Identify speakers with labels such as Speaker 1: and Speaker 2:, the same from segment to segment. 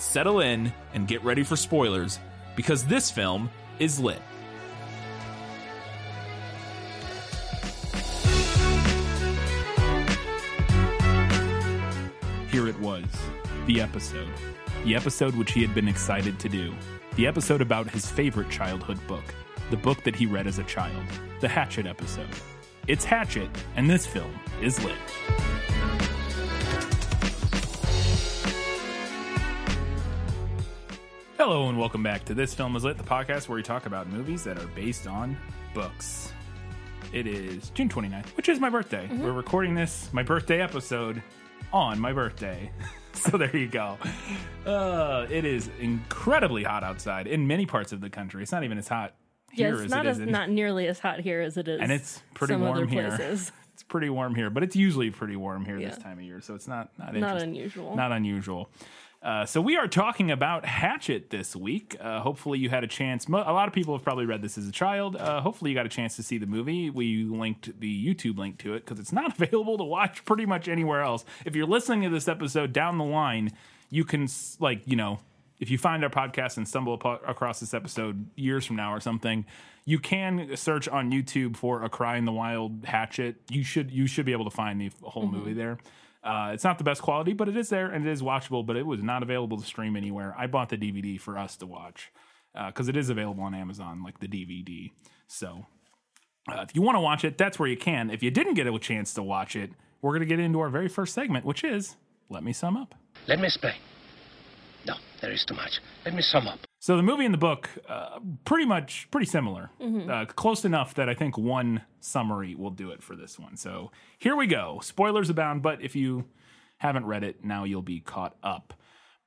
Speaker 1: settle in, and get ready for spoilers, because this film is lit.
Speaker 2: Here it was, the episode. The episode which he had been excited to do. The episode about his favorite childhood book. The book that he read as a child. The Hatchet episode. It's Hatchet, and this film is lit. Hello, and welcome back to This Film is Lit, the podcast where we talk about movies that are based on books. It is June 29th, which is my birthday. We're recording this, my birthday episode, on my birthday. so there you go. Uh, it is incredibly hot outside in many parts of the country. It's not even as hot
Speaker 3: Yeah,
Speaker 2: here
Speaker 3: it's
Speaker 2: as
Speaker 3: not
Speaker 2: it
Speaker 3: as
Speaker 2: in,
Speaker 3: not nearly as hot here as it is,
Speaker 2: and it's pretty warm
Speaker 3: other
Speaker 2: here.
Speaker 3: places.
Speaker 2: It's pretty warm here, but it's usually pretty warm here this time of year, so it's not not,
Speaker 3: Not unusual.
Speaker 2: Not unusual. Uh, so we are talking about Hatchet this week. Uh, hopefully you had a chance. Mo- a lot of people have probably read this as a child. Uh, hopefully you got a chance to see the movie. We linked the YouTube link to it because it's not available to watch pretty much anywhere else. If you're listening to this episode down the line, you can like you know if you find our podcast and stumble across this episode years from now or something, you can search on YouTube for a Cry in the Wild Hatchet. You should you should be able to find the whole movie there. Uh, it's not the best quality, but it is there and it is watchable. But it was not available to stream anywhere. I bought the DVD for us to watch because it is available on Amazon, like the DVD. So uh, if you want to watch it, that's where you can. If you didn't get a chance to watch it, we're going to get into our very first segment, which is let me sum up.
Speaker 4: Let me explain. No, there is too much. Let me sum up.
Speaker 2: So the movie and the book, uh, pretty much pretty similar, uh, close enough that I think one summary will do it for this one. So here we go. Spoilers abound, but if you haven't read it, now you'll be caught up.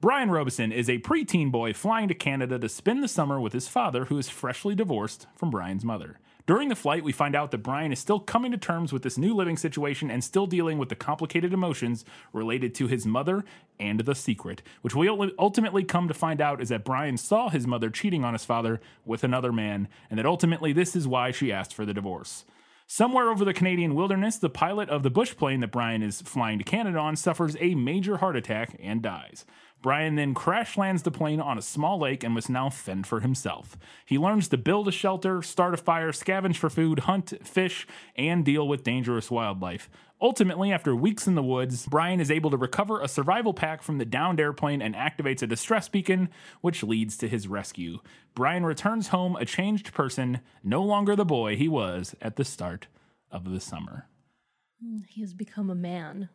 Speaker 2: Brian Robeson is a preteen boy flying to Canada to spend the summer with his father, who is freshly divorced from Brian's mother. During the flight, we find out that Brian is still coming to terms with this new living situation and still dealing with the complicated emotions related to his mother and the secret, which we ultimately come to find out is that Brian saw his mother cheating on his father with another man, and that ultimately this is why she asked for the divorce. Somewhere over the Canadian wilderness, the pilot of the bush plane that Brian is flying to Canada on suffers a major heart attack and dies. Brian then crash lands the plane on a small lake and must now fend for himself. He learns to build a shelter, start a fire, scavenge for food, hunt, fish, and deal with dangerous wildlife. Ultimately, after weeks in the woods, Brian is able to recover a survival pack from the downed airplane and activates a distress beacon, which leads to his rescue. Brian returns home a changed person, no longer the boy he was at the start of the summer.
Speaker 3: He has become a man,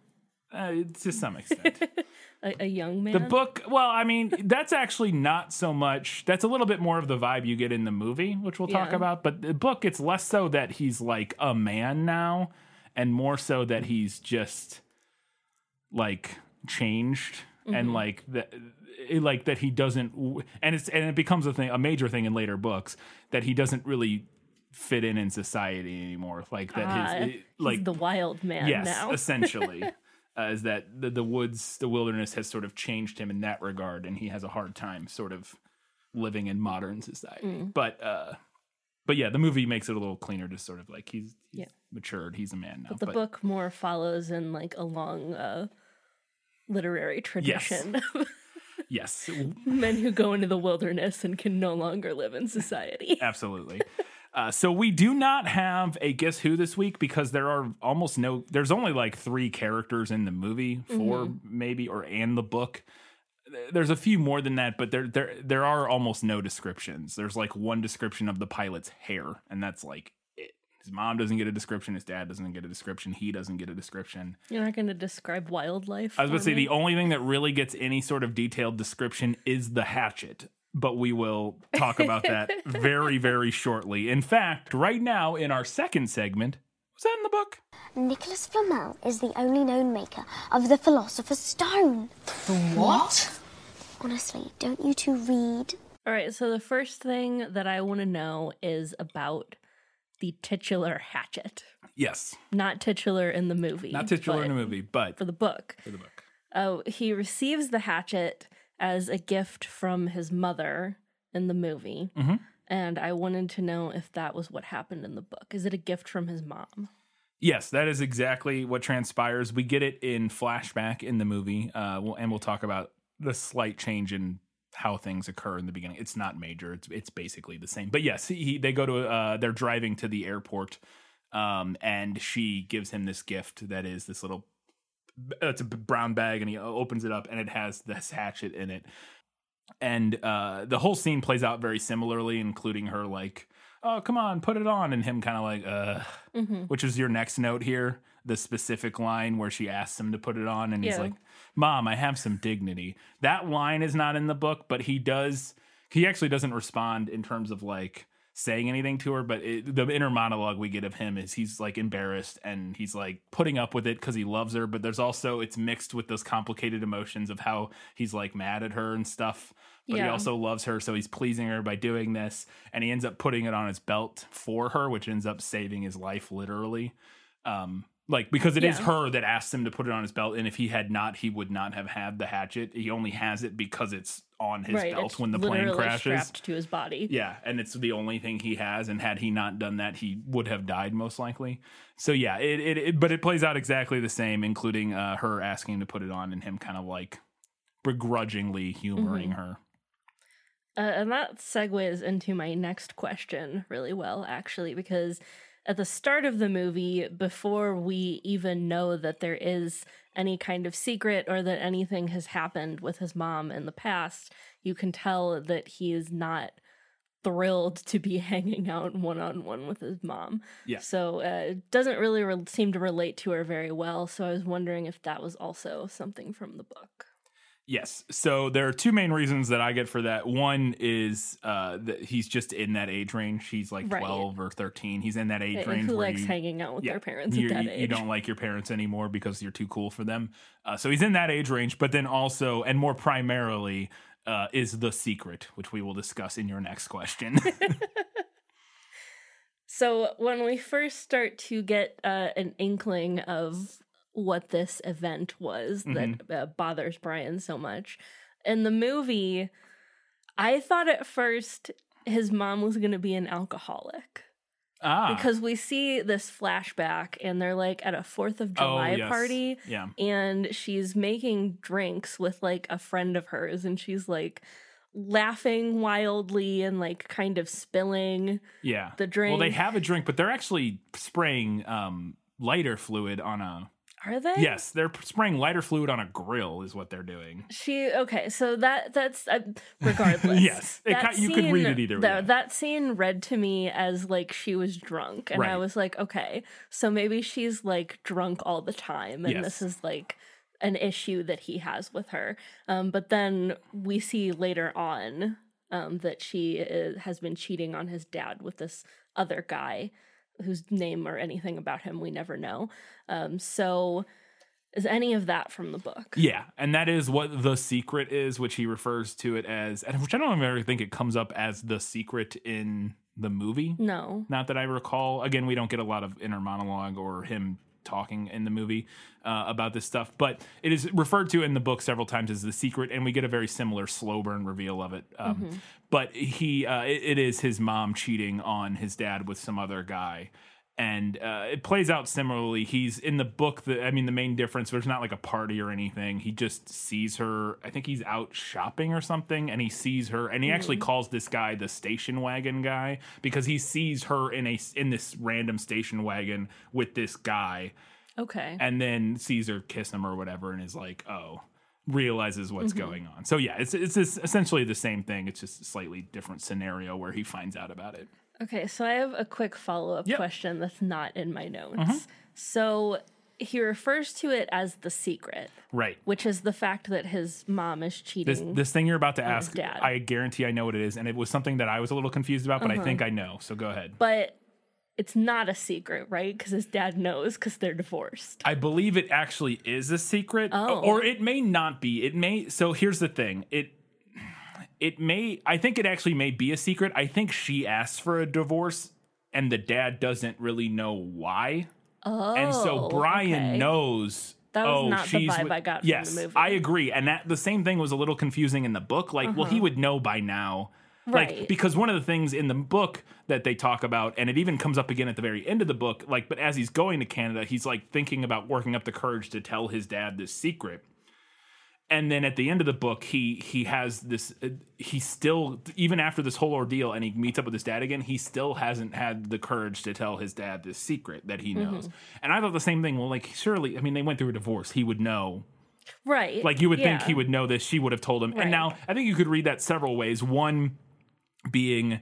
Speaker 2: Uh, to some extent.
Speaker 3: a, a young man.
Speaker 2: The book, well, I mean, that's actually not so much. That's a little bit more of the vibe you get in the movie, which we'll talk
Speaker 3: Yeah.
Speaker 2: about. But the book, it's less so that he's like a man now, and more so that he's just like changed and like that, like that he doesn't, and it's and it becomes a thing, a major thing in later books that he doesn't really fit in in society anymore. Like that,
Speaker 3: Ah,
Speaker 2: his
Speaker 3: he's
Speaker 2: like
Speaker 3: the wild man
Speaker 2: yes,
Speaker 3: now.
Speaker 2: essentially, uh, is that the, the woods, the wilderness has sort of changed him in that regard, and he has a hard time sort of living in modern society.
Speaker 3: Mm.
Speaker 2: But uh, but yeah, the movie makes it a little cleaner, just sort of like he's, he's
Speaker 3: Yeah.
Speaker 2: matured, he's a man now.
Speaker 3: But the book more follows in like a long uh, literary tradition.
Speaker 2: yes,
Speaker 3: Men who go into the wilderness and can no longer live in society.
Speaker 2: absolutely. Uh, so we do not have a guess who this week because there are almost no. There's only like three characters in the movie, 4
Speaker 3: Mm-hmm.
Speaker 2: maybe, or and the book. There's a few more than that, but there there there are almost no descriptions. There's like one description of the pilot's hair, and that's like it. His mom doesn't get a description. His dad doesn't get a description. He doesn't get a description.
Speaker 3: You're not going to describe wildlife.
Speaker 2: I was going to say the only thing that really gets any sort of detailed description is the hatchet, but we will talk about that very, very shortly. In fact, right now in our second segment, was that in the book?
Speaker 5: Nicholas Flamel is the only known maker of the Philosopher's Stone.
Speaker 6: What?
Speaker 5: Honestly, don't you two read?
Speaker 3: All right, so the first thing that I want to know is about the titular hatchet.
Speaker 2: Yes,
Speaker 3: Not titular in the movie.
Speaker 2: not titular in the movie, but
Speaker 3: For the book.
Speaker 2: for the book.
Speaker 3: Oh, he receives the hatchet as a gift from his mother in the movie.
Speaker 2: Mhm.
Speaker 3: And I wanted to know if that was what happened in the book. Is it a gift from his mom?
Speaker 2: Yes, that is exactly what transpires. We get it in flashback in the movie, uh, we'll, and we'll talk about the slight change in how things occur in the beginning. It's not major; it's it's basically the same. But yes, he, they go to uh, they're driving to the airport, um, and she gives him this gift that is this little. It's a brown bag, and he opens it up, and it has this hatchet in it. And uh, the whole scene plays out very similarly, including her like, "Oh, come on, put it on," and him kind of like, "Uh."
Speaker 3: Mm-hmm.
Speaker 2: which is your next note here the specific line where she asks him to put it on and he's like mom i have some dignity that line is not in the book but he does he actually doesn't respond in terms of like saying anything to her but it, the inner monologue we get of him is he's like embarrassed and he's like putting up with it because he loves her but there's also it's mixed with those complicated emotions of how he's like mad at her and stuff but he also loves her so he's pleasing her by doing this and he ends up putting it on his belt for her which ends up saving his life literally. Um like because it is
Speaker 3: Yeah.
Speaker 2: her that asked him to put it on his belt and if he had not he would not have had the hatchet he only has it because it's on his
Speaker 3: right.
Speaker 2: belt when the plane crashes
Speaker 3: strapped to his body.
Speaker 2: yeah and it's the only thing he has and had he not done that he would have died most likely so yeah it, it, it but it plays out exactly the same including uh her asking to put it on and him kind of like begrudgingly humoring
Speaker 3: Mm-hmm.
Speaker 2: her
Speaker 3: Uh, and that segues into my next question really well, actually, because at the start of the movie, before we even know that there is any kind of secret or that anything has happened with his mom in the past, you can tell that he is not thrilled to be hanging out one on one with his mom.
Speaker 2: Yeah.
Speaker 3: So uh, it doesn't really re- seem to relate to her very well. So I was wondering if that was also something from the book.
Speaker 2: Yes. So there are two main reasons that I get for that. One is uh, that he's just in that age range. He's like
Speaker 3: Right.
Speaker 2: 12 or 13. He's in that age range.
Speaker 3: who
Speaker 2: where
Speaker 3: likes
Speaker 2: you-
Speaker 3: hanging out with
Speaker 2: yeah,
Speaker 3: their parents at that
Speaker 2: you-
Speaker 3: age?
Speaker 2: you don't like your parents anymore because you're too cool for them. Uh, so he's in that age range. But then also, and more primarily, uh, is the secret, which we will discuss in your next question.
Speaker 3: So when we first start to get uh, an inkling of what this event was that uh, bothers Brian so much in the movie, I thought at first his mom was going to be an alcoholic
Speaker 2: ah.
Speaker 3: because we see this flashback and they're like at a Fourth of
Speaker 2: Oh,
Speaker 3: July
Speaker 2: yes.
Speaker 3: party
Speaker 2: Yeah.
Speaker 3: and she's making drinks with like a friend of hers and she's like laughing wildly and like kind of spilling
Speaker 2: Yeah.
Speaker 3: the drink.
Speaker 2: Well, they have a drink, but they're actually spraying um, lighter fluid on a.
Speaker 3: Are they?
Speaker 2: Yes, they're spraying lighter fluid on a grill, is what they're doing.
Speaker 3: She okay, so that that's uh, regardless.
Speaker 2: Yes, it
Speaker 3: that
Speaker 2: ki- you could read it either way.
Speaker 3: That scene read to me as like she was drunk, and I was like, okay, so maybe she's like drunk all the time, and
Speaker 2: Yes.
Speaker 3: this is like an issue that he has with her. Um, but then we see later on um, that she is, has been cheating on his dad with this other guy whose name or anything about him we never know. Um, so is any of that from the book?
Speaker 2: Yeah, and that is what the secret is, which he refers to it as, and which I don't ever think it comes up as the secret in the movie.
Speaker 3: No.
Speaker 2: Not that I recall. Again, we don't get a lot of inner monologue or him talking in the movie uh, about this stuff, but it is referred to in the book several times as the secret, and we get a very similar slow burn reveal of it. Um, But he, uh, it, it is his mom cheating on his dad with some other guy. And uh, it plays out similarly. He's in the book. The, I mean, the main difference. There's not like a party or anything. He just sees her. I think he's out shopping or something, and he sees her. And he actually calls this guy the station wagon guy because he sees her in a in this random station wagon with this guy,
Speaker 3: Okay.
Speaker 2: and then sees her kiss him or whatever, and is like, oh, realizes what's going on. So yeah, it's it's es- essentially the same thing. It's just a slightly different scenario where he finds out about it.
Speaker 3: Okay, so I have a quick follow up
Speaker 2: Yep.
Speaker 3: question that's not in my notes. Mm-hmm. So he refers to it as the secret,
Speaker 2: Right.
Speaker 3: which is the fact that his mom is cheating.
Speaker 2: This this thing you're about to ask,
Speaker 3: dad.
Speaker 2: I guarantee I know what it is, and it was something that I was a little confused about, but I think uh-huh. I know. So go ahead.
Speaker 3: but it's not a secret, right? Because his dad knows because they're divorced.
Speaker 2: I believe it actually is a secret,
Speaker 3: Oh.
Speaker 2: or it may not be. It may. So here's the thing. It it may I think it actually may be a secret. I think she asks for a divorce and the dad doesn't really know why.
Speaker 3: Oh,
Speaker 2: and so Brian
Speaker 3: okay.
Speaker 2: knows
Speaker 3: That was
Speaker 2: oh,
Speaker 3: not the vibe
Speaker 2: with-
Speaker 3: I got from
Speaker 2: yes,
Speaker 3: the movie.
Speaker 2: I agree. And that the same thing was a little confusing in the book. Like, well, he would know by now. Like,
Speaker 3: Uh-huh. Right.
Speaker 2: because one of the things in the book that they talk about, and it even comes up again at the very end of the book, like, but as he's going to Canada, he's like thinking about working up the courage to tell his dad this secret. And then at the end of the book, he he has this. Uh, he still, even after this whole ordeal, and he meets up with his dad again. He still hasn't had the courage to tell his dad this secret that he knows.
Speaker 3: Mm-hmm.
Speaker 2: And I thought the same thing. Well, like surely, I mean, they went through a divorce. He would know
Speaker 3: right.
Speaker 2: like you would think he would know this. She would have told him.
Speaker 3: Right.
Speaker 2: And now I think you could read that several ways. One being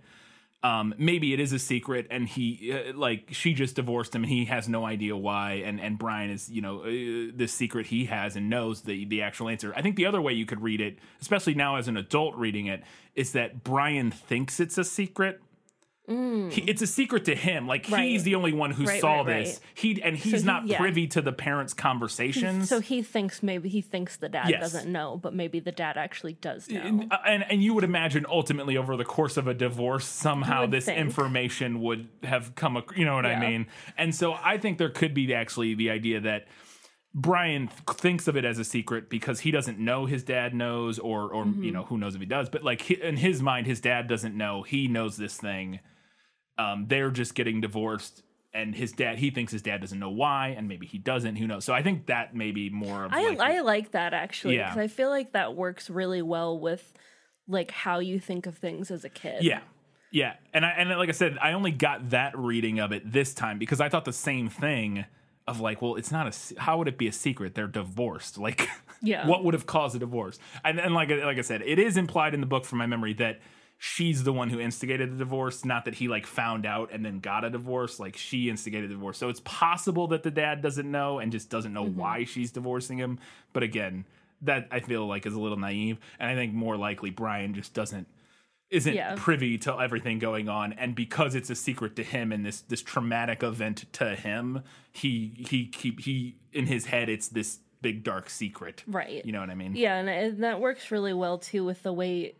Speaker 2: um, maybe it is a secret, and he uh, like she just divorced him, and he has no idea why. And and Brian is you know uh, secret he has and knows the the actual answer. I think the other way you could read it, especially now as an adult reading it, is that Brian thinks it's a secret. He, it's a secret to him. Like
Speaker 3: Mm. Right.
Speaker 2: he's the only one who
Speaker 3: Right,
Speaker 2: saw
Speaker 3: right,
Speaker 2: this. He and he's
Speaker 3: he-
Speaker 2: not
Speaker 3: yeah.
Speaker 2: privy to the parents' conversations.
Speaker 3: So he thinks maybe he thinks the dad
Speaker 2: Yes.
Speaker 3: doesn't know, but maybe the dad actually does know.
Speaker 2: and, uh, and and you would imagine ultimately over the course of a divorce somehow this
Speaker 3: think.
Speaker 2: information would have come you know what i mean and so i think there could be actually the idea that brian th- thinks of it as a secret because he doesn't know his dad knows or or
Speaker 3: Mm-hmm.
Speaker 2: you know who knows if he does but like he, in his mind his dad doesn't know he knows this thing um they're just getting divorced and his dad he thinks his dad doesn't know why and maybe he doesn't who knows so i think that may be more of
Speaker 3: I
Speaker 2: like
Speaker 3: I like that actually
Speaker 2: Yeah.
Speaker 3: because I feel like that works really well with like how you think of things as a kid.
Speaker 2: Yeah. Yeah. And I and like I said, I only got that reading of it this time because I thought the same thing of like, well, it's not a how would it be a secret? They're divorced. Like
Speaker 3: Yeah.
Speaker 2: what would have caused a divorce? And and like like I said, it is implied in the book from my memory that she's the one who instigated the divorce, not that he like found out and then got a divorce, like she instigated the divorce. So it's possible that the dad doesn't know and just doesn't know
Speaker 3: Mm-hmm.
Speaker 2: why she's divorcing him, but again, that I feel like is a little naive and I think more likely Brian just doesn't isn't
Speaker 3: Yeah.
Speaker 2: privy to everything going on and because it's a secret to him and this this traumatic event to him he he keep he in his head it's this big dark secret
Speaker 3: Right.
Speaker 2: you know what i mean
Speaker 3: Yeah, and, and that works really well too with the way,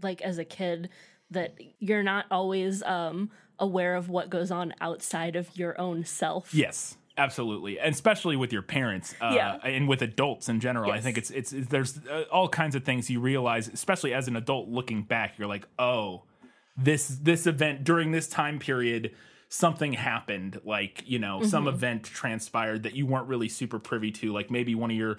Speaker 3: like as a kid, that you're not always um, aware of what goes on outside of your own self.
Speaker 2: yes absolutely and especially with your parents uh,
Speaker 3: Yeah.
Speaker 2: and with adults in general i think it's, it's there's uh, all kinds of things you realize especially as an adult looking back you're like oh this this event during this time period something happened like you know some
Speaker 3: Mm-hmm.
Speaker 2: event transpired that you weren't really super privy to like maybe one of your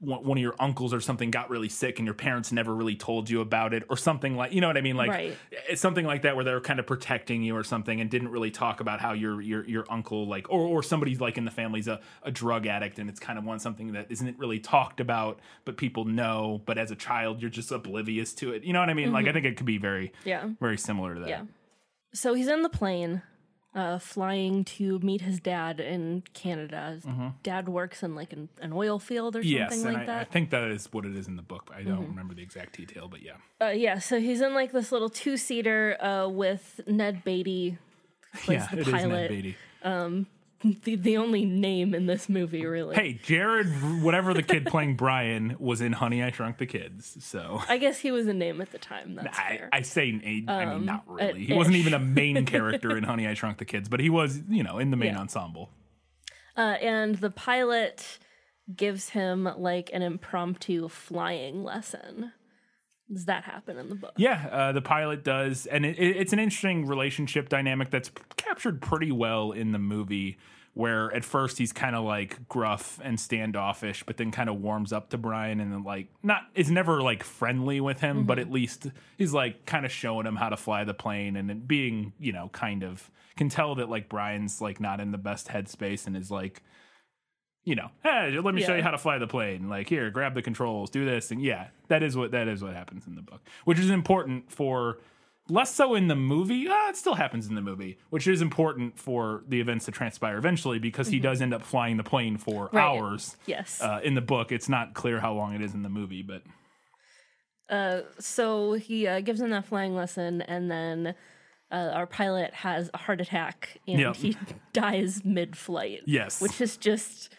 Speaker 2: one of your uncles or something got really sick and your parents never really told you about it or something like you know what i mean like
Speaker 3: Right.
Speaker 2: it's something like that where they're kind of protecting you or something and didn't really talk about how your your your uncle like or or somebody's like in the family's a, a drug addict and it's kind of one something that isn't really talked about but people know but as a child you're just oblivious to it you know what i mean like i think it could be very
Speaker 3: Mm-hmm. Yeah.
Speaker 2: very similar to that
Speaker 3: Yeah. So he's in the plane, uh, flying to meet his dad in Canada. His dad works in like an, an oil field or something
Speaker 2: Mm-hmm. yes
Speaker 3: like
Speaker 2: I, I think that is what it is in the book i don't remember the exact detail but yeah
Speaker 3: Uh, yeah, so he's in like this little two seater uh, with Ned Beatty, plays
Speaker 2: yeah
Speaker 3: the
Speaker 2: it is Ned
Speaker 3: pilot.
Speaker 2: Beatty.
Speaker 3: The, the only name in this movie, really.
Speaker 2: hey jared whatever the kid playing brian was in honey i shrunk the kids so
Speaker 3: I guess he was a name at the time. That's
Speaker 2: I,
Speaker 3: fair.
Speaker 2: I say, a- I mean, not really.
Speaker 3: uh,
Speaker 2: He wasn't even a main character in Honey, I Shrunk the Kids, but he was, you know, in the main
Speaker 3: Yeah.
Speaker 2: ensemble.
Speaker 3: Uh, and the pilot gives him like an impromptu flying lesson. Does that happen in the book?
Speaker 2: Yeah, uh, the pilot does, and it, it, it's an interesting relationship dynamic that's p- captured pretty well in the movie. Where at first he's kind of like gruff and standoffish, but then kind of warms up to Brian, and then like not is never like friendly with him, but at least he's like kind of showing him how to fly the plane, and being you know kind of can tell that like Brian's like not in the best headspace and is like you know, hey, let me show you how to fly the plane. Like, here, grab the controls, do this, and yeah, that is what that is what happens in the book, which is important for less so in the movie. Ah, it still happens in the movie, which is important for the events to transpire eventually because he does end up flying the plane for
Speaker 3: Mm-hmm. Right.
Speaker 2: hours.
Speaker 3: Yes.
Speaker 2: Uh, in the book, it's not clear how long it is in the movie, but
Speaker 3: Uh, so he uh, gives him that flying lesson, and then uh, our pilot has a heart attack and
Speaker 2: Yep.
Speaker 3: he dies mid-flight.
Speaker 2: Yes.
Speaker 3: which is just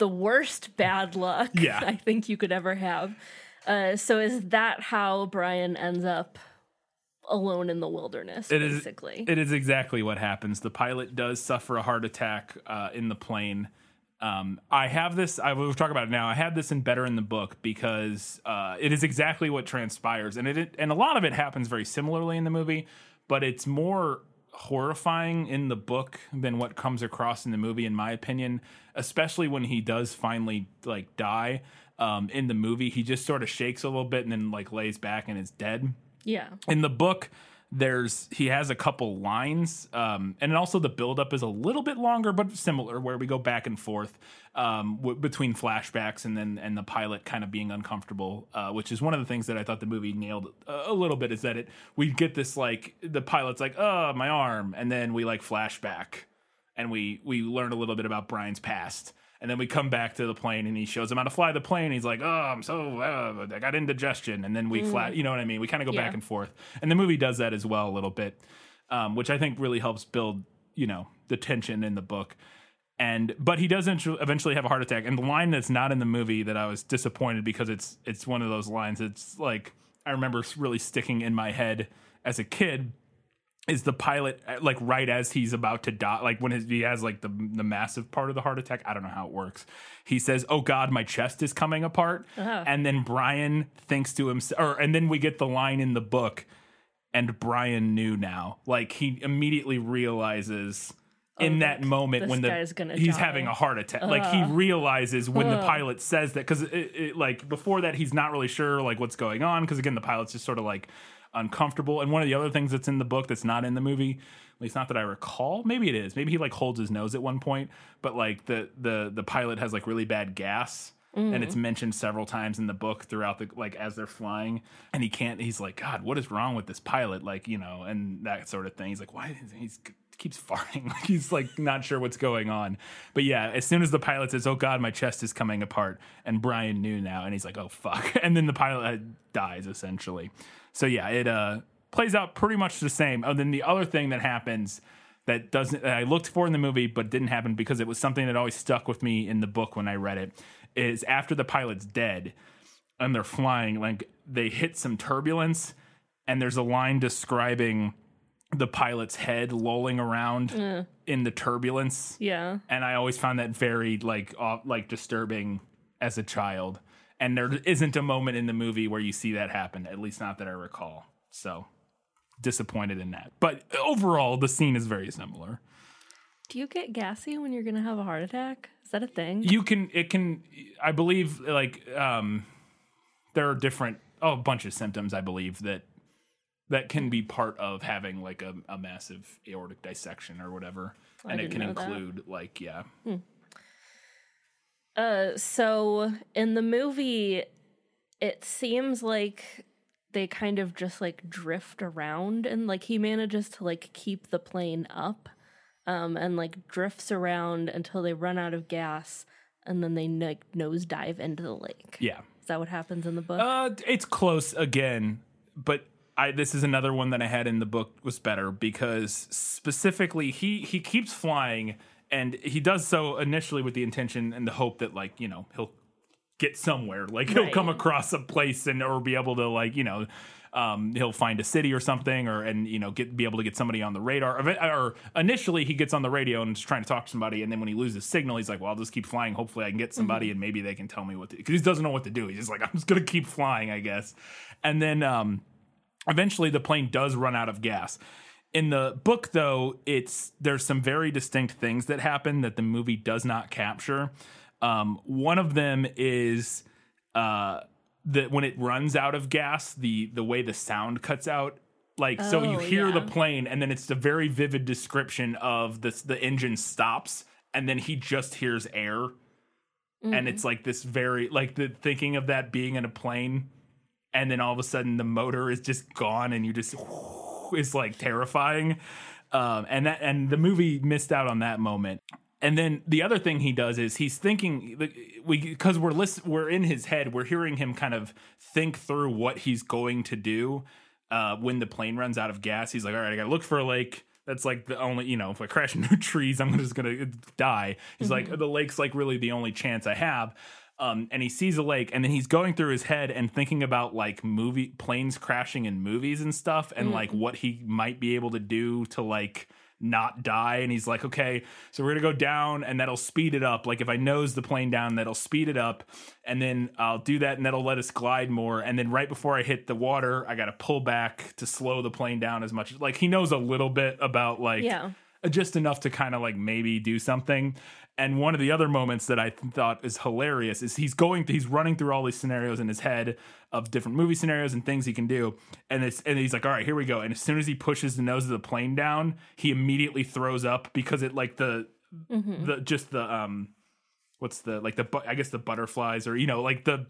Speaker 3: the worst bad luck
Speaker 2: Yeah.
Speaker 3: I think you could ever have. Uh, so is that how Brian ends up alone in the wilderness?
Speaker 2: It is-
Speaker 3: basically.
Speaker 2: It is exactly what happens. The pilot does suffer a heart attack uh, in the plane. Um, I have this. I will talk about it now. I had this in better in the book because uh, it is exactly what transpires, and it and a lot of it happens very similarly in the movie, but it's more horrifying in the book than what comes across in the movie, in my opinion. Especially when he does finally like die. Um, in the movie, he just sort of shakes a little bit and then like lays back and is dead
Speaker 3: yeah.
Speaker 2: in the book there's he has a couple lines um and also the buildup is a little bit longer but similar where we go back and forth um w- between flashbacks and then and the pilot kind of being uncomfortable uh which is one of the things that i thought the movie nailed a, a little bit is that it we get this like the pilot's like oh my arm and then we like flashback and we we learn a little bit about brian's past and then we come back to the plane and he shows him how to fly the plane. He's like, oh, I'm so, uh, I got indigestion. And then we flat, you know what I mean? We kind of go
Speaker 3: Yeah.
Speaker 2: back and forth. And the movie does that as well a little bit, um, which I think really helps build, you know, the tension in the book. And but he does eventu- eventually have a heart attack. And the line that's not in the movie that I was disappointed because it's it's one of those lines. It's like I remember really sticking in my head as a kid is the pilot uh, like right as he's about to die like when his, he has like the the massive part of the heart attack. I don't know how it works. He says oh god my chest is coming apart. And then brian thinks to himself or and then we get the line in the book and brian knew now. Like he immediately realizes in that moment
Speaker 3: Oh,
Speaker 2: when the he's
Speaker 3: die.
Speaker 2: having a heart attack. Like he realizes when the pilot says that because like before that he's not really sure like what's going on because again the pilot's just sort of like uncomfortable. And one of the other things that's in the book that's not in the movie at least not that i recall maybe it is. Maybe he like holds his nose at one point but like the the the pilot has like really bad gas and it's mm. mentioned several times in the book throughout the like as they're flying and he can't he's like god what is wrong with this pilot? Like you know and that sort of thing. He's like why is he's keeps farting. Like he's like not sure what's going on. But yeah as soon as the pilot says oh god my chest is coming apart and brian knew now and he's like oh fuck. And then the pilot uh, dies essentially. So yeah it uh plays out pretty much the same. And then the other thing that happens that doesn't that i looked for in the movie but didn't happen because it was something that always stuck with me in the book when i read it is after the pilot's dead and they're flying like they hit some turbulence and there's a line describing the pilot's head lolling around in the turbulence
Speaker 3: Yeah.
Speaker 2: and I always found that very like off, like disturbing as a child. And there isn't a moment in the movie where you see that happen, at least not that I recall. So disappointed in that. But overall, the scene is very similar.
Speaker 3: Do you get gassy when you're gonna have a heart attack? Is that a thing?
Speaker 2: You can it can I believe like um there are different oh a bunch of symptoms I believe that that can be part of having like a, a massive aortic dissection or whatever.
Speaker 3: I
Speaker 2: And it can
Speaker 3: know that.
Speaker 2: include like yeah.
Speaker 3: Uh, so in the movie, it seems like they kind of just like drift around, and like he manages to like keep the plane up, um, and like drifts around until they run out of gas, and then they like nosedive into the lake.
Speaker 2: Yeah.
Speaker 3: Is that what happens in the book?
Speaker 2: Uh, it's close again, but I this is another one that I had in the book was better because specifically he he keeps flying and he does so initially with the intention and the hope that like you know he'll get somewhere. Like he'll come across a place and or be able to like you know um, he'll find a city or something or and you know get be able to get somebody on the radar. Or initially he gets on the radio and is trying to talk to somebody and then when he loses signal he's like well I'll just keep flying. Hopefully I can get somebody and maybe they can tell me what to because he doesn't know what to do. He's just like I'm just gonna keep flying I guess. And then um eventually the plane does run out of gas. In the book though it's there's some very distinct things that happen that the movie does not capture. Um, one of them is uh, that when it runs out of gas the the way the sound cuts out like so you
Speaker 3: Oh,
Speaker 2: hear the plane and then it's a very vivid description of this the engine stops and then he just hears air. And it's like this very like the thinking of that being in a plane and then all of a sudden the motor is just gone and you just is like terrifying. Um and that and the movie missed out on that moment. And then the other thing he does is he's thinking we because we're list, we're in his head we're hearing him kind of think through what he's going to do uh when the plane runs out of gas. He's like all right i gotta look for a lake. That's like the only you know if i crash into trees i'm just gonna die. He's like the lake's like really the only chance i have Um, and he sees a lake, and then he's going through his head and thinking about like movie planes crashing in movies and stuff, and like what he might be able to do to like not die. And he's like, okay, so we're gonna go down, and that'll speed it up. Like if I nose the plane down, that'll speed it up, and then I'll do that, and that'll let us glide more. And then right before I hit the water, I gotta pull back to slow the plane down as much. As like he knows a little bit about like
Speaker 3: Yeah.
Speaker 2: just enough to kind of like maybe do something. And one of the other moments that I th- thought is hilarious is he's going, he's running through all these scenarios in his head of different movie scenarios and things he can do. And it's and he's like, all right, here we go. And as soon as he pushes the nose of the plane down, he immediately throws up because it like the the just the um what's the like the bu- I guess the butterflies or you know like the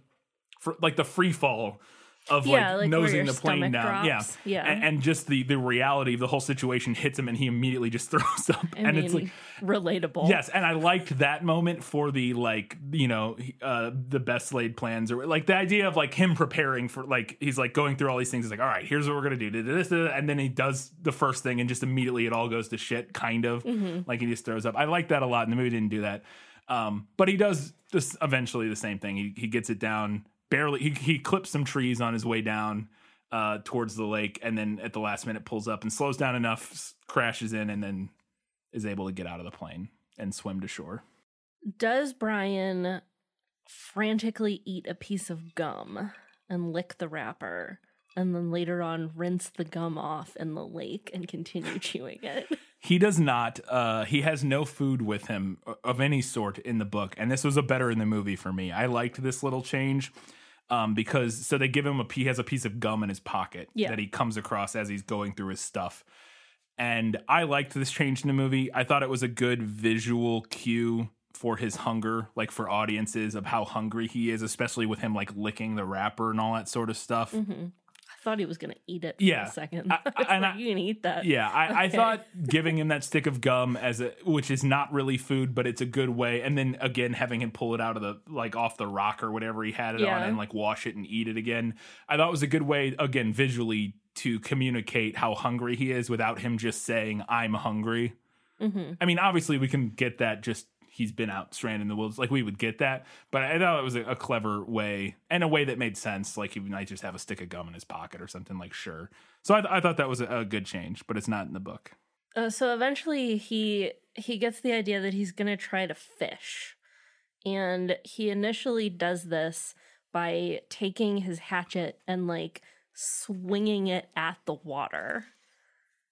Speaker 2: fr- like the free fall of
Speaker 3: Yeah,
Speaker 2: like,
Speaker 3: like
Speaker 2: nosing the plane down.
Speaker 3: drops.
Speaker 2: Yeah,
Speaker 3: Yeah.
Speaker 2: And, and just the the reality of the whole situation hits him, and he immediately just throws up. And it's like
Speaker 3: relatable.
Speaker 2: yes, and I liked that moment for the like you know uh the best laid plans or like the idea of like him preparing for like he's like going through all these things. He's like, all right, here's what we're gonna do, da- da- da- da," and then he does the first thing, and just immediately it all goes to shit. Kind of like he just throws up. I like that a lot, and the movie didn't do that. Um, but he does this eventually the same thing. He he gets it down barely. He he clips some trees on his way down uh towards the lake, and then at the last minute pulls up and slows down enough, crashes in, and then is able to get out of the plane and swim to shore.
Speaker 3: Does Brian frantically eat a piece of gum and lick the wrapper and then later on rinse the gum off in the lake and continue chewing it?
Speaker 2: He does not. Uh, he has no food with him of any sort in the book, and this was a better in the movie for me. I liked this little change um, because so they give him a he has a piece of gum in his pocket
Speaker 3: Yeah.
Speaker 2: that he comes across as he's going through his stuff, and I liked this change in the movie. I thought it was a good visual cue for his hunger, like for audiences of how hungry he is, especially with him like licking the wrapper and all that sort of stuff. Mm-hmm.
Speaker 3: I thought he was going to eat it for
Speaker 2: Yeah.
Speaker 3: a second.
Speaker 2: I-
Speaker 3: I, like,
Speaker 2: I-
Speaker 3: you can eat that.
Speaker 2: Yeah, I, I thought giving him that stick of gum as a which is not really food, but it's a good way, and then again having him pull it out of the like off the rock or whatever he had it on and like wash it and eat it again. I thought it was a good way again visually to communicate how hungry he is without him just saying I'm hungry.
Speaker 3: Mm-hmm.
Speaker 2: I mean, obviously we can get that just he's been out stranded in the woods, like we would get that, but I thought it was a, a clever way and a way that made sense. Like he might just have a stick of gum in his pocket or something. Like sure, so I, I thought that was a, a good change, but it's not in the book.
Speaker 3: Uh, so eventually he he gets the idea that he's going to try to fish. And he initially does this by taking his hatchet and like swinging it at the water.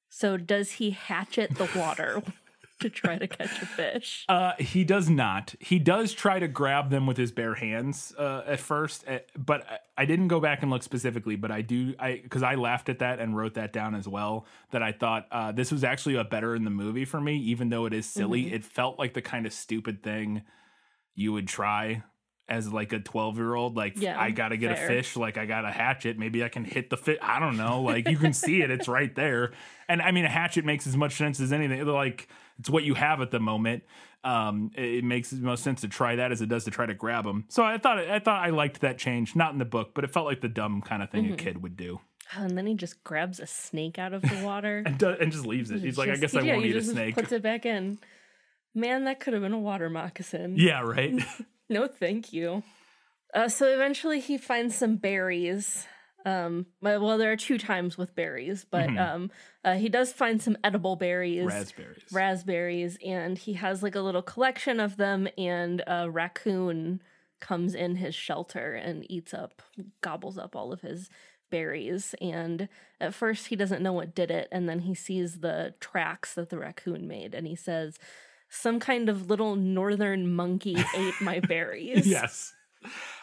Speaker 3: So does he hatchet the water to try to catch a fish?
Speaker 2: Uh, he does not. He does try to grab them with his bare hands uh, at first, uh, but I, I didn't go back and look specifically. But I do, I because I laughed at that and wrote that down as well. That I thought uh, this was actually a better in the movie for me, even though it is silly. It felt like the kind of stupid thing you would try as like a 12 year old like
Speaker 3: Yeah,
Speaker 2: i gotta get
Speaker 3: fair.
Speaker 2: a fish like i got a hatchet maybe i can hit the fish i don't know like you can see it it's right there and i mean a hatchet makes as much sense as anything like it's what you have at the moment um it, it makes the most sense to try that as it does to try to grab them so i thought i thought i liked that change not in the book but it felt like the dumb kind of thing
Speaker 3: Mm-hmm.
Speaker 2: a kid would do
Speaker 3: And then he just grabs a snake out of the water.
Speaker 2: and, and just leaves it he's like i guess i
Speaker 3: yeah,
Speaker 2: won't eat a
Speaker 3: just
Speaker 2: snake
Speaker 3: Puts it back in. Man, that could have been a water moccasin.
Speaker 2: yeah right
Speaker 3: No, thank you. Uh, so eventually he finds some berries. Um, well, there are two times with berries, but um, uh, he does find some edible berries,
Speaker 2: raspberries
Speaker 3: raspberries, and he has like a little collection of them. And a raccoon comes in his shelter and eats up, gobbles up all of his berries. And at first he doesn't know what did it, and then he sees the tracks that the raccoon made, and he says. Some kind of little northern monkey ate my berries.
Speaker 2: yes.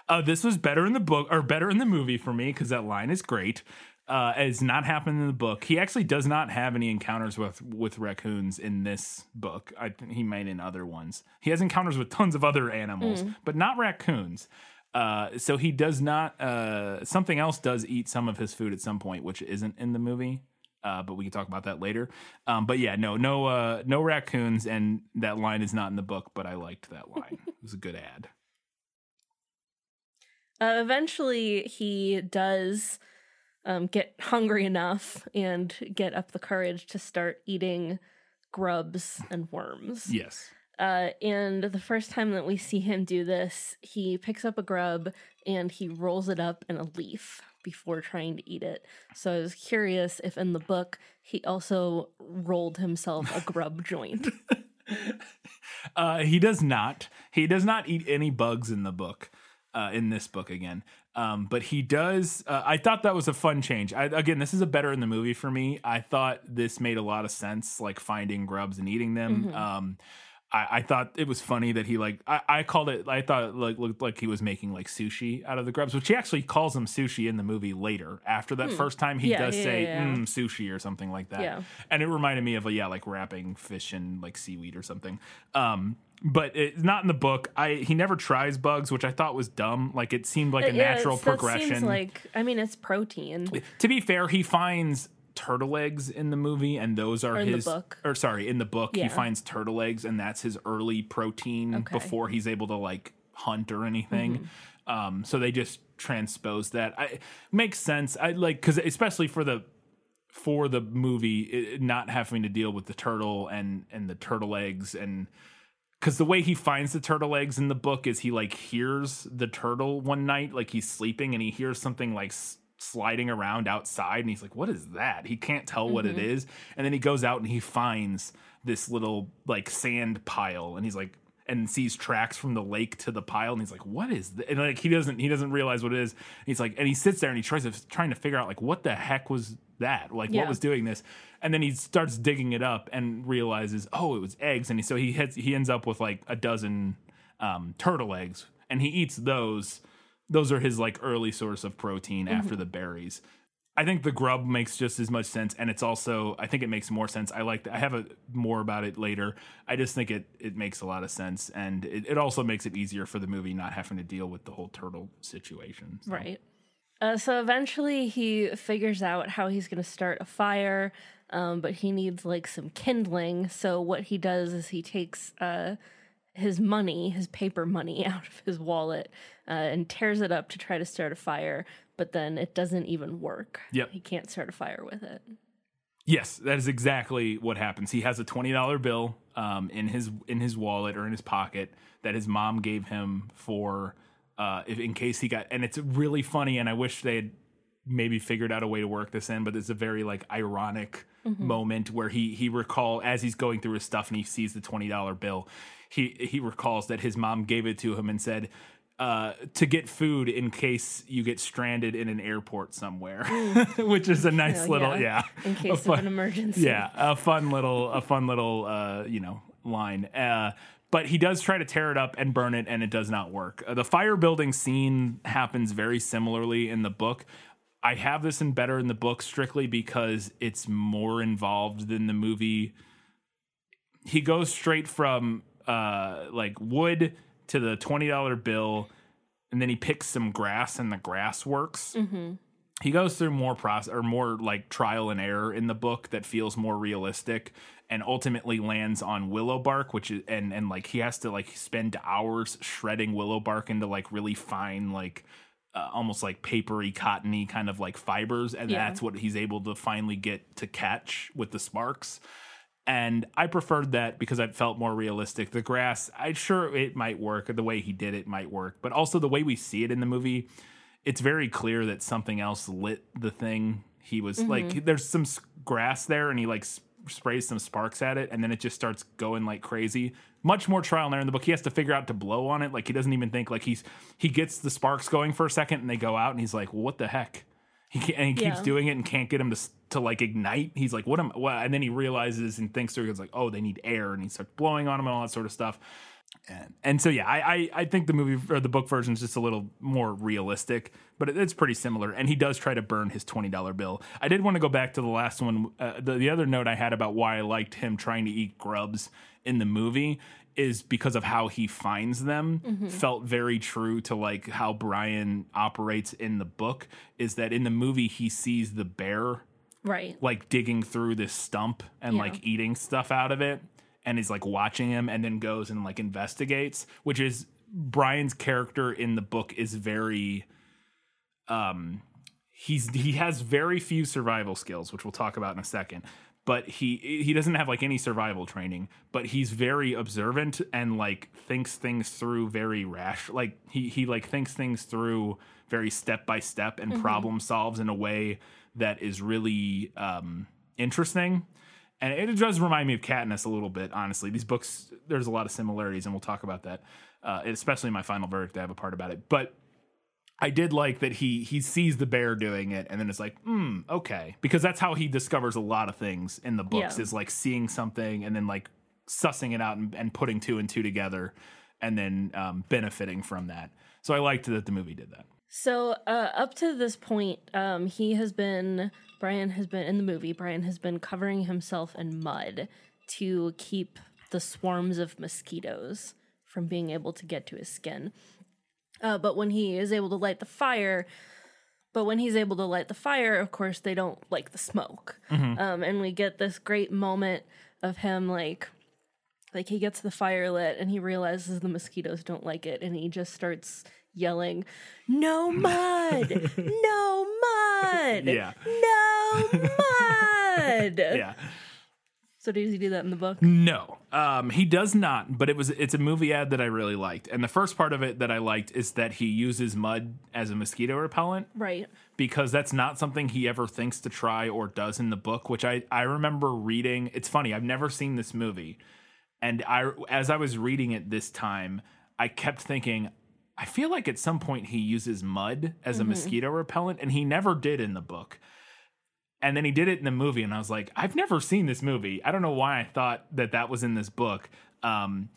Speaker 2: Uh, this was better in the book or better in the movie for me because that line is great. Uh, it's not happened in the book. He actually does not have any encounters with with raccoons in this book. I think he might in other ones. He has encounters with tons of other animals, but not raccoons. Uh, so he does not. Uh, something else does eat some of his food at some point, which isn't in the movie. Uh, but we can talk about that later. Um, but yeah, no, no, uh, no raccoons, and that line is not in the book. But I liked that line. it was a good add.
Speaker 3: Uh, eventually, he does um, get hungry enough and get up the courage to start eating grubs and worms.
Speaker 2: Yes.
Speaker 3: Uh, and the first time that we see him do this, he picks up a grub and he rolls it up in a leaf before trying to eat it. So I was curious if in the book he also rolled himself a grub joint.
Speaker 2: Uh, he does not. He does not eat any bugs in the book. Uh, in this book again, um, but he does. Uh, I thought that was a fun change. I, again, this is a better in the movie for me. I thought this made a lot of sense, like finding grubs and eating them. Um, I, I thought it was funny that he like I, I called it. I thought it like looked like he was making like sushi out of the grubs, which he actually calls them sushi in the movie later. After that first time, he
Speaker 3: Yeah,
Speaker 2: does
Speaker 3: yeah,
Speaker 2: say
Speaker 3: yeah.
Speaker 2: Mm, sushi or something like that. And it reminded me of a yeah like wrapping fish in like seaweed or something. Um, but it's not in the book. I he never tries bugs, which I thought was dumb. Like it seemed like a
Speaker 3: Yeah,
Speaker 2: natural progression.
Speaker 3: Seems like I mean, it's protein.
Speaker 2: to be fair, he finds turtle eggs in the movie, and those are
Speaker 3: Or in the
Speaker 2: his.
Speaker 3: book.
Speaker 2: Or sorry, in the book,
Speaker 3: Yeah.
Speaker 2: he finds turtle eggs, and that's his early protein
Speaker 3: Okay.
Speaker 2: before he's able to like hunt or anything.
Speaker 3: Mm-hmm.
Speaker 2: Um, so they just transpose that. I makes sense. I like because especially for the for the movie, it, not having to deal with the turtle and and the turtle eggs and because the way he finds the turtle eggs in the book is he like hears the turtle one night like he's sleeping and he hears something like s- sliding around outside and he's like what is that? He can't tell what it is and then he goes out and he finds this little like sand pile and he's like and sees tracks from the lake to the pile and he's like what is this? and like he doesn't he doesn't realize what it is. And he's like and he sits there and he tries to trying to figure out like what the heck was that? Like
Speaker 3: Yeah.
Speaker 2: what was doing this? And then he starts digging it up and realizes oh it was eggs. And he, so he heads he ends up with like a dozen um, turtle eggs and he eats those those are his like early source of protein after the berries i think the grub makes just as much sense and it's also i think it makes more sense i like i have a more about it later i just think it it makes a lot of sense and it, it also makes it easier for the movie not having to deal with the whole turtle situation so.
Speaker 3: Right. Uh, so eventually he figures out how he's going to start a fire, um, but he needs like some kindling. So what he does is he takes uh, his money, his paper money, out of his wallet uh, and tears it up to try to start a fire. But then it doesn't even work.
Speaker 2: Yep.
Speaker 3: He can't start a fire with it.
Speaker 2: Yes, that is exactly what happens. He has a twenty dollar bill um, in his in his wallet or in his pocket that his mom gave him for uh, if, in case he got. And it's really funny, and I wish they had maybe figured out a way to work this in. But it's a very like ironic moment where he he recall as he's going through his stuff and he sees the twenty dollar bill. He he recalls that his mom gave it to him and said. Uh, to get food in case you get stranded in an airport somewhere, which is a nice
Speaker 3: Oh,
Speaker 2: little yeah,
Speaker 3: In
Speaker 2: a
Speaker 3: case of an emergency.
Speaker 2: yeah, a fun little, a fun little, uh, you know, line. Uh, but he does try to tear it up and burn it, and it does not work. Uh, the fire building scene happens very similarly in the book. I have this in better in the book strictly because it's more involved than the movie. He goes straight from uh, like wood to the twenty dollar bill, and then he picks some grass, and the grass works. He goes through more process or more like trial and error in the book that feels more realistic and ultimately lands on willow bark which is and and like he has to like spend hours shredding willow bark into like really fine like uh, almost like papery cottony kind of like fibers and
Speaker 3: Yeah.
Speaker 2: that's what he's able to finally get to catch with the sparks and I preferred that because I felt more realistic. The grass, I sure it might work. The way he did it might work, but also the way we see it in the movie, it's very clear that something else lit the thing. He was like, mm-hmm. there's some grass there, and he like sprays some sparks at it, and then it just starts going like crazy. Much more trial and error in the book. He has to figure out to blow on it. Like he doesn't even think. Like he's he gets the sparks going for a second, and they go out, and he's like, "What the heck?" He and he keeps
Speaker 3: Yeah.
Speaker 2: doing it and can't get him to to like ignite. He's like, "What am?" What? And then he realizes and thinks through. He's like, "Oh, they need air," and he starts blowing on him and all that sort of stuff. And, and so yeah, I, I I think the movie or the book version is just a little more realistic, but it, it's pretty similar. And he does try to burn his twenty dollar bill. I did want to go back to the last one. Uh, the the other note I had about why I liked him trying to eat grubs in the movie is because of how he finds them felt very true to like how Brian operates in the book is that in the movie he sees the bear
Speaker 3: Right.
Speaker 2: like digging through this stump and
Speaker 3: Yeah.
Speaker 2: like eating stuff out of it and is like watching him and then goes and like investigates which is Brian's character in the book is very um he's he has very few survival skills which we'll talk about in a second but he he doesn't have like any survival training, but he's very observant and like thinks things through very rash. Like he he like thinks things through very step by step and problem solves in a way that is really um, interesting. And it does remind me of Katniss a little bit, honestly. These books, there's a lot of similarities, and we'll talk about that, uh, especially my final verdict. I have a part about it, but I did like that he he sees the bear doing it, and then it's like, hmm, okay, because that's how he discovers a lot of things in the books
Speaker 3: Yeah.
Speaker 2: is like seeing something and then like sussing it out and, and putting two and two together, and then um, benefiting from that. So I liked that the movie did that.
Speaker 3: So uh, up to this point, um, he has been Brian has been in the movie. Brian has been covering himself in mud to keep the swarms of mosquitoes from being able to get to his skin. Uh, but when he is able to light the fire, but when he's able to light the fire, of course they don't like the smoke. Um, and we get this great moment of him like like he gets the fire lit and he realizes the mosquitoes don't like it and he just starts yelling no mud no mud
Speaker 2: Yeah.
Speaker 3: no mud
Speaker 2: Yeah.
Speaker 3: So does he do that in the book
Speaker 2: No, um, he does not. But it was it's a movie ad that I really liked, and the first part of it that I liked is that he uses mud as a mosquito repellent
Speaker 3: right
Speaker 2: because that's not something he ever thinks to try or does in the book. Which I I remember reading. It's funny. I've never seen this movie, and I as I was reading it this time, I kept thinking. I feel like at some point he uses mud as a mosquito repellent, and he never did in the book and then he did it in the movie and i was like i've never seen this movie. I don't know why i thought that that was in this book um,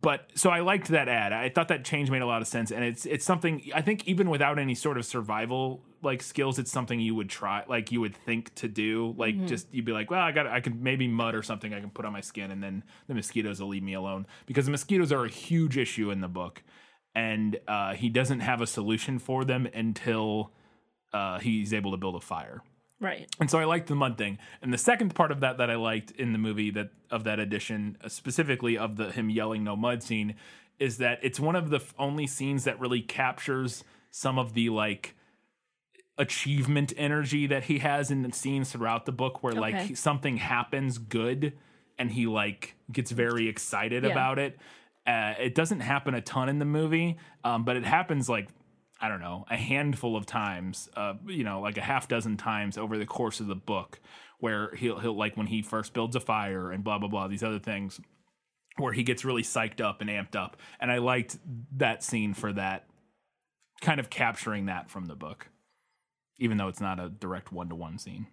Speaker 2: but so i liked that ad. I thought that change made a lot of sense and it's it's something i think even without any sort of survival like skills it's something you would try like you would think to do like just you'd be like well i got i could maybe mud or something i can put on my skin and then the mosquitoes will leave me alone. Because the mosquitoes are a huge issue in the book and uh, he doesn't have a solution for them until uh, he's able to build a fire
Speaker 3: right
Speaker 2: and so I liked the mud thing. And the second part of that that I liked in the movie that of that edition, uh, specifically of the him yelling no mud scene, is that it's one of the f- only scenes that really captures some of the like achievement energy that he has in the scenes throughout the book where
Speaker 3: Okay.
Speaker 2: like something happens good and he like gets very excited
Speaker 3: Yeah.
Speaker 2: about it. Uh, it doesn't happen a ton in the movie, um, but it happens like I don't know, a handful of times, uh, you know, like a half dozen times over the course of the book, where he'll he'll like when he first builds a fire and blah blah blah these other things, where he gets really psyched up and amped up, and I liked that scene for that, kind of capturing that from the book, even though it's not a direct one to one scene.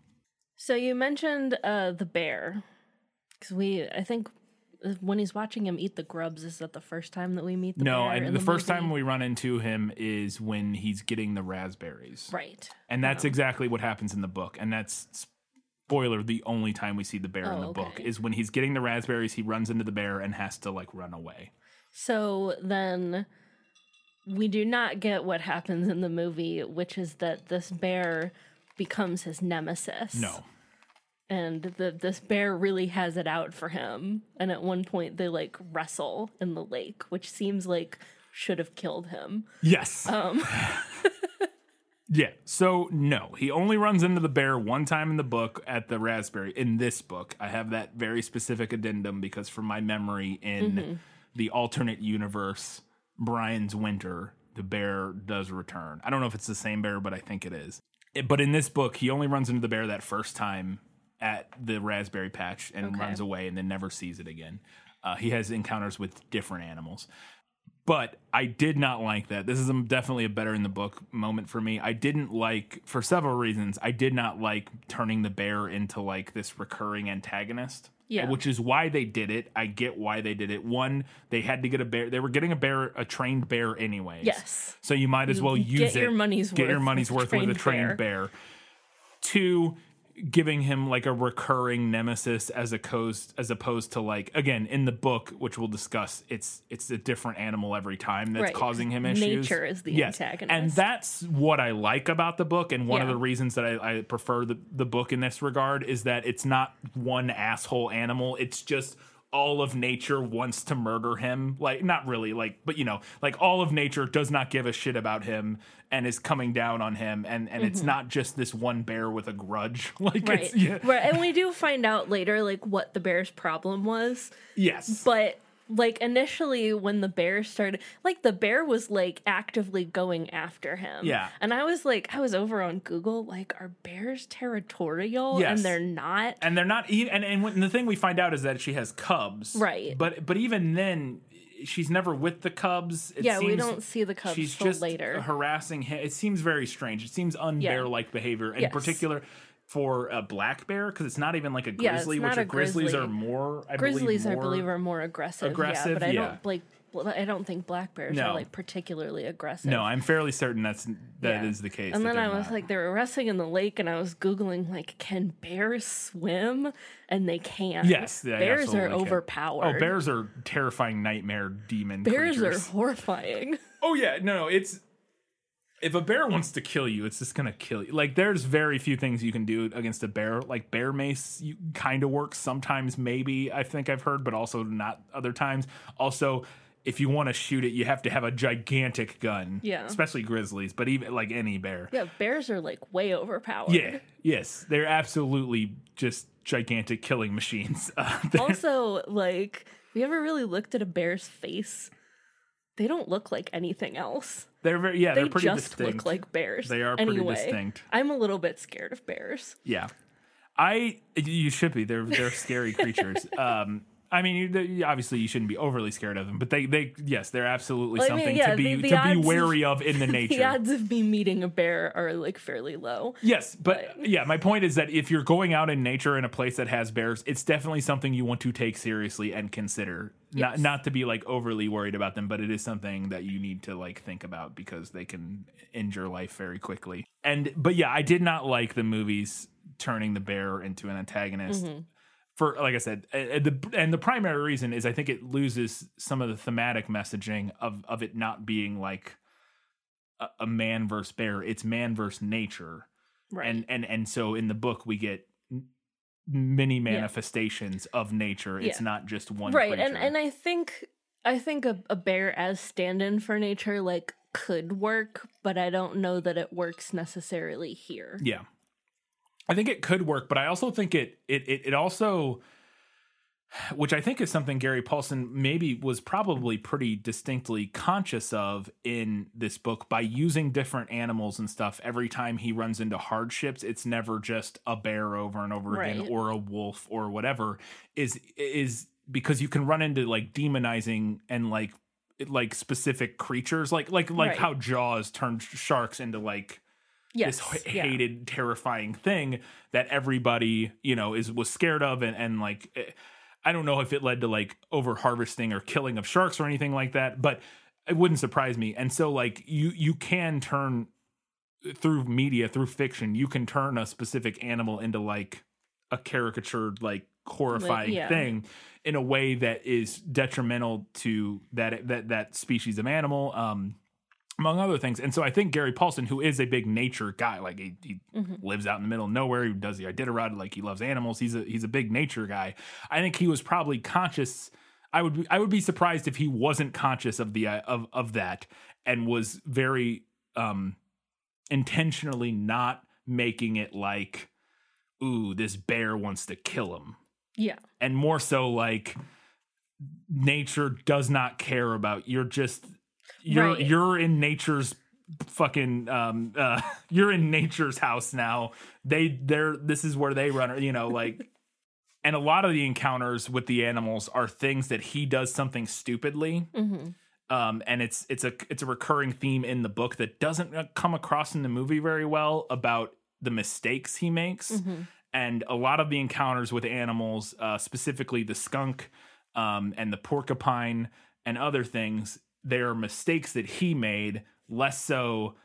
Speaker 3: so you mentioned uh the bear because we i think when he's watching him eat the grubs is that the first time that we meet the
Speaker 2: no, and the, first
Speaker 3: movie?
Speaker 2: time we run into him is when he's getting the raspberries,
Speaker 3: right.
Speaker 2: And that's exactly what happens in the book, and that's spoiler the only time we see the bear in
Speaker 3: Oh,
Speaker 2: the book is when he's getting the raspberries he runs into the bear and has to like run away.
Speaker 3: So then we do not get what happens in the movie, which is that this bear becomes his nemesis.
Speaker 2: no
Speaker 3: And the this bear really has it out for him. And at one point they like wrestle in the lake, which seems like should have killed him.
Speaker 2: yes.
Speaker 3: Um.
Speaker 2: Yeah. So no. He only runs into the bear one time in the book at the raspberry in this book. I have that very specific addendum because from my memory in
Speaker 3: Mm-hmm.
Speaker 2: the alternate universe brian's winter the bear does return. I don't know if it's the same bear but i think it is. It- but in this book he only runs into the bear that first time at the raspberry patch and
Speaker 3: Okay.
Speaker 2: runs away and then never sees it again uh, he has encounters with different animals but I did not like that. This is a, definitely a better in the book moment for me. I didn't like, for several reasons, I did not like turning the bear into like this recurring antagonist.
Speaker 3: Yeah.
Speaker 2: Which is why they did it. I get why they did it. One, they had to get a bear. They were getting a bear, a trained bear, anyways.
Speaker 3: Yes.
Speaker 2: So you might as well use
Speaker 3: get
Speaker 2: it.
Speaker 3: your money's
Speaker 2: get your money's worth with a
Speaker 3: trained
Speaker 2: trained bear. Two, giving him like a recurring nemesis as a opposed as opposed to like again in the book which we'll discuss it's it's a different animal every time that's
Speaker 3: Right.
Speaker 2: causing him issues
Speaker 3: Nature is the
Speaker 2: yes.
Speaker 3: antagonist.
Speaker 2: and that's what i like about the book and one of the reasons that I, I prefer the, the book in this regard is that it's not one asshole animal it's just all of nature wants to murder him. Like not really, like but you know, like all of nature does not give a shit about him and is coming down on him and and it's not just this one bear with a grudge. Like
Speaker 3: Mm-hmm. Right.
Speaker 2: yeah.
Speaker 3: Right. And we do find out later like what the bear's problem was.
Speaker 2: Yes.
Speaker 3: But like initially when the bear started like the bear was like actively going after him.
Speaker 2: Yeah.
Speaker 3: And I was like I was over on Google like are bears territorial
Speaker 2: Yes.
Speaker 3: and they're not.
Speaker 2: and they're not even and, and when, the thing we find out is that she has cubs
Speaker 3: Right.
Speaker 2: but but even then she's never with the cubs it
Speaker 3: Yeah, we don't see the cubs
Speaker 2: she's just
Speaker 3: later.
Speaker 2: harassing him it seems very strange it seems unbear like behavior in
Speaker 3: Yes.
Speaker 2: particular for a black bear because it's not even like a
Speaker 3: Yeah,
Speaker 2: grizzly
Speaker 3: not
Speaker 2: which
Speaker 3: a
Speaker 2: grizzlies
Speaker 3: grizzly.
Speaker 2: are more I
Speaker 3: Grizzlies
Speaker 2: believe,
Speaker 3: I believe are more aggressive.
Speaker 2: aggressive,
Speaker 3: yeah, but I
Speaker 2: yeah.
Speaker 3: don't like I don't think black bears
Speaker 2: No.
Speaker 3: are like particularly aggressive.
Speaker 2: no i'm fairly certain that's that is
Speaker 3: Yeah.
Speaker 2: the case
Speaker 3: And then I was
Speaker 2: not.
Speaker 3: like, they were wrestling in the lake, and I was googling like, can bears swim? And they can.
Speaker 2: yes they
Speaker 3: bears are
Speaker 2: can.
Speaker 3: Oh, overpowered.
Speaker 2: oh bears are terrifying nightmare demon
Speaker 3: Bears
Speaker 2: creatures.
Speaker 3: are horrifying.
Speaker 2: Oh yeah, no, no, it's if a bear wants to kill you, it's just gonna kill you. Like there's very few things you can do against a bear. Like bear mace, you kind of works sometimes, maybe I think I've heard, but also not other times. Also, if you want to shoot it, you have to have a gigantic gun.
Speaker 3: Yeah.
Speaker 2: especially grizzlies, but even like any bear.
Speaker 3: yeah, bears are like way overpowered.
Speaker 2: Yeah, yes, they're absolutely just gigantic killing machines. Uh,
Speaker 3: Also, like, have you ever really looked at a bear's face? They don't look like anything else.
Speaker 2: They're very yeah,
Speaker 3: They
Speaker 2: they're pretty
Speaker 3: just
Speaker 2: distinct.
Speaker 3: look like bears.
Speaker 2: They are pretty distinct.
Speaker 3: I'm a little bit scared of bears.
Speaker 2: Yeah, I you should be. They're they're scary creatures. Um, I mean, you, they- obviously you shouldn't be overly scared of them, but they they yes, they're absolutely
Speaker 3: Well, I mean,
Speaker 2: something
Speaker 3: yeah,
Speaker 2: to be
Speaker 3: the- the
Speaker 2: to
Speaker 3: odds
Speaker 2: be wary of in the nature.
Speaker 3: The odds of me meeting a bear are like fairly low.
Speaker 2: Yes, but yeah, my point is that if you're going out in nature in a place that has bears, it's definitely something you want to take seriously and consider. Not
Speaker 3: Yes.
Speaker 2: not to be like overly worried about them, but it is something that you need to like think about because they can end your life very quickly. And but yeah, I did not like the movies turning the bear into an antagonist.
Speaker 3: Mm-hmm.
Speaker 2: For like I said, uh, the and the primary reason is I think it loses some of the thematic messaging of of it not being like a, a man versus bear. It's man versus nature
Speaker 3: Right.
Speaker 2: and and and so in the book we get many manifestations of nature it's
Speaker 3: Yeah.
Speaker 2: not just one
Speaker 3: right and and i think i think a, a bear as stand-in for nature like could work but i don't know that it works necessarily here
Speaker 2: yeah i think it could work but i also think it it it, it also which i think is something gary paulsen maybe was probably pretty distinctly conscious of in this book by using different animals and stuff every time he runs into hardships it's never just a bear over and over again or a wolf or whatever is is because you can run into like demonizing and like like specific creatures like like like
Speaker 3: Right.
Speaker 2: how jaws turned sharks into like
Speaker 3: yes
Speaker 2: this h-
Speaker 3: yeah.
Speaker 2: hated terrifying thing that everybody you know is was scared of and and like eh, i don't know if it led to like over harvesting or killing of sharks or anything like that but it wouldn't surprise me and so like you you can turn through media through fiction you can turn a specific animal into like a caricatured like horrifying
Speaker 3: yeah.
Speaker 2: thing in a way that is detrimental to that that that species of animal um among other things. And so i think gary paulsen who is a big nature guy like he, he
Speaker 3: Mm-hmm.
Speaker 2: lives out in the middle of nowhere he does the iditarod like he loves animals. He's a he's a big nature guy. I think he was probably conscious i would be, i would be surprised if he wasn't conscious of the uh, of of that and was very um intentionally not making it like ooh this bear wants to kill him.
Speaker 3: Yeah.
Speaker 2: And more so like nature does not care about you're just you're
Speaker 3: Right.
Speaker 2: you're in nature's fucking um uh you're in nature's house now they they're this is where they run you know like and a lot of the encounters with the animals are things that he does something stupidly
Speaker 3: hmm
Speaker 2: um, and it's it's a it's a recurring theme in the book that doesn't uh, come across in the movie very well about the mistakes he makes
Speaker 3: Mm-hmm.
Speaker 2: and a lot of the encounters with animals uh, specifically the skunk um, and the porcupine and other things they are mistakes that he made less so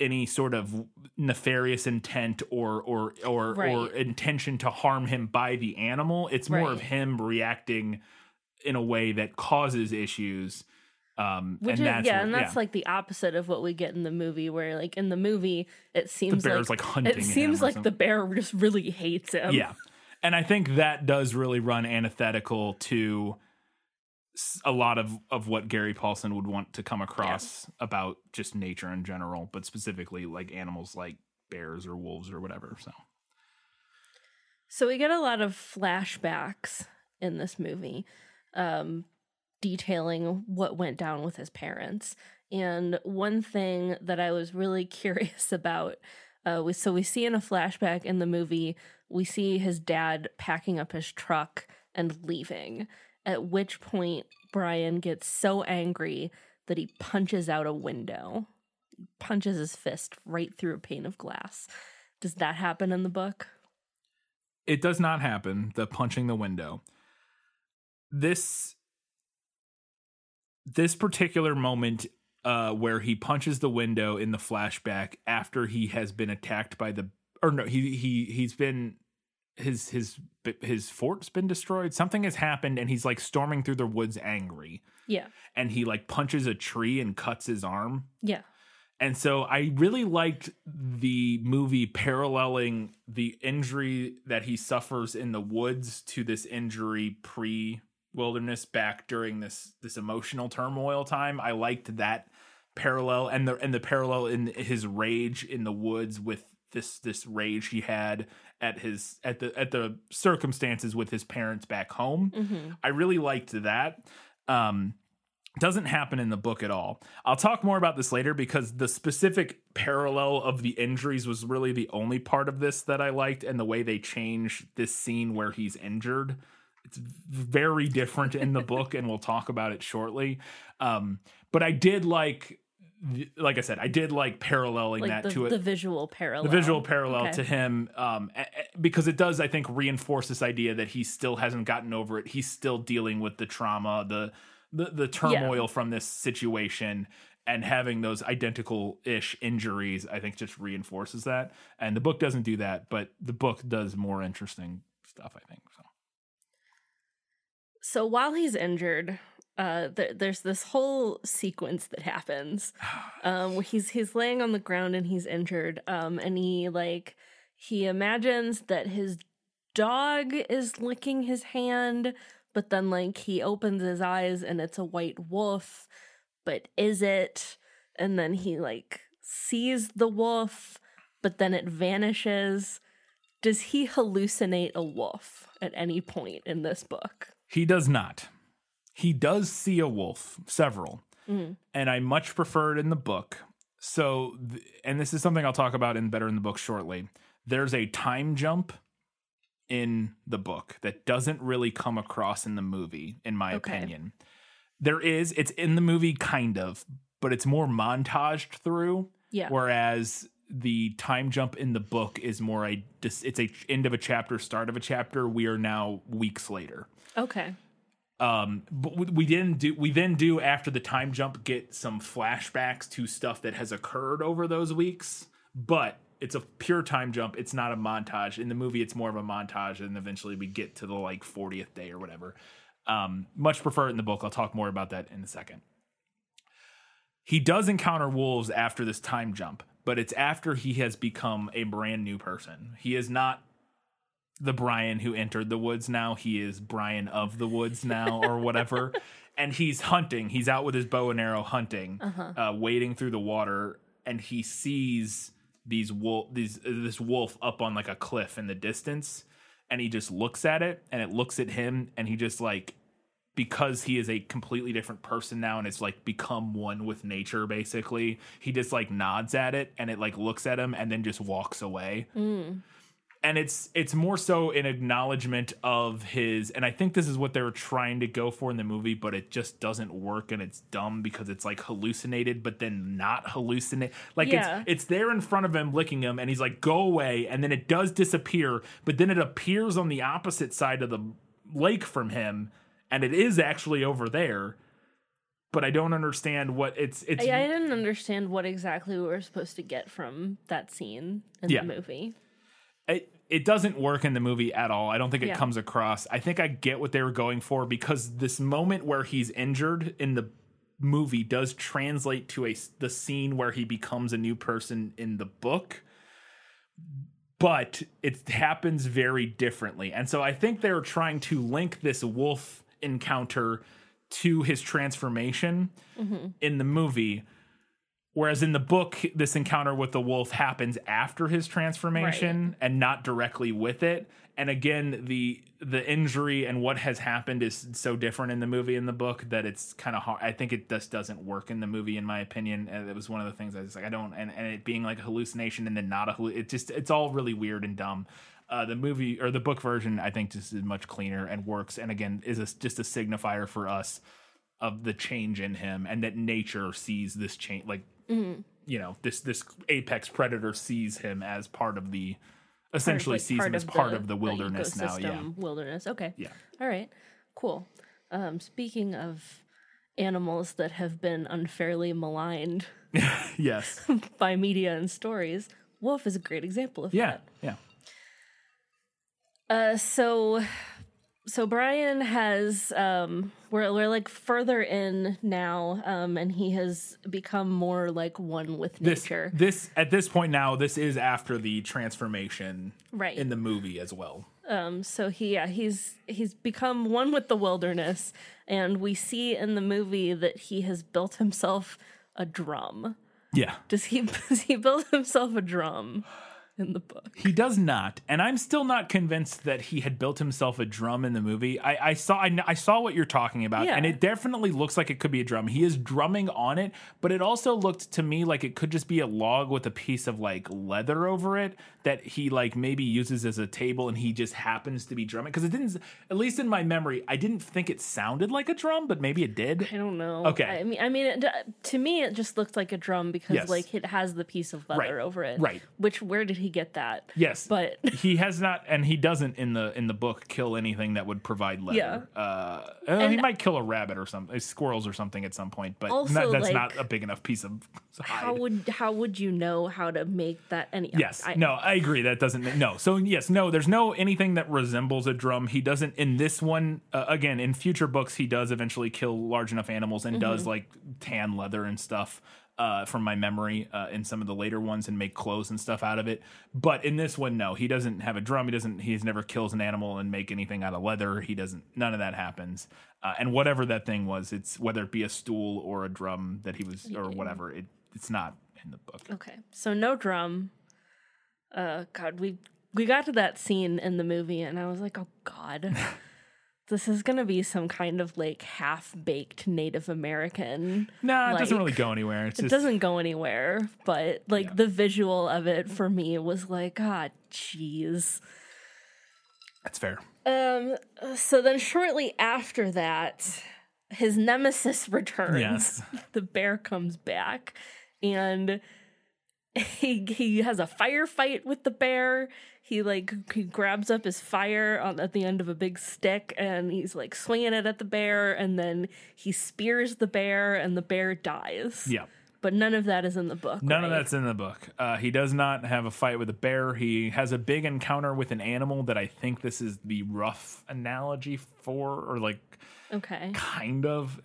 Speaker 2: any sort of nefarious intent or or or or intention to harm him by the animal. It's more of him reacting in a way that causes issues um
Speaker 3: which
Speaker 2: and
Speaker 3: is
Speaker 2: that's
Speaker 3: yeah
Speaker 2: what-
Speaker 3: and that's like the opposite of what we get in the movie where like in the movie it
Speaker 2: the
Speaker 3: seems
Speaker 2: bear's
Speaker 3: like,
Speaker 2: like hunting
Speaker 3: it seems like the bear just really hates him.
Speaker 2: Yeah. And I think that does really run antithetical to a lot of of what Gary Paulsen would want to come across about just nature in general, but specifically like animals like bears or wolves or whatever. So
Speaker 3: So we get a lot of flashbacks in this movie, um, detailing what went down with his parents. And one thing that I was really curious about, uh, we so we see in a flashback in the movie, we see his dad packing up his truck and leaving. At which point, Brian gets so angry that he punches out a window, punches his fist right through a pane of glass. Does that happen in the book?
Speaker 2: it does not happen. The punching the window. This this particular moment uh, where he punches the window in the flashback after he has been attacked by the or no he he he's been his his his fort's been destroyed something has happened and he's like storming through the woods angry
Speaker 3: Yeah.
Speaker 2: and he like punches a tree and cuts his arm
Speaker 3: Yeah.
Speaker 2: and so I really liked the movie paralleling the injury that he suffers in the woods to this injury pre wilderness back during this this emotional turmoil time. I liked that parallel and the and the parallel in his rage in the woods with this this rage he had at his at the at the circumstances with his parents back home.
Speaker 3: Mm-hmm.
Speaker 2: I really liked that. Um doesn't happen in the book at all. I'll talk more about this later because the specific parallel of the injuries was really the only part of this that I liked and the way they change this scene where he's injured. It's very different in the book and we'll talk about it shortly. Um, but I did like like I said, I did like paralleling
Speaker 3: Like
Speaker 2: that
Speaker 3: the,
Speaker 2: to it
Speaker 3: the visual parallel.
Speaker 2: the visual parallel
Speaker 3: Okay.
Speaker 2: to him um because it does i think reinforce this idea that he still hasn't gotten over it he's still dealing with the trauma the the, the turmoil from this situation and having those identical ish injuries i think just reinforces that and the book doesn't do that but the book does more interesting stuff i think so
Speaker 3: So while he's injured, uh, th- there's this whole sequence that happens. Um, where he's he's laying on the ground and he's injured. Um, and he like he imagines that his dog is licking his hand, but then like he opens his eyes and it's a white wolf. But is it? And then he like sees the wolf, but then it vanishes. Does he hallucinate a wolf at any point in this book?
Speaker 2: He does not. He does see a wolf, several, mm-hmm. and I much prefer it in the book. So, th- and this is something I'll talk about in better in the book shortly. There's a time jump in the book that doesn't really come across in the movie, in my
Speaker 3: Okay.
Speaker 2: opinion. There is, it's in the movie, kind of, but it's more montaged through.
Speaker 3: Yeah.
Speaker 2: Whereas the time jump in the book is more a it's a end of a chapter, start of a chapter. We are now weeks later.
Speaker 3: Okay.
Speaker 2: Um, but we- didn't do. We then do after the time jump get some flashbacks to stuff that has occurred over those weeks. But it's a pure time jump. It's not a montage. In the movie, it's more of a montage, and eventually we get to the like 40th day or whatever. Um, much prefer it in the book. I'll talk more about that in a second. He does encounter wolves after this time jump, but it's after he has become a brand new person. He is not the Brian who entered the woods now. He is Brian of the woods now, or whatever. and he's hunting. He's out with his bow and arrow hunting, uh wading through the water, and he sees these wolf, these this wolf up on like a cliff in the distance, and he just looks at it, and it looks at him, and he just like because he is a completely different person now and it's like become one with nature basically he just like nods at it and it like looks at him and then just walks away and it's it's more so an acknowledgement of his and i think this is what they were trying to go for in the movie but it just doesn't work and it's dumb because it's like hallucinated but then not hallucinate like
Speaker 3: Yeah.
Speaker 2: it's it's there in front of him licking him and he's like go away and then it does disappear but then it appears on the opposite side of the lake from him and it is actually over there but i don't understand what it's it's
Speaker 3: I, I didn't understand what exactly we were supposed to get from that scene in
Speaker 2: Yeah.
Speaker 3: the movie.
Speaker 2: It, it doesn't work in the movie at all. I don't think it
Speaker 3: Yeah.
Speaker 2: comes across. I think I get what they were going for because this moment where he's injured in the movie does translate to a the scene where he becomes a new person in the book. but it happens very differently. And so I think they're trying to link this wolf encounter to his transformation mm-hmm. in the movie. Whereas in the book, this encounter with the wolf happens after his transformation and not directly with it. And again, the the injury and what has happened is so different in the movie and the book that it's kind of hard. I think it just doesn't work in the movie, in my opinion. And it was one of the things I was like, I don't, and, and it being like a hallucination and then not a. It just, it's all really weird and dumb. Uh, the movie or the book version, I think, just is much cleaner and works. And again, is a, just a signifier for us of the change in him and that nature sees this change like you know this this apex predator sees him as part of the essentially
Speaker 3: like,
Speaker 2: sees him as part of the wilderness now yeah
Speaker 3: Wilderness. Okay.
Speaker 2: Yeah.
Speaker 3: All right. Cool. Um, speaking of animals that have been unfairly maligned
Speaker 2: yes
Speaker 3: by media and stories, wolf is a great example of
Speaker 2: yeah
Speaker 3: that.
Speaker 2: Yeah.
Speaker 3: Yeah Uh, so, so Brian has um, we're we're like further in now, um, and he has become more like one with
Speaker 2: this
Speaker 3: nature.
Speaker 2: this at this point now this is after the transformation
Speaker 3: Right.
Speaker 2: in the movie as well
Speaker 3: Um, so he yeah, he's he's become one with the wilderness, and we see in the movie that he has built himself a drum.
Speaker 2: yeah
Speaker 3: Does he does he build himself a drum in the book?
Speaker 2: He does not, and I'm still not convinced that he had built himself a drum in the movie. I, I saw, I, I saw what you're talking about,
Speaker 3: Yeah.
Speaker 2: and it definitely looks like it could be a drum. He is drumming on it, but it also looked to me like it could just be a log with a piece of like leather over it that he like maybe uses as a table, and he just happens to be drumming because it didn't. At least in my memory, I didn't think it sounded like a drum, but maybe it did.
Speaker 3: I don't know.
Speaker 2: Okay.
Speaker 3: I mean, I mean, it, to me, it just looked like a drum because
Speaker 2: Yes.
Speaker 3: like it has the piece of leather
Speaker 2: Right.
Speaker 3: over it.
Speaker 2: Right.
Speaker 3: Which where did he get that?
Speaker 2: Yes,
Speaker 3: But
Speaker 2: he has not, and he doesn't in the in the book kill anything that would provide leather.
Speaker 3: Yeah.
Speaker 2: Uh, uh, he might kill a rabbit or some uh, squirrels or something at some point, but
Speaker 3: Also,
Speaker 2: not- that's
Speaker 3: like,
Speaker 2: not a big enough piece of hide.
Speaker 3: how would how would you know how to make that any?
Speaker 2: Yes,
Speaker 3: I,
Speaker 2: no, I agree. That doesn't no. So yes, no. There's no anything that resembles a drum. He doesn't in this one. Uh, again, in future books, he does eventually kill large enough animals and does
Speaker 3: Mm-hmm.
Speaker 2: like tan leather and stuff. Uh, from my memory, uh, in some of the later ones, and make clothes and stuff out of it. But in this one, no, he doesn't have a drum. He doesn't. He's never kills an animal and make anything out of leather. He doesn't. None of that happens. Uh, and whatever that thing was, it's whether it be a stool or a drum that he was or whatever. It it's not in the book.
Speaker 3: Okay, so no drum. Uh, God, we we got to that scene in the movie, and I was like, oh God, this is gonna be some kind of like half baked Native American.
Speaker 2: No, it doesn't really go anywhere. It's
Speaker 3: It
Speaker 2: just
Speaker 3: doesn't go anywhere, but like the visual of it for me was like, God, jeez.
Speaker 2: that's fair.
Speaker 3: Um. So then, shortly after that, his nemesis returns.
Speaker 2: Yes.
Speaker 3: the bear comes back, and he he has a firefight with the bear. He like he grabs up his fire on at the end of a big stick, and he's like swinging it at the bear, and then he spears the bear, and the bear dies.
Speaker 2: Yeah.
Speaker 3: But none of that is in the book.
Speaker 2: None of that's in the book. Uh, he does not have a fight with a bear. He has a big encounter with an animal that I think this is the rough analogy for, or like
Speaker 3: okay.
Speaker 2: kind of.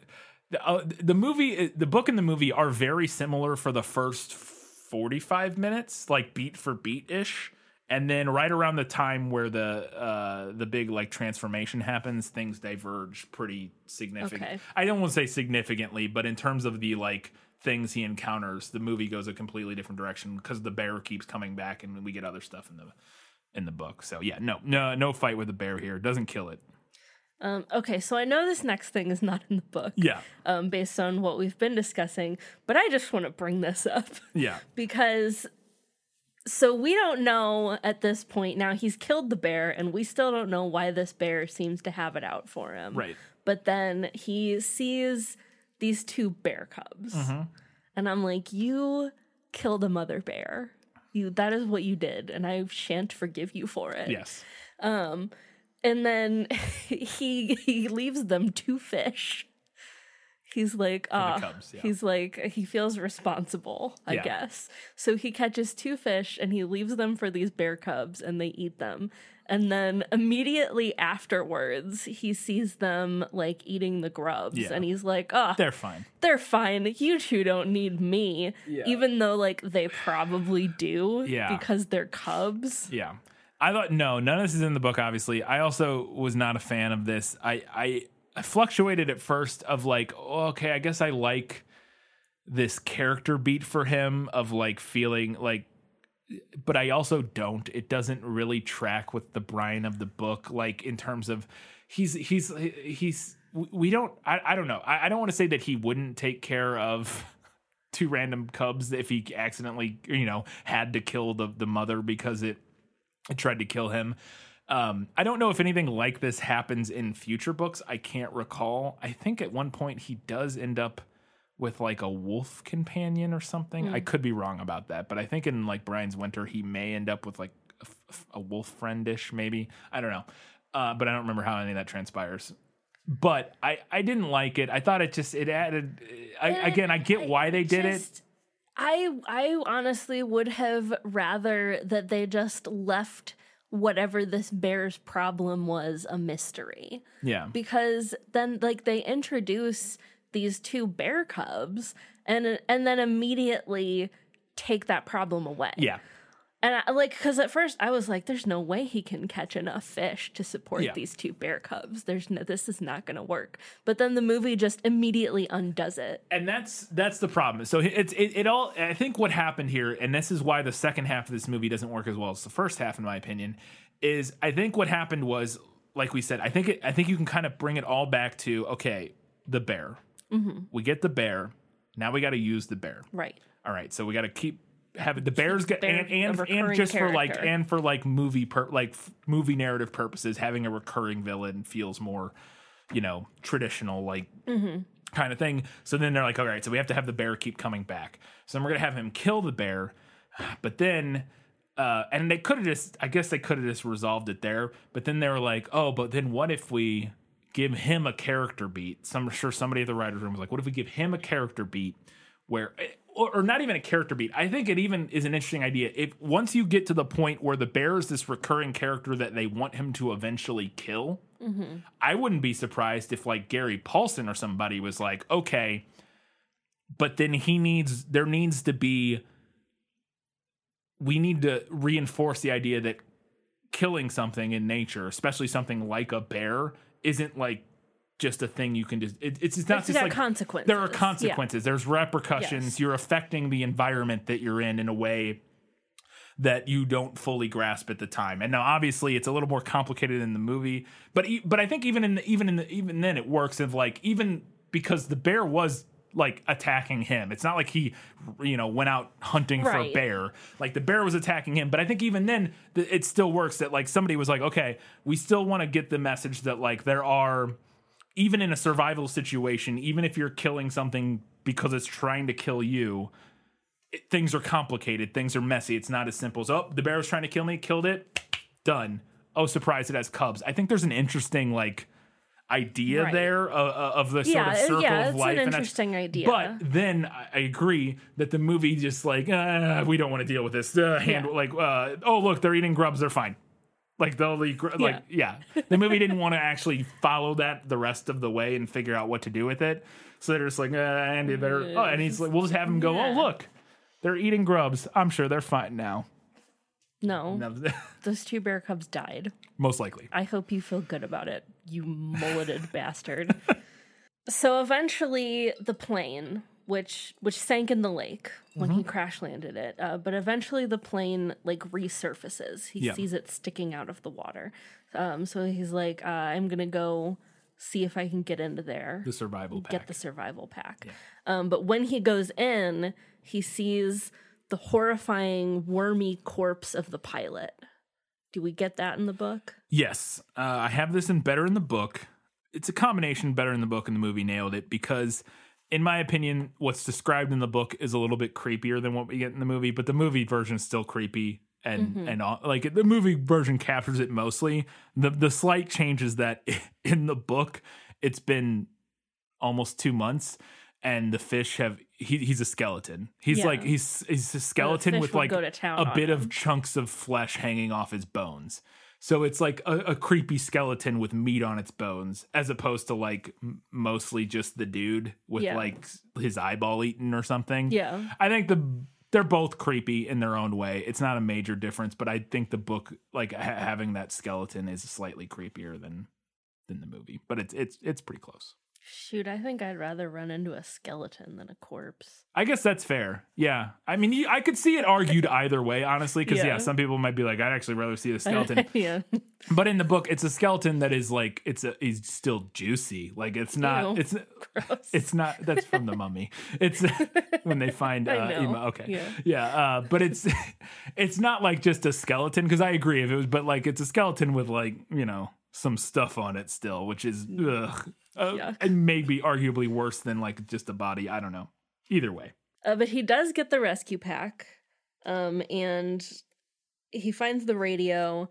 Speaker 2: The, uh, the movie, the book and the movie are very similar for the first 45 minutes, like beat for beat ish. And then right around the time where the uh, the big like transformation happens, things diverge pretty significant.
Speaker 3: Okay.
Speaker 2: I don't want to say significantly, but in terms of the like things he encounters, the movie goes a completely different direction because the bear keeps coming back, and we get other stuff in the in the book. So yeah, no, no, no fight with the bear here. Doesn't kill it.
Speaker 3: Um, okay, so I know this next thing is not in the book.
Speaker 2: Yeah,
Speaker 3: um, based on what we've been discussing, but I just want to bring this up
Speaker 2: yeah,
Speaker 3: because so we don't know at this point now he's killed the bear and we still don't know why this bear seems to have it out for him.
Speaker 2: right.
Speaker 3: But then he sees these two bear cubs.
Speaker 2: Mm-hmm.
Speaker 3: And I'm like, you killed a mother bear. You that is what you did and I shan't forgive you for it.
Speaker 2: Yes.
Speaker 3: Um, and then he he leaves them two fish. He's like
Speaker 2: the
Speaker 3: ah
Speaker 2: cubs, yeah.
Speaker 3: he's like he feels responsible i
Speaker 2: Yeah.
Speaker 3: guess so he catches two fish and he leaves them for these bear cubs and they eat them and then immediately afterwards he sees them like eating the grubs
Speaker 2: Yeah.
Speaker 3: and he's like oh
Speaker 2: They're fine.
Speaker 3: they're fine you two don't need me even though like they probably do
Speaker 2: Yeah.
Speaker 3: because they're cubs
Speaker 2: Yeah. I thought no, none of this is in the book. Obviously, I also was not a fan of this. I I, I fluctuated at first of like, oh, okay, I guess I like this character beat for him of like feeling like, but I also don't. It doesn't really track with the Brian of the book, like in terms of he's he's he's we don't. I I don't know. I, I don't want to say that he wouldn't take care of two random cubs if he accidentally you know had to kill the the mother because it it tried to kill him. Um, I don't know if anything like this happens in future books. I can't recall. I think at one point he does end up with like a wolf companion or something. I could be wrong about that, but I think in like Brian's Winter he may end up with like a wolf friendish, maybe. I don't know, uh, but I don't remember how any of that transpires. But I I didn't like it. I thought it just it added. I, again, I get why they did it.
Speaker 3: I I honestly would have rather that they just left whatever this bear's problem was a mystery
Speaker 2: Yeah,
Speaker 3: because then like they introduce these two bear cubs and and then immediately take that problem away.
Speaker 2: yeah.
Speaker 3: And I, like cuz at first I was like there's no way he can catch enough fish to support
Speaker 2: Yeah.
Speaker 3: these two bear cubs. There's no this is not going to work. But then the movie just immediately undoes it.
Speaker 2: and that's that's the problem. So it's it, it all. I think what happened here, and this is why the second half of this movie doesn't work as well as the first half, in my opinion, is I think what happened was, like we said, I think it, I think you can kind of bring it all back to okay, the bear. Mm-hmm. We get the bear. Now we got to use the bear.
Speaker 3: Right.
Speaker 2: All right, so we got to keep have the bears get and and, and just for like and for like movie per like movie narrative purposes, having a recurring villain feels more, you know, traditional like
Speaker 3: Mm-hmm.
Speaker 2: kind of thing. So then they're like, all right, so we have to have the bear keep coming back. So then we're gonna have him kill the bear, but then. Uh, and they could have just, I guess they could have just resolved it there. But then they were like, oh, but then what if we give him a character beat? Some, I'm sure somebody at the writer's room was like, what if we give him a character beat where or, or not even a character beat. I think it even is an interesting idea. If once you get to the point where the bear is this recurring character that they want him to eventually kill, mm-hmm. I wouldn't be surprised if like Gary Paulsen or somebody was like, okay, but then he needs there needs to be we need to reinforce the idea that killing something in nature, especially something like a bear, isn't like just a thing you can just it, it's it's not
Speaker 3: It's
Speaker 2: just like
Speaker 3: consequences.
Speaker 2: there are
Speaker 3: Yeah.
Speaker 2: consequences there's repercussions
Speaker 3: Yes.
Speaker 2: you're affecting the environment that you're in in a way that you don't fully grasp at the time and now obviously it's a little more complicated in the movie but but i think even in the, even in the, even then it works of like even because the bear was like attacking him it's not like he you know went out hunting for a bear like the bear was attacking him but i think even then th- it still works that like somebody was like okay we still want to get the message that like there are even in a survival situation, even if you're killing something because it's trying to kill you, it, things are complicated. Things are messy. It's not as simple as, oh, the bear was trying to kill me, killed it, done. Oh, surprise, it has cubs. I think there's an interesting, like, idea
Speaker 3: Right.
Speaker 2: there uh, uh, of the sort
Speaker 3: Yeah,
Speaker 2: of
Speaker 3: uh,
Speaker 2: circle
Speaker 3: yeah,
Speaker 2: of
Speaker 3: it's an
Speaker 2: life. that's-
Speaker 3: interesting idea.
Speaker 2: But then I agree that the movie just like, uh, we don't want to deal with this. Uh, handle
Speaker 3: Yeah.
Speaker 2: like, uh, oh, look, they're eating grubs. They're fine. Like eat, gr- like yeah. The movie didn't want to actually follow that the rest of the way and figure out what to do with it. So they're just like, uh, Andy, they're oh, and he's like, we'll just have him go. Oh, look, they're eating grubs. I'm sure they're fine now.
Speaker 3: No,
Speaker 2: No,
Speaker 3: those two bear cubs died.
Speaker 2: Most likely.
Speaker 3: I hope you feel good about it, you mulleted bastard. So eventually, the plane, which which sank in the lake when
Speaker 2: Mm-hmm.
Speaker 3: he crash landed it, uh, but eventually the plane like resurfaces. He
Speaker 2: Yeah.
Speaker 3: sees it sticking out of the water. Um, so he's like, uh, "I'm gonna go see if I can get into there."
Speaker 2: The survival pack.
Speaker 3: get the survival pack. Um, but when he goes in, he sees the horrifying wormy corpse of the pilot. Do we get that in the book?
Speaker 2: Yes, uh, I have this in better in the book. It's a combination better in the book and the movie nailed it because, in my opinion, what's described in the book is a little bit creepier than what we get in the movie. But the movie version is still creepy and and all, like the movie version captures it mostly. The the slight changes that in the book, it's been almost two months, and the fish have he, he's a skeleton. He's
Speaker 3: Yeah.
Speaker 2: like he's he's a skeleton with like a bit
Speaker 3: him.
Speaker 2: of chunks of flesh hanging off his bones. So it's like a, a creepy skeleton with meat on its bones, as opposed to like mostly just the dude with
Speaker 3: Yeah.
Speaker 2: like his eyeball eaten or something.
Speaker 3: Yeah.
Speaker 2: I think the they're both creepy in their own way. It's not a major difference, but I think the book, like ha- having that skeleton, is slightly creepier than than the movie. But it's it's it's pretty close.
Speaker 3: Shoot, I think I'd rather run into a skeleton than a corpse.
Speaker 2: I guess that's fair. Yeah, I mean, you, I could see it argued either way, honestly, because yeah.
Speaker 3: Yeah.
Speaker 2: some people might be like, I'd actually rather see a skeleton.
Speaker 3: yeah.
Speaker 2: but in the book, it's a skeleton that is like it's a is still juicy. Like it's not.
Speaker 3: Ew.
Speaker 2: It's
Speaker 3: Gross.
Speaker 2: it's not. That's from the Mummy. It's when they find uh. Ema. Okay,
Speaker 3: Yeah.
Speaker 2: yeah. Uh, but it's it's not like just a skeleton because I agree if it was, but like it's a skeleton with like you know some stuff on it still, which is ugh, uh, and maybe arguably worse than like just a body. I don't know. Either way.
Speaker 3: Uh, but he does get the rescue pack, um, and he finds the radio.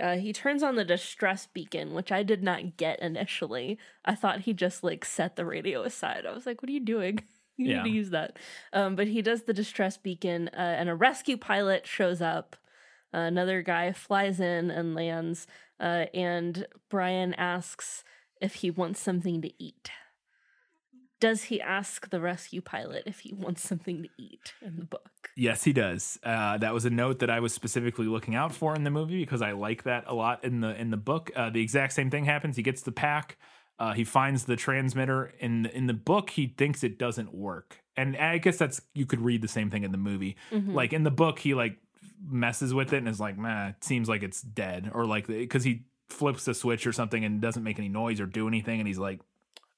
Speaker 3: Uh, he turns on the distress beacon, which I did not get initially. I thought he just like set the radio aside. I was like, "What are you doing? You
Speaker 2: Yeah.
Speaker 3: need to use that." Um, but he does the distress beacon, uh, and a rescue pilot shows up. Uh, another guy flies in and lands, uh, and Brian asks if he wants something to eat. Does he ask the rescue pilot if he wants something to eat in the book?
Speaker 2: Yes, he does. Uh, that was a note that I was specifically looking out for in the movie because I like that a lot in the in the book. Uh, the exact same thing happens. He gets the pack. Uh, he finds the transmitter in the, in the book. He thinks it doesn't work, and I guess that's you could read the same thing in the movie. Like in the book, he like messes with it and is like, "Man, it seems like it's dead," or like because he flips the switch or something and doesn't make any noise or do anything, and he's like,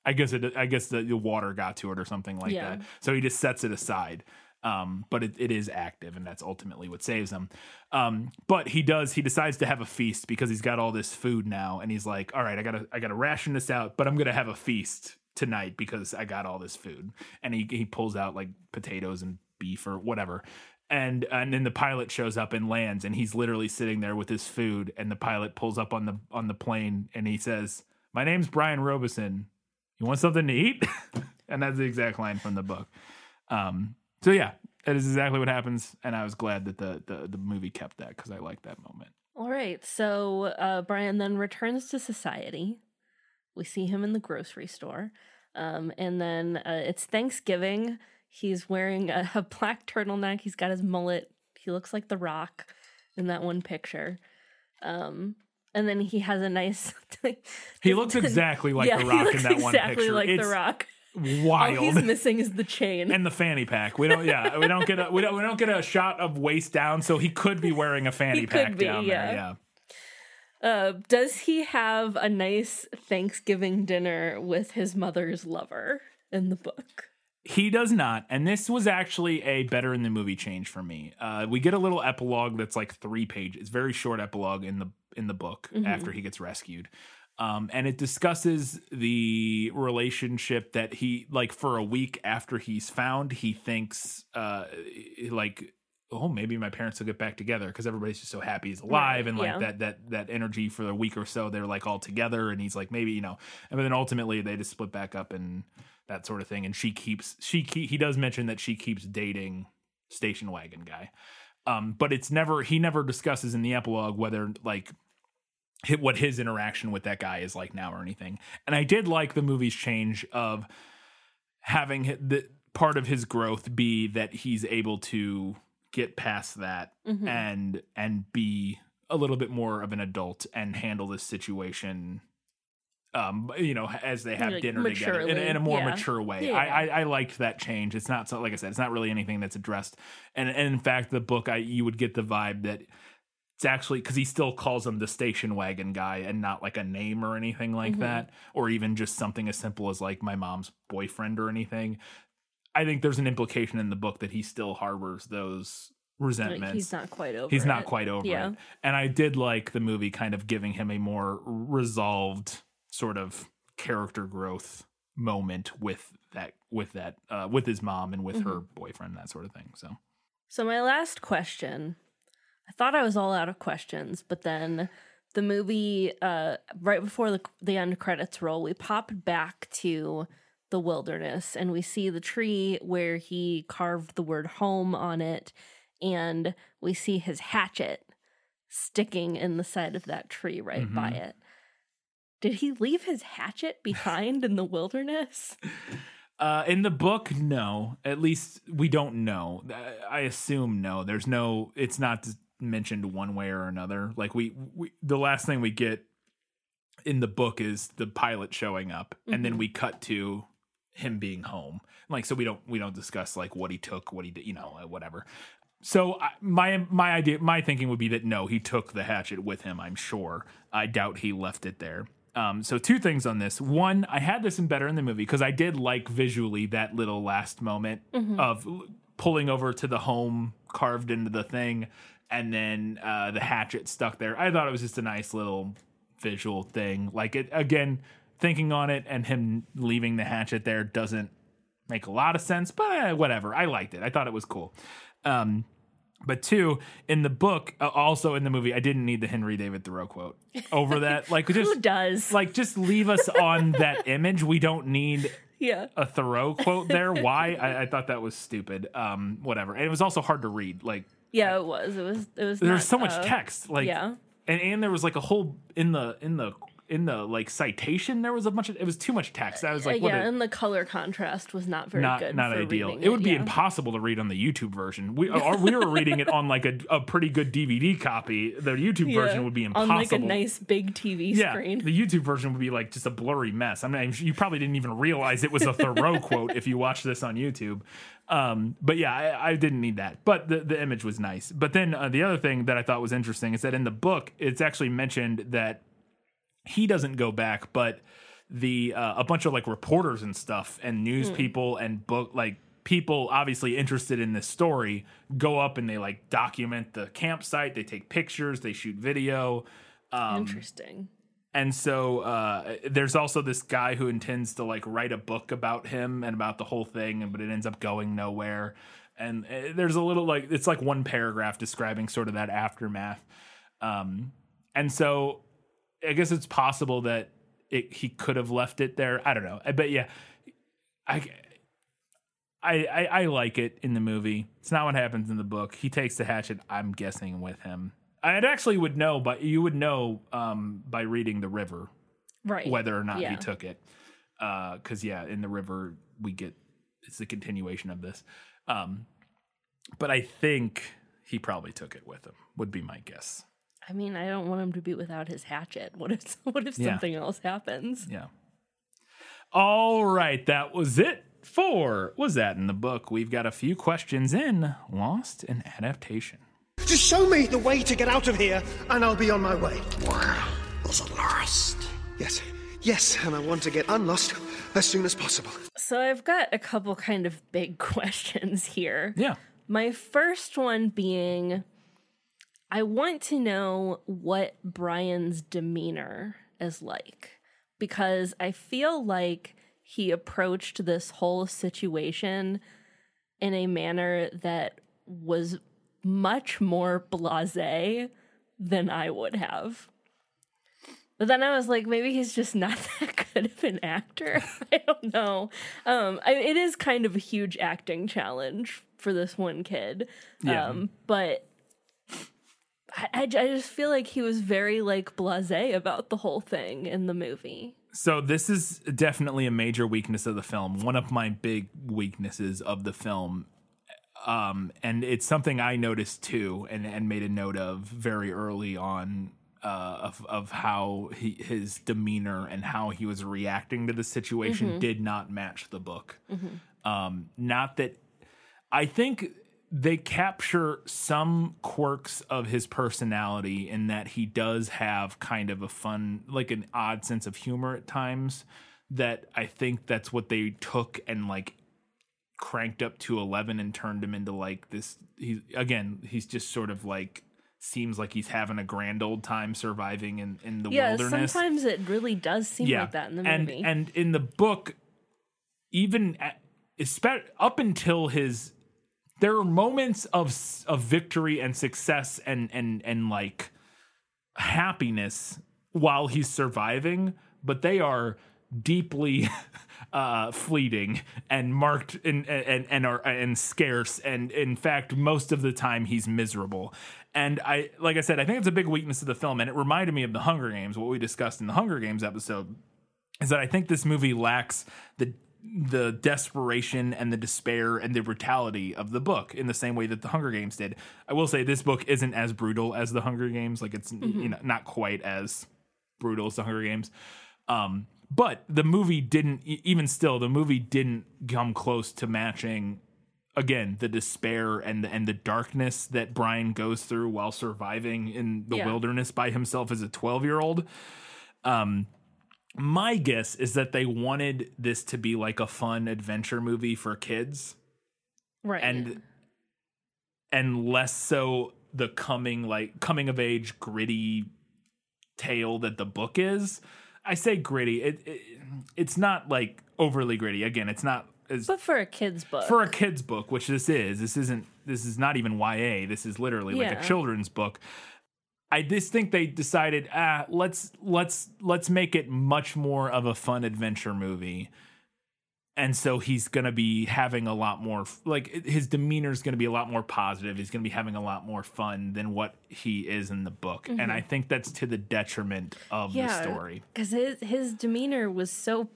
Speaker 2: I guess it. I guess the, the water got to it or something like
Speaker 3: Yeah.
Speaker 2: that. So he just sets it aside. Um, but it, it is active, and that's ultimately what saves him. Um, but he does. He decides to have a feast because he's got all this food now, and he's like, "All right, I gotta, I gotta ration this out, but I'm gonna have a feast tonight because I got all this food." And he he pulls out like potatoes and beef or whatever. And and then the pilot shows up and lands, and he's literally sitting there with his food. And the pilot pulls up on the on the plane, and he says, "My name's Brian Robeson you want something to eat and that's the exact line from the book um so yeah that is exactly what happens and i was glad that the the, the movie kept that because i like that moment
Speaker 3: All right, so uh, Brian then returns to society. We see him in the grocery store, um, and then uh, it's Thanksgiving. He's wearing a, a black turtleneck. He's got his mullet. He looks like The Rock in that one picture. Um, and then he has a nice.
Speaker 2: he looks exactly like
Speaker 3: yeah,
Speaker 2: the
Speaker 3: he
Speaker 2: rock in that one picture.
Speaker 3: exactly like
Speaker 2: it's
Speaker 3: The Rock.
Speaker 2: wild
Speaker 3: All he's missing is the chain.
Speaker 2: and the fanny pack we don't yeah we don't get a we don't, we don't get a shot of waist down so he could be wearing a fanny pack
Speaker 3: be,
Speaker 2: down
Speaker 3: yeah.
Speaker 2: there yeah
Speaker 3: Uh, does he have a nice Thanksgiving dinner with his mother's lover in the book?
Speaker 2: He does not, and this was actually a better in the movie change for me. Uh, we get a little epilogue that's like three pages, very short epilogue in the in the book after he gets rescued, um, and it discusses the relationship that he like for a week after he's found. He thinks uh, like. Oh, maybe my parents will get back together because everybody's just so happy he's alive,
Speaker 3: Right,
Speaker 2: and like
Speaker 3: yeah.
Speaker 2: that that that energy for a week or so they're like all together, and he's like maybe you know, and then ultimately they just split back up and that sort of thing. And she keeps she he does mention that she keeps dating station wagon guy, um, but it's never he never discusses in the epilogue whether like hit what his interaction with that guy is like now or anything. And I did like the movie's change of having the part of his growth be that he's able to get past that
Speaker 3: Mhm.
Speaker 2: and and be a little bit more of an adult and handle this situation um you know as they have
Speaker 3: Like,
Speaker 2: dinner together in, a- in a more
Speaker 3: yeah.
Speaker 2: mature way
Speaker 3: Yeah.
Speaker 2: I, I i liked that change it's not so like i said it's not really anything that's addressed and, and in fact the book i you would get the vibe that it's actually because he still calls him the station wagon guy and not like a name or anything like
Speaker 3: Mhm.
Speaker 2: that or even just something as simple as like my mom's boyfriend or anything i think there's an implication in the book that he still harbors those
Speaker 3: Like,
Speaker 2: resentments
Speaker 3: he's not quite over.
Speaker 2: he's not quite over
Speaker 3: Yeah.
Speaker 2: it and i did like the movie kind of giving him a more resolved sort of character growth moment with that with that uh with his mom and with her boyfriend that sort of thing so.
Speaker 3: So my last question, I thought I was all out of questions, but then the movie, uh, right before the the end credits roll, we popped back to the wilderness and we see the tree where he carved the word home on it and we see his hatchet sticking in the side of that tree right by it. Did he leave his hatchet behind in the wilderness?
Speaker 2: Uh, in the book, no. At least we don't know. I assume no. There's no. It's not mentioned one way or another. Like we, we the last thing we get in the book is the pilot showing up, and then we cut to him being home. Like so, we don't we don't discuss like what he took, what he did, you know, uh, whatever. So I, my my idea, my thinking would be that no, he took the hatchet with him. I'm sure. I doubt he left it there. Um, so two things on this. One, I had this in better in the movie because I did like visually that little last moment of pulling over to the home carved into the thing, and then uh, the hatchet stuck there. I thought it was just a nice little visual thing. Like it again, thinking on it, and him leaving the hatchet there doesn't make a lot of sense, but whatever. I liked it. I thought it was cool. Um, but two, in the book, uh, also in the movie, I didn't need the Henry David Thoreau quote over that. Like, just
Speaker 3: Who does?
Speaker 2: like just leave us on that image. We don't need
Speaker 3: yeah.
Speaker 2: a Thoreau quote there. Why? I, I thought that was stupid. Um, whatever. And it was also hard to read. Like,
Speaker 3: Yeah, it was. It was it was
Speaker 2: there's
Speaker 3: not,
Speaker 2: so much
Speaker 3: uh,
Speaker 2: text. Like,
Speaker 3: yeah.
Speaker 2: and and there was like a whole in the in the in the like citation. There was a bunch of it was too much text. I was like,
Speaker 3: Uh,
Speaker 2: what
Speaker 3: yeah,
Speaker 2: a-
Speaker 3: and the color contrast was not very
Speaker 2: not
Speaker 3: good.
Speaker 2: not ideal. It would be
Speaker 3: yeah.
Speaker 2: impossible to read on the YouTube version. We or we were reading it on like a, a pretty good DVD copy. The YouTube
Speaker 3: Yeah,
Speaker 2: version would be impossible.
Speaker 3: on like a nice big TV
Speaker 2: yeah,
Speaker 3: screen.
Speaker 2: the YouTube version would be like just a blurry mess. I mean, you probably didn't even realize it was a Thoreau quote if you watched this on YouTube. Um, but yeah, I, I didn't need that. But the, the image was nice. But then uh, the other thing that I thought was interesting is that in the book, it's actually mentioned that he doesn't go back, but the uh, a bunch of like reporters and stuff and news people and book like people obviously interested in this story go up and they like document the campsite they take pictures they shoot video um,
Speaker 3: Interesting.
Speaker 2: and so uh, there's also this guy who intends to like write a book about him and about the whole thing, and but it ends up going nowhere. And uh, there's a little like it's like one paragraph describing sort of that aftermath. Um, and so I guess it's possible that it, he could have left it there. I don't know, but yeah, I. I, I, I like it in the movie. It's not what happens in the book. He takes the hatchet, I'm guessing, with him. I actually would know, but you would know um, by reading the river
Speaker 3: Right.
Speaker 2: whether or not
Speaker 3: Yeah.
Speaker 2: he took it. Because yeah, in the river we get it's the continuation of this. Um, but I think he probably took it with him. Would be my guess.
Speaker 3: I mean, I don't want him to be without his hatchet. What if what if
Speaker 2: Yeah.
Speaker 3: something else happens?
Speaker 2: Yeah. All right, that was it for was that in the book. We've got a few questions in Lost and Adaptation.
Speaker 6: Just show me the way to get out of here, and I'll be on my way.
Speaker 4: Was it lost?
Speaker 6: Yes, yes, and I want to get unlost as soon as possible.
Speaker 3: So I've got a couple kind of big questions here.
Speaker 2: Yeah.
Speaker 3: My first one being I want to know what Brian's demeanor is like because I feel like he approached this whole situation in a manner that was much more blasé than I would have. But then I was like, maybe he's just not that good of an actor. I don't know. Um, I, it is kind of a huge acting challenge for this one kid.
Speaker 2: Yeah.
Speaker 3: Um, but I, I, I just feel like he was very like blasé about the whole thing in the movie.
Speaker 2: So this is definitely a major weakness of the film. One of my big weaknesses of the film. Um, and it's something I noticed too, and, and made a note of very early on uh, of of how he, his demeanor and how he was reacting to the situation did not match the book. Um, not that I think they capture some quirks of his personality in that he does have kind of a fun, like an odd sense of humor at times. That I think that's what they took and like cranked up to 11 and turned him into like this. He again, he's just sort of like seems like he's having a grand old time surviving in in the
Speaker 3: Yeah,
Speaker 2: wilderness
Speaker 3: sometimes it really does seem like that in the
Speaker 2: and,
Speaker 3: movie.
Speaker 2: And in the book, even at, up until his, there are moments of of victory and success and and and like happiness while he's surviving, but they are deeply uh, fleeting and marked and and and are and scarce. And in fact, most of the time he's miserable. And I, like I said, I think it's a big weakness of the film, and it reminded me of the Hunger Games, what we discussed in the Hunger Games episode, is that I think this movie lacks the the desperation and the despair and the brutality of the book in the same way that the Hunger Games did. I will say this book isn't as brutal as the Hunger Games, like it's you know not quite as brutal as the Hunger Games. Um, but the movie didn't even still the movie didn't come close to matching again the despair and the, and the darkness that Brian goes through while surviving in the
Speaker 3: Yeah.
Speaker 2: wilderness by himself as a 12 year old. Um, my guess is that they wanted this to be like a fun adventure movie for kids
Speaker 3: Right.
Speaker 2: and and less so the coming like coming of age gritty tale that the book is. I say gritty. It, it it's not like overly gritty. Again, it's not as
Speaker 3: but for a kid's book.
Speaker 2: for a kid's book, which this is. This isn't. This is not even YA. This is literally like a children's book. I just think they decided, ah, let's let's let's make it much more of a fun adventure movie. And so he's going to be having a lot more like his demeanor is going to be a lot more positive. He's going to be having a lot more fun than what he is in the book. And I think that's to the detriment of the story.
Speaker 3: Because his his demeanor was so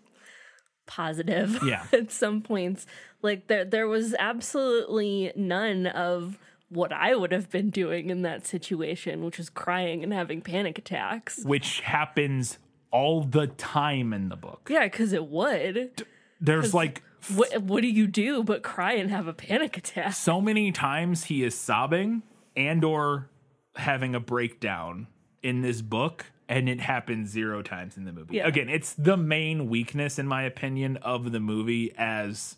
Speaker 3: positive.
Speaker 2: Yeah.
Speaker 3: at some points, like there there was absolutely none of what I would have been doing in that situation, which is crying and having panic attacks.
Speaker 2: Which happens all the time in the book.
Speaker 3: Yeah, because it would.
Speaker 2: There's like
Speaker 3: What what do you do but cry and have a panic attack?
Speaker 2: so many times he is sobbing and or having a breakdown in this book and it happens zero times in the movie.
Speaker 3: Yeah.
Speaker 2: Again, it's the main weakness in my opinion of the movie as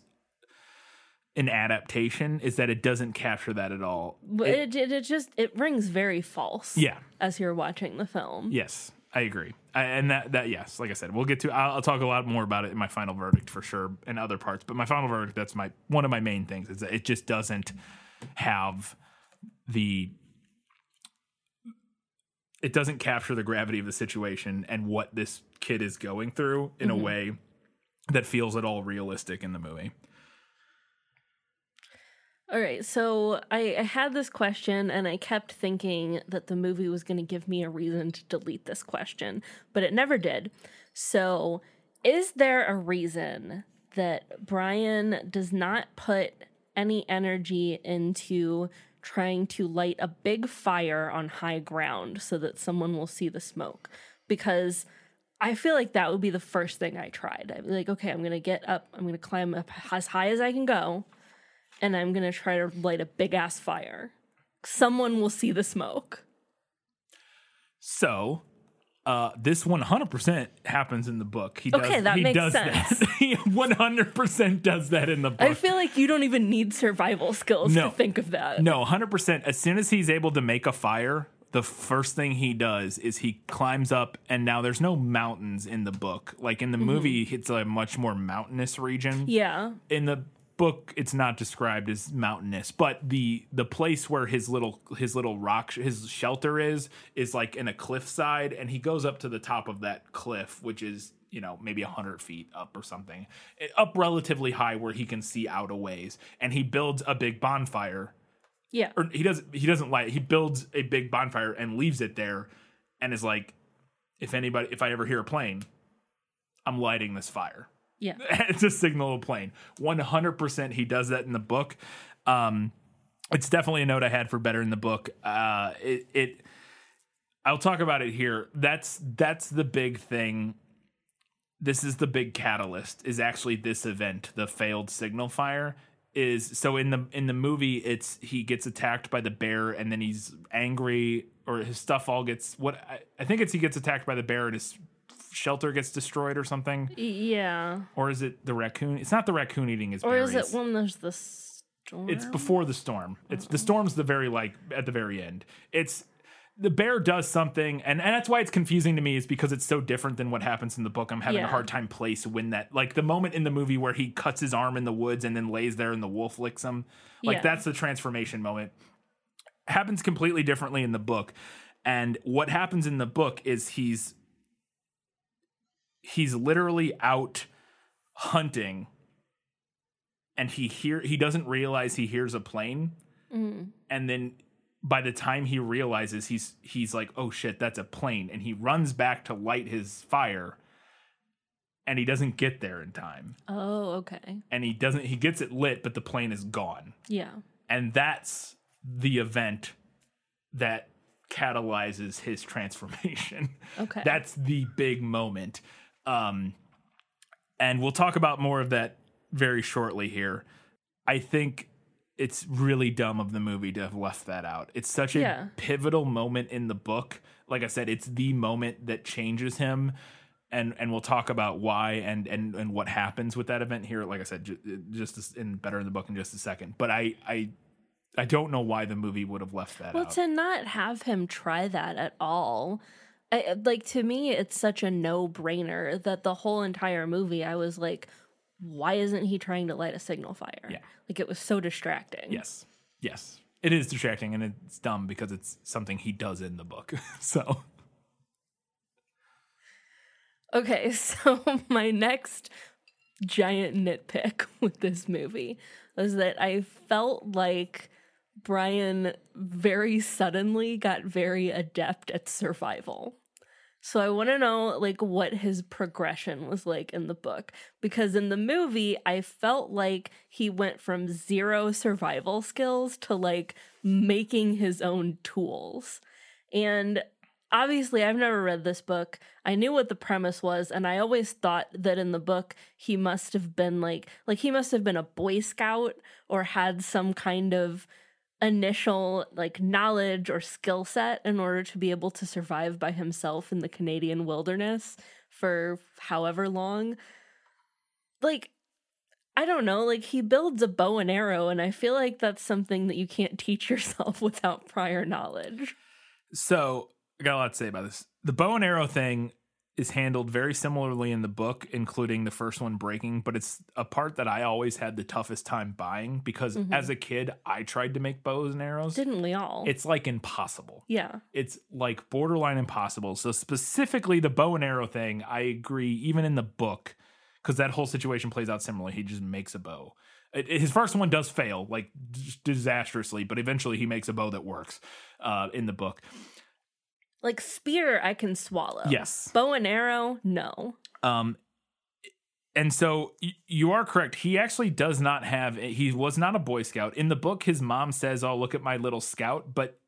Speaker 2: an adaptation is that it doesn't capture that at all.
Speaker 3: It, it, it just it rings very false.
Speaker 2: Yeah.
Speaker 3: as you're watching the film.
Speaker 2: Yes, I agree. I, and that that yes, like I said, we'll get to. I'll, I'll talk a lot more about it in my final verdict for sure, and other parts. But my final verdict, that's my one of my main things is that it just doesn't have the. It doesn't capture the gravity of the situation and what this kid is going through in a mm-hmm. way that feels at all realistic in the movie.
Speaker 3: All right, so I, I had this question and I kept thinking that the movie was going to give me a reason to delete this question, but it never did. So, is there a reason that Brian does not put any energy into trying to light a big fire on high ground so that someone will see the smoke? Because I feel like that would be the first thing I tried. I'd be like, okay, I'm going to get up, I'm going to climb up as high as I can go and I'm gonna try to light a big ass fire. Someone will see the smoke.
Speaker 2: So, uh, this 100% happens in the book. He
Speaker 3: Okay,
Speaker 2: does,
Speaker 3: that
Speaker 2: he
Speaker 3: makes
Speaker 2: does
Speaker 3: sense.
Speaker 2: That. he 100% does that in the book.
Speaker 3: I feel like you don't even need survival skills
Speaker 2: No.
Speaker 3: to think of that.
Speaker 2: No, 100%. As soon as he's able to make a fire, the first thing he does is he climbs up, and now there's no mountains in the book. Like in the movie, it's a much more mountainous region.
Speaker 3: Yeah.
Speaker 2: In the book, it's not described as mountainous, but the the place where his little his little rock his shelter is is like in a cliffside, and he goes up to the top of that cliff, which is you know maybe 100 feet up or something eh, up relatively high where he can see out a ways and he builds a big bonfire
Speaker 3: Yeah.
Speaker 2: or he doesn't he doesn't light it. he builds a big bonfire and leaves it there and is like if anybody if i ever hear a plane i'm lighting this fire
Speaker 3: Yeah.
Speaker 2: it's a signal a plane. 100% he does that in the book. Um it's definitely a note i had for better in the book. Uh it it i'll talk about it here. That's that's the big thing. This is the big catalyst is actually this event the failed signal fire is so in the in the movie it's he gets attacked by the bear and then he's angry or his stuff all gets what I, I think it's he gets attacked by the bear and his shelter gets destroyed or something
Speaker 3: Yeah.
Speaker 2: or is it the raccoon it's not the raccoon eating his
Speaker 3: Or
Speaker 2: berries
Speaker 3: is it when there's the storm?
Speaker 2: it's before the storm. It's the storm's the very like at the very end. It's the bear does something, and, and that's why it's confusing to me, is because it's so different than what happens in the book. I'm having a hard time place when that like the moment in the movie where he cuts his arm in the woods and then lays there and the wolf licks him. Like
Speaker 3: Yeah.
Speaker 2: that's the transformation moment. Happens completely differently in the book. And what happens in the book is he's he's literally out hunting and he hear he doesn't realize he hears a plane. Mm. And then by the time he realizes he's he's like oh shit that's a plane. And he runs back to light his fire and he doesn't get there in time.
Speaker 3: Oh, okay.
Speaker 2: and he doesn't he gets it lit but the plane is gone.
Speaker 3: Yeah.
Speaker 2: and that's the event that catalyzes his transformation.
Speaker 3: Okay.
Speaker 2: that's the big moment um and we'll talk about more of that very shortly here. I think it's really dumb of the movie to have left that out. It's such a
Speaker 3: Yeah.
Speaker 2: pivotal moment in the book. Like i said it's the moment that changes him and and we'll talk about why and and and what happens with that event here like i said ju- just in better in the book in just a second. But i i i don't know why the movie would have left that
Speaker 3: Well,
Speaker 2: out.
Speaker 3: to not have him try that at all, I, like to me, it's such a no brainer that the whole entire movie, I was like, why isn't he trying to light a signal fire?
Speaker 2: Yeah.
Speaker 3: Like it was so distracting.
Speaker 2: Yes. Yes. It is distracting and it's dumb because it's something he does in the book. so,
Speaker 3: Okay, so my next giant nitpick with this movie was that I felt like Brian very suddenly got very adept at survival. So I want to know like what his progression was like in the book because in the movie I felt like he went from zero survival skills to like making his own tools. And obviously I've never read this book. I knew what the premise was and I always thought that in the book he must have been like like he must have been a boy scout or had some kind of initial like knowledge or skill set in order to be able to survive by himself in the Canadian wilderness for however long. Like I don't know, like he builds a bow and arrow and I feel like that's something that you can't teach yourself without prior knowledge.
Speaker 2: so I got a lot to say about this. The bow and arrow thing is handled very similarly in the book, including the first one breaking, but it's a part that I always had the toughest time buying because as a kid, I tried to make bows and arrows.
Speaker 3: Didn't we all?
Speaker 2: It's like impossible.
Speaker 3: yeah.
Speaker 2: it's like borderline impossible. So specifically the bow and arrow thing, I agree. Even in the book, because that whole situation plays out similarly. He just makes a bow. It- his first one does fail, like disastrously, but eventually he makes a bow that works. Uh, in the book,
Speaker 3: Like spear I can swallow.
Speaker 2: Yes.
Speaker 3: Bow and arrow, no.
Speaker 2: um, and so you are correct. He actually does not have. He was not a Boy Scout in the book. His mom says, "Oh, look at my little scout," but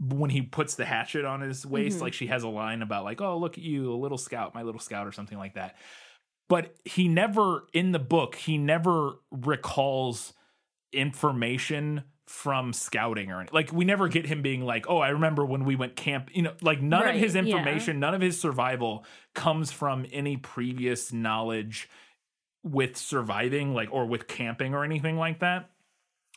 Speaker 2: when he puts the hatchet on his waist, like she has a line about like, "Oh, look at you, a little scout, my little scout," or something like that. But he never in the book he never recalls information from scouting or any- like we never get him being like oh i remember when we went camp you know like none
Speaker 3: Right,
Speaker 2: of his
Speaker 3: yeah.
Speaker 2: information none of his survival comes from any previous knowledge with surviving like or with camping or anything like that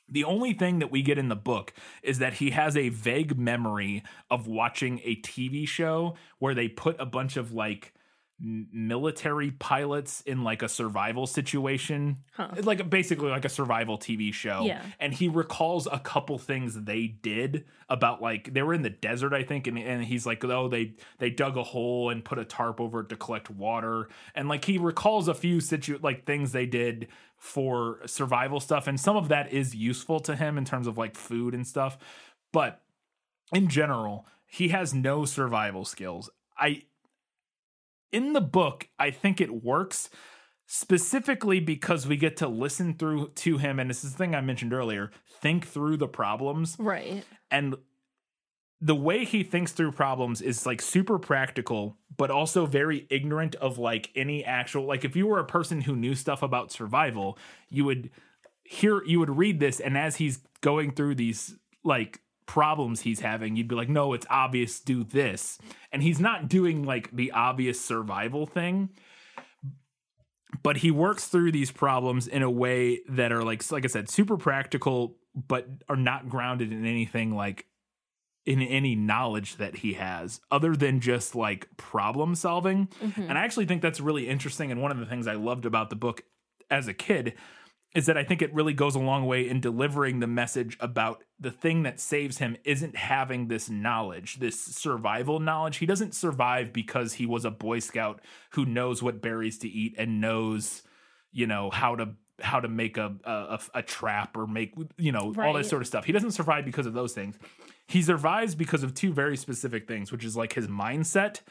Speaker 2: the only thing that we get in the book is that he has a vague memory of watching a TV show where they put a bunch of like military pilots in like a survival situation. Like basically like a survival TV show.
Speaker 3: Yeah.
Speaker 2: and he recalls a couple things they did about like they were in the desert I think and, and he's like oh they they dug a hole and put a tarp over it to collect water. And like he recalls a few situ like things they did for survival stuff and some of that is useful to him in terms of like food and stuff. But in general he has no survival skills. I in the book I think it works specifically because we get to listen through to him and this is the thing I mentioned earlier think through the problems
Speaker 3: Right.
Speaker 2: and the way he thinks through problems is like super practical but also very ignorant of like any actual like if you were a person who knew stuff about survival you would hear you would read this and as he's going through these like problems he's having you'd be like no it's obvious do this. And he's not doing like the obvious survival thing but he works through these problems in a way that are like like I said super practical but are not grounded in anything like in any knowledge that he has other than just like problem solving. Mm-hmm. And I actually think that's really interesting and one of the things I loved about the book as a kid is that I think it really goes a long way in delivering the message about the thing that saves him isn't having this knowledge, this survival knowledge. He doesn't survive because he was a boy scout who knows what berries to eat and knows, you know, how to how to make a a, a trap or make you know all that sort of stuff. He doesn't survive because of those things. He survives because of two very specific things, which is like his mindset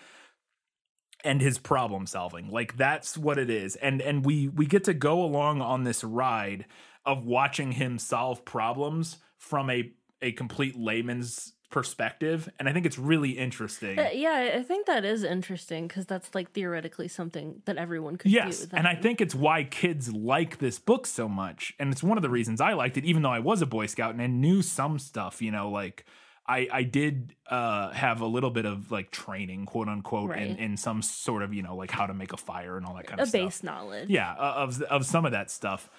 Speaker 2: and his problem solving. Like that's what it is. And and we we get to go along on this ride of watching him solve problems from a a complete layman's perspective and I think it's really interesting.
Speaker 3: Uh, yeah, I- think that is interesting because that's like theoretically something that everyone could
Speaker 2: Yes,
Speaker 3: do.
Speaker 2: and I think it's why kids like this book so much, and it's one of the reasons I liked it, even though I was a Boy Scout and I knew some stuff. You know, like I I did uh, have a little bit of like training, quote unquote, in,
Speaker 3: Right.
Speaker 2: in some sort of you know like how to make a fire and all that kind
Speaker 3: a
Speaker 2: of stuff.
Speaker 3: base knowledge.
Speaker 2: yeah of of some of that stuff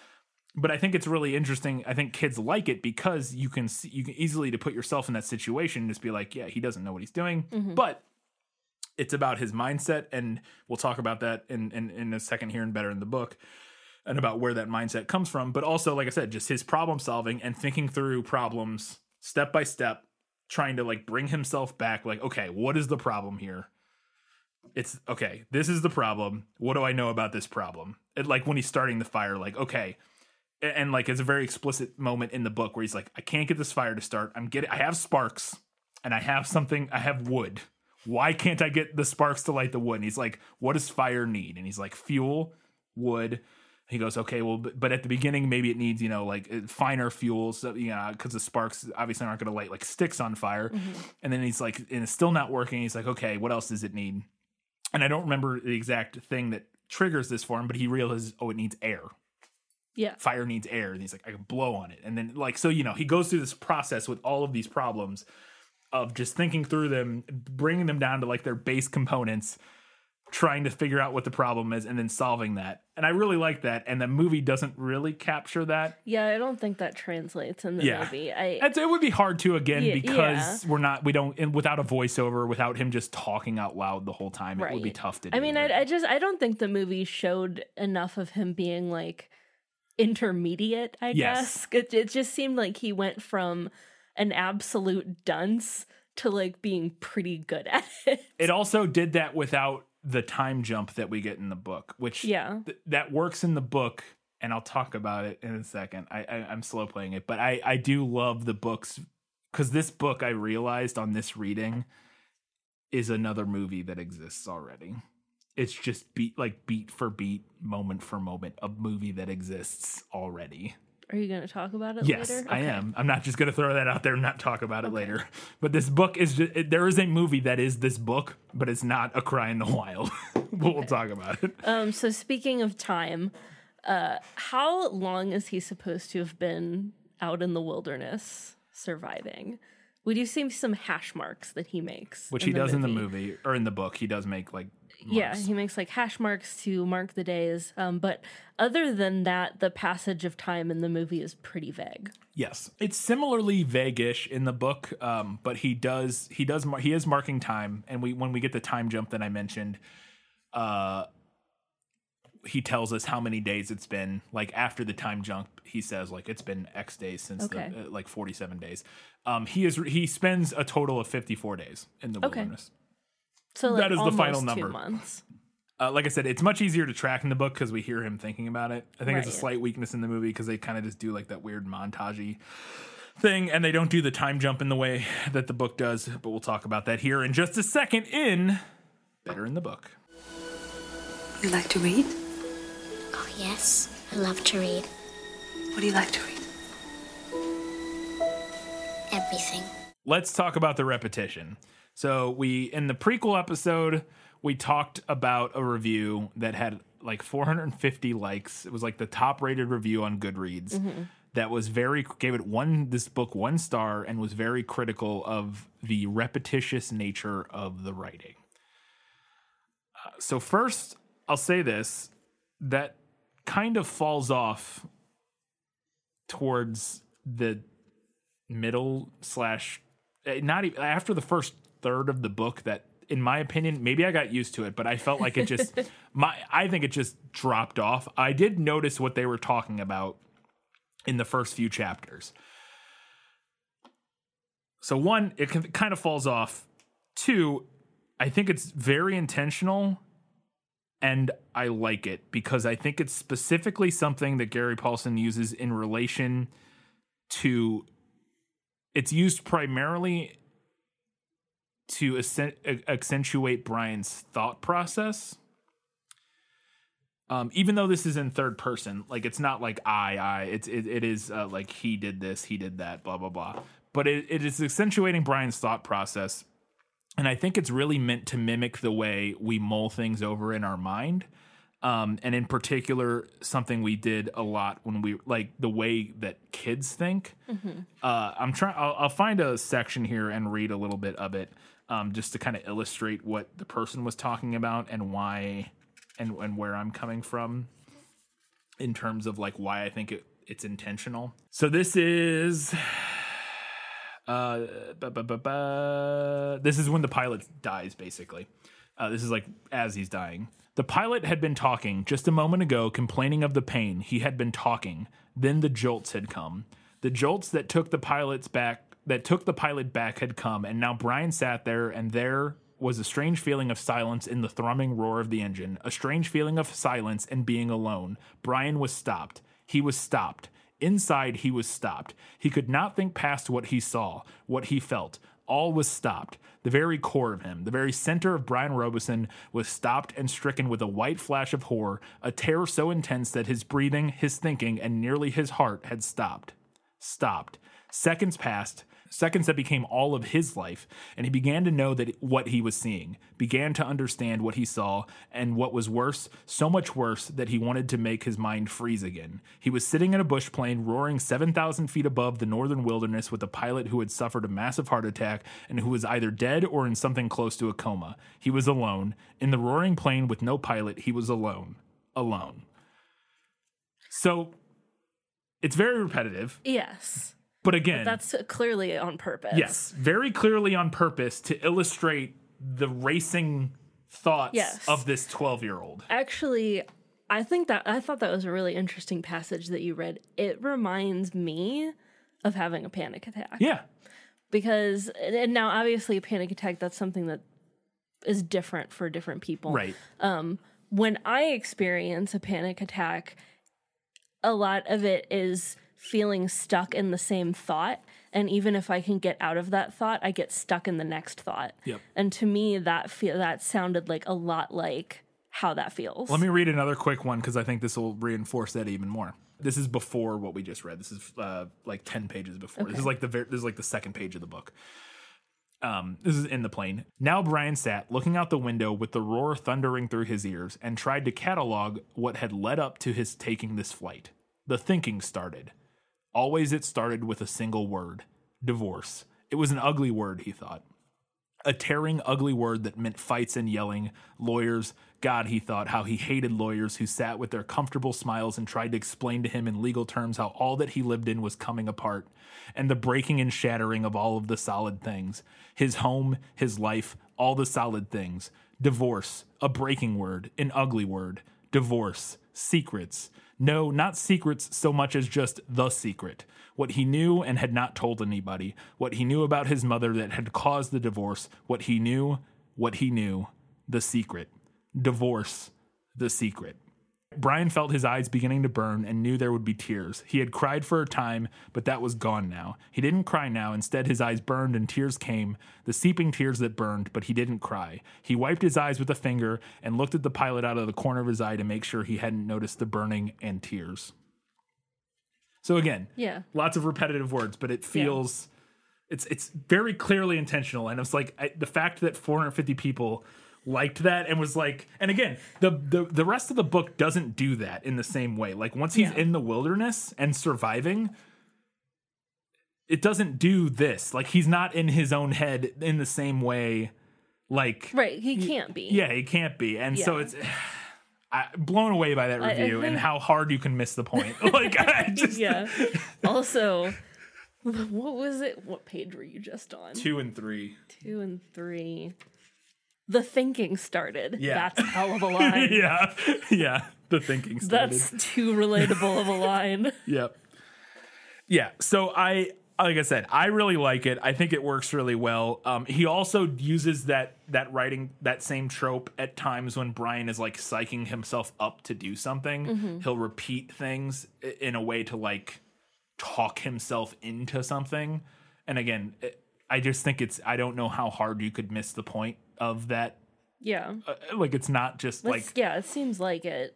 Speaker 2: but i think it's really interesting. I think kids like it because you can see you can easily to put yourself in that situation and just be like yeah he doesn't know what he's doing. Mm-hmm. But it's about his mindset and we'll talk about that in, in in a second here and better in the book and about where that mindset comes from. But also like i said just his problem solving and thinking through problems step by step trying to like bring himself back like okay what is the problem here? It's okay this is the problem. What do i know about this problem? It, like when he's starting the fire like okay and, like it's a very explicit moment in the book where he's like i can't get this fire to start. I'm getting i have sparks and i have something i have wood. Why can't i get the sparks to light the wood? And he's like what does fire need? And he's like fuel wood. He goes okay well but, but at the beginning maybe it needs you know like uh, finer fuels so, you know because the sparks obviously aren't going to light like sticks on fire. And then he's like and it's still not working. He's like okay what else does it need? And I don't remember the exact thing that triggers this for him, but he realizes, oh, it needs air.
Speaker 3: Yeah.
Speaker 2: Fire needs air. And he's like, I can blow on it. And then, like, so, you know, he goes through this process with all of these problems of just thinking through them, bringing them down to like their base components, trying to figure out what the problem is, and then solving that. And I really like that. And the movie doesn't really capture that.
Speaker 3: Yeah, I don't think that translates in the
Speaker 2: Yeah.
Speaker 3: movie. I
Speaker 2: it would be hard to again because we're not, we don't, and without a voiceover, without him just talking out loud the whole time, it would be tough to do.
Speaker 3: I mean, I, I just I don't think the movie showed enough of him being like intermediate. I
Speaker 2: Yes.
Speaker 3: guess it, it just seemed like he went from an absolute dunce to like being pretty good at it.
Speaker 2: it also did that without the time jump that we get in the book, which
Speaker 3: Yeah.
Speaker 2: th- that works in the book, and I'll talk about it in a second. I, I I'm slow playing it, but I I do love the books because this book I realized on this reading is another movie that exists already. It's just beat like beat for beat, moment for moment, a movie that exists already.
Speaker 3: Are you going to talk about it
Speaker 2: Yes,
Speaker 3: later?
Speaker 2: I
Speaker 3: Okay.
Speaker 2: am. I'm not just going to throw that out there and not talk about it later. But this book is just, it, there is a movie that is this book, but it's not A Cry in the Wild. but we'll talk about it.
Speaker 3: Um, so speaking of time, uh, how long is he supposed to have been out in the wilderness surviving? We do see some hash marks that he makes,
Speaker 2: Which he does in the movie or in the book. He does make like
Speaker 3: Yeah, he makes like hash marks to mark the days. Um, but other than that, the passage of time in the movie is pretty vague.
Speaker 2: Yes, it's similarly vaguish in the book, um, but he does he does he is marking time, and we when we get the time jump that I mentioned, uh, he tells us how many days it's been. Like after the time jump, he says like it's been X days since
Speaker 3: Okay.
Speaker 2: the uh, like forty seven days. Um, he is he spends a total of fifty four days in the
Speaker 3: Okay.
Speaker 2: wilderness.
Speaker 3: So like
Speaker 2: That is the final number.
Speaker 3: months.
Speaker 2: Uh, like I said, it's much easier to track in the book because we hear him thinking about it. I think it's a slight weakness in the movie because they kind of just do like that weird montagey thing, and they don't do the time jump in the way that the book does. But we'll talk about that here in just a second. In better in the book.
Speaker 7: You like to read?
Speaker 5: Oh, yes. I love to read
Speaker 7: What do you like to read?
Speaker 5: everything.
Speaker 2: let's talk about the repetition. So we in the prequel episode we talked about a review that had like 450 likes. It was like the top rated review on Goodreads. That was very gave it one this book one star and was very critical of the repetitious nature of the writing. Uh, so first, I'll say this that kind of falls off towards the middle slash eh, not even after the first third of the book that in my opinion maybe i got used to it but i felt like it just my i think it just dropped off i did notice what they were talking about in the first few chapters So one, it can, kind of falls off. Two, I think it's very intentional and I like it because I think it's specifically something that Gary Paulsen uses in relation to it's used primarily to accent- accentuate Brian's thought process. Um, even though this is in third person, like it's not like I, I, it's it, it is uh, like he did this, he did that, blah blah blah. But it, it is accentuating Brian's thought process, and I think it's really meant to mimic the way we mull things over in our mind. Um, and in particular, something we did a lot when we like the way that kids think. Uh, I'm trying. I'll, I'll find a section here and read a little bit of it, um, just to kind of illustrate what the person was talking about and why, and and where I'm coming from, in terms of like why I think it, it's intentional. So this is. Uh, ba, ba, ba, ba. this is when the pilot dies, basically. Uh, this is like as he's dying. The pilot had been talking just a moment ago, complaining of the pain. He had been talking. Then the jolts had come. The jolts that took the pilot's back, that took the pilot back, had come, and now Brian sat there, and there was a strange feeling of silence in the thrumming roar of the engine. A strange feeling of silence and being alone. Brian was stopped. He was stopped. Inside, he was stopped. He could not think past what he saw, what he felt. All was stopped. The very core of him, the very center of Brian Robeson, was stopped and stricken with a white flash of horror, a terror so intense that his breathing, his thinking, and nearly his heart had stopped. Stopped. Seconds passed, seconds that became all of his life, and he began to know that what he was seeing, began to understand what he saw, and what was worse, so much worse that he wanted to make his mind freeze again. He was sitting in a bush plane roaring 7,000 feet above the northern wilderness with a pilot who had suffered a massive heart attack and who was either dead or in something close to a coma. He was alone. In the roaring plane with no pilot, he was alone. Alone. So it's very repetitive,
Speaker 3: Yes.
Speaker 2: But again,
Speaker 3: That's clearly on purpose.
Speaker 2: Yes, very clearly on purpose to illustrate the racing thoughts
Speaker 3: Yes.
Speaker 2: of this 12 year old.
Speaker 3: Actually, I think that I thought that was a really interesting passage that you read. It reminds me of having a panic attack.
Speaker 2: Yeah.
Speaker 3: Because and now obviously a panic attack that's something that is different for different people.
Speaker 2: Right.
Speaker 3: Um, when I experience a panic attack, a lot of it is feeling stuck in the same thought and even if I can get out of that thought, I get stuck in the next thought.
Speaker 2: Yep.
Speaker 3: And to me that feel that sounded like a lot like how that feels.
Speaker 2: Let me read another quick one because I think this will reinforce that even more. This is before what we just read. This is uh, like 10 pages before. This is like the ver- this is like the second page of the book. Um, this is in the plane. Now Brian sat looking out the window with the roar thundering through his ears and tried to catalog what had led up to his taking this flight. The thinking started. Always it started with a single word divorce. It was an ugly word, he thought. A tearing, ugly word that meant fights and yelling. Lawyers, God, he thought, how he hated lawyers who sat with their comfortable smiles and tried to explain to him in legal terms how all that he lived in was coming apart, and the breaking and shattering of all of the solid things his home, his life, all the solid things. Divorce, a breaking word, an ugly word. Divorce, secrets. No, not secrets so much as just the secret. What he knew and had not told anybody. What he knew about his mother that had caused the divorce. What he knew, what he knew. The secret. Divorce, the secret. Brian felt his eyes beginning to burn and knew there would be tears. He had cried for a time, but that was gone now. He didn't cry now. Instead, his eyes burned and tears came, the seeping tears that burned, but he didn't cry. He wiped his eyes with a finger and looked at the pilot out of the corner of his eye to make sure he hadn't noticed the burning and tears. So again,
Speaker 3: Yeah.
Speaker 2: lots of repetitive words, but it feels it's it's very clearly intentional, and it's like I, the fact that 450 people liked that and was like, and again, the the the rest of the book doesn't do that in the same way. Like once he's
Speaker 3: Yeah.
Speaker 2: in the wilderness and surviving. It doesn't do this. Like he's not in his own head in the same way. Like
Speaker 3: Right, he can't be.
Speaker 2: yeah, he can't be. And so it's I, blown away by that
Speaker 3: I- I
Speaker 2: review and how hard you can miss the point. Like I just
Speaker 3: yeah. Also, what was it? What page were you just on?
Speaker 2: two and three.
Speaker 3: Two and three. The thinking started.
Speaker 2: Yeah.
Speaker 3: That's a hell of a line.
Speaker 2: yeah, yeah. The thinking started.
Speaker 3: That's too relatable of a line.
Speaker 2: Yep. Yeah. So I like I said, I really like it. I think it works really well. Um, he also uses that that writing that same trope at times when Brian is like psyching himself up to do something. He'll repeat things in a way to like talk himself into something. And again, it- I just think it's I don't know how hard you could miss the point of that.
Speaker 3: Yeah.
Speaker 2: Uh, like it's not just
Speaker 3: Let's-
Speaker 2: like
Speaker 3: yeah, it seems like it.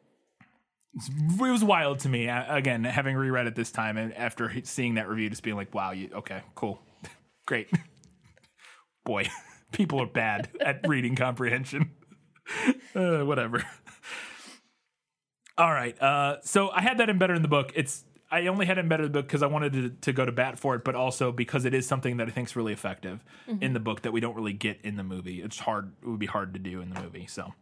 Speaker 2: it was wild to me again having reread it this time and after seeing that review just being like wow you okay cool great boy people are bad at reading comprehension uh, whatever all right uh, so i had that in better in the book it's i only had it in better in the book because i wanted to, to go to bat for it but also because it is something that i think is really effective in the book that we don't really get in the movie it's hard it would be hard to do in the movie so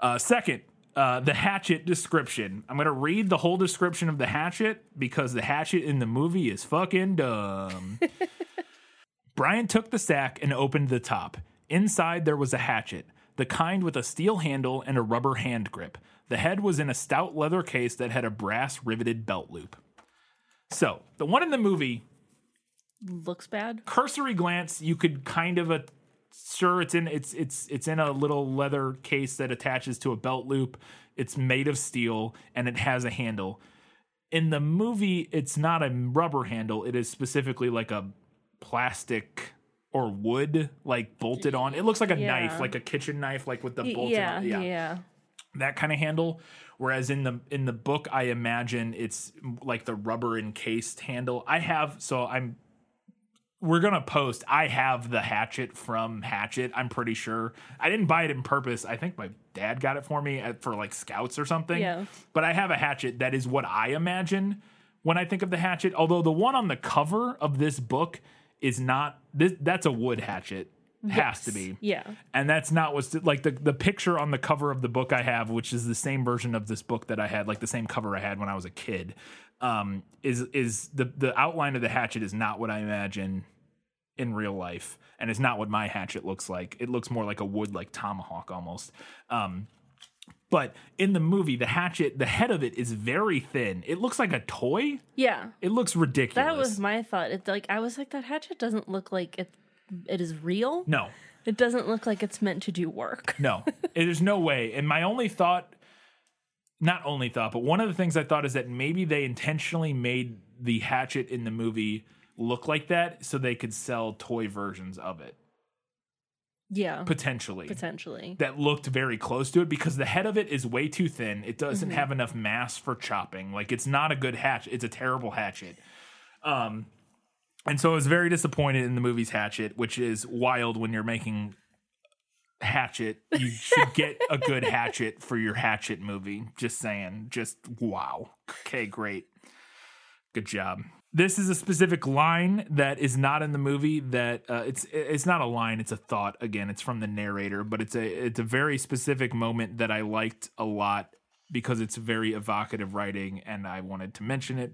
Speaker 2: uh, second, uh, the hatchet description. I'm going to read the whole description of the hatchet because the hatchet in the movie is fucking dumb. Brian took the sack and opened the top. Inside, there was a hatchet, the kind with a steel handle and a rubber hand grip. The head was in a stout leather case that had a brass riveted belt loop. So, the one in the movie,
Speaker 3: Looks bad.
Speaker 2: cursory glance, you could kind of a sure it's in it's it's it's in a little leather case that attaches to a belt loop. It's made of steel and it has a handle. In the movie, it's not a rubber handle. It is specifically like a plastic or wood, like bolted on. It looks like a
Speaker 3: Yeah.
Speaker 2: knife, like a kitchen knife, like with the
Speaker 3: Y-
Speaker 2: bolted
Speaker 3: yeah, yeah.
Speaker 2: That kind of handle. Whereas in the in the book, I imagine it's like the rubber encased handle. I have so I'm we're gonna post. I have the hatchet from Hatchet. I'm pretty sure I didn't buy it in purpose. I think my dad got it for me at, for like scouts or something.
Speaker 3: Yeah.
Speaker 2: But I have a hatchet that is what I imagine when I think of the hatchet. Although the one on the cover of this book is not this. That's a wood hatchet. Has to be
Speaker 3: Yeah.
Speaker 2: and that's not what's like the the picture on the cover of the book I have, which is the same version of this book that I had, like the same cover I had when I was a kid. Um, is is the the outline of the hatchet is not what I imagine in real life, and it's not what my hatchet looks like. It looks more like a wood, like tomahawk almost. Um, but in the movie, the hatchet, the head of it is very thin. It looks like a toy.
Speaker 3: Yeah.
Speaker 2: It looks ridiculous.
Speaker 3: That was my thought. It's like I was like that hatchet doesn't look like it it is real.
Speaker 2: no,
Speaker 3: It doesn't look like it's meant to do work.
Speaker 2: No, there's no way. And my only thought, not only thought, but one of the things I thought is that maybe they intentionally made the hatchet in the movie look like that so they could sell toy versions of it,
Speaker 3: Yeah.
Speaker 2: potentially.
Speaker 3: Potentially.
Speaker 2: That looked very close to it because the head of it is way too thin. It doesn't
Speaker 3: Mm-hmm.
Speaker 2: have enough mass for chopping. Like it's not a good hatchet. It's a terrible hatchet. Um, and so I was very disappointed in the movie's Hatchet, which is wild when you're making Hatchet. You should get a good Hatchet for your Hatchet movie. Just saying. Just wow. Okay, great. Good job. This is a specific line that is not in the movie. That uh, it's it's not a line. It's a thought. Again, it's from the narrator, but it's a it's a very specific moment that I liked a lot because it's very evocative writing, and I wanted to mention it.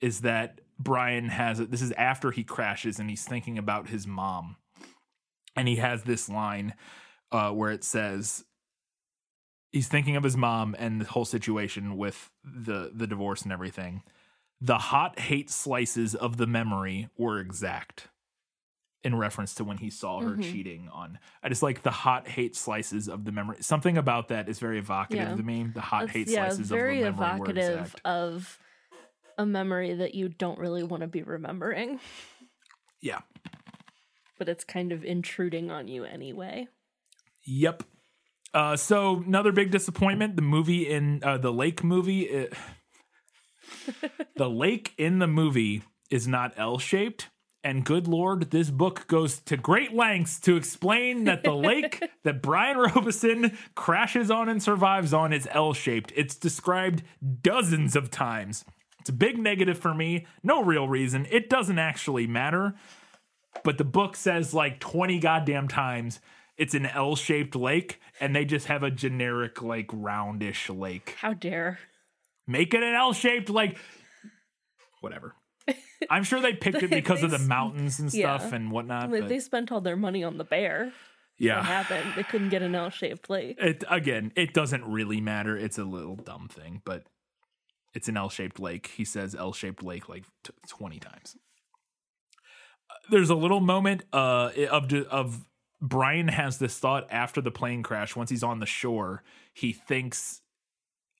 Speaker 2: Is that Brian has it. this is after he crashes and he's thinking about his mom, and he has this line uh, where it says he's thinking of his mom and the whole situation with the the divorce and everything. The hot hate slices of the memory were exact. In reference to when he saw her cheating on, I just like the hot hate slices of the memory. Something about that is very evocative
Speaker 3: Yeah.
Speaker 2: to me. The hot
Speaker 3: It's-
Speaker 2: hate
Speaker 3: yeah,
Speaker 2: slices
Speaker 3: very
Speaker 2: of the memory were
Speaker 3: evocative of a memory that you don't really want to be remembering,
Speaker 2: Yeah.
Speaker 3: but it's kind of intruding on you anyway.
Speaker 2: Yep. Uh, so another big disappointment: the movie in uh, the lake movie. It, the lake in the movie is not L-shaped, and good lord, this book goes to great lengths to explain that the lake that Brian Robeson crashes on and survives on is L-shaped. It's described dozens of times. A big negative for me. No real reason. It doesn't actually matter but the book says like 20 goddamn times it's an L-shaped lake and they just have a generic like roundish lake.
Speaker 3: How dare.
Speaker 2: Make it an L-shaped like whatever. I'm sure they picked it because of the mountains and stuff
Speaker 3: yeah.
Speaker 2: and whatnot. But
Speaker 3: they spent all their money on the bear.
Speaker 2: Yeah.
Speaker 3: happened? They couldn't get an L shaped lake.
Speaker 2: It again, it doesn't really matter. It's a little dumb thing, but it's an L-shaped lake. He says L-shaped lake like t- 20 times. Uh, there's a little moment uh of of Brian has this thought after the plane crash once he's on the shore he thinks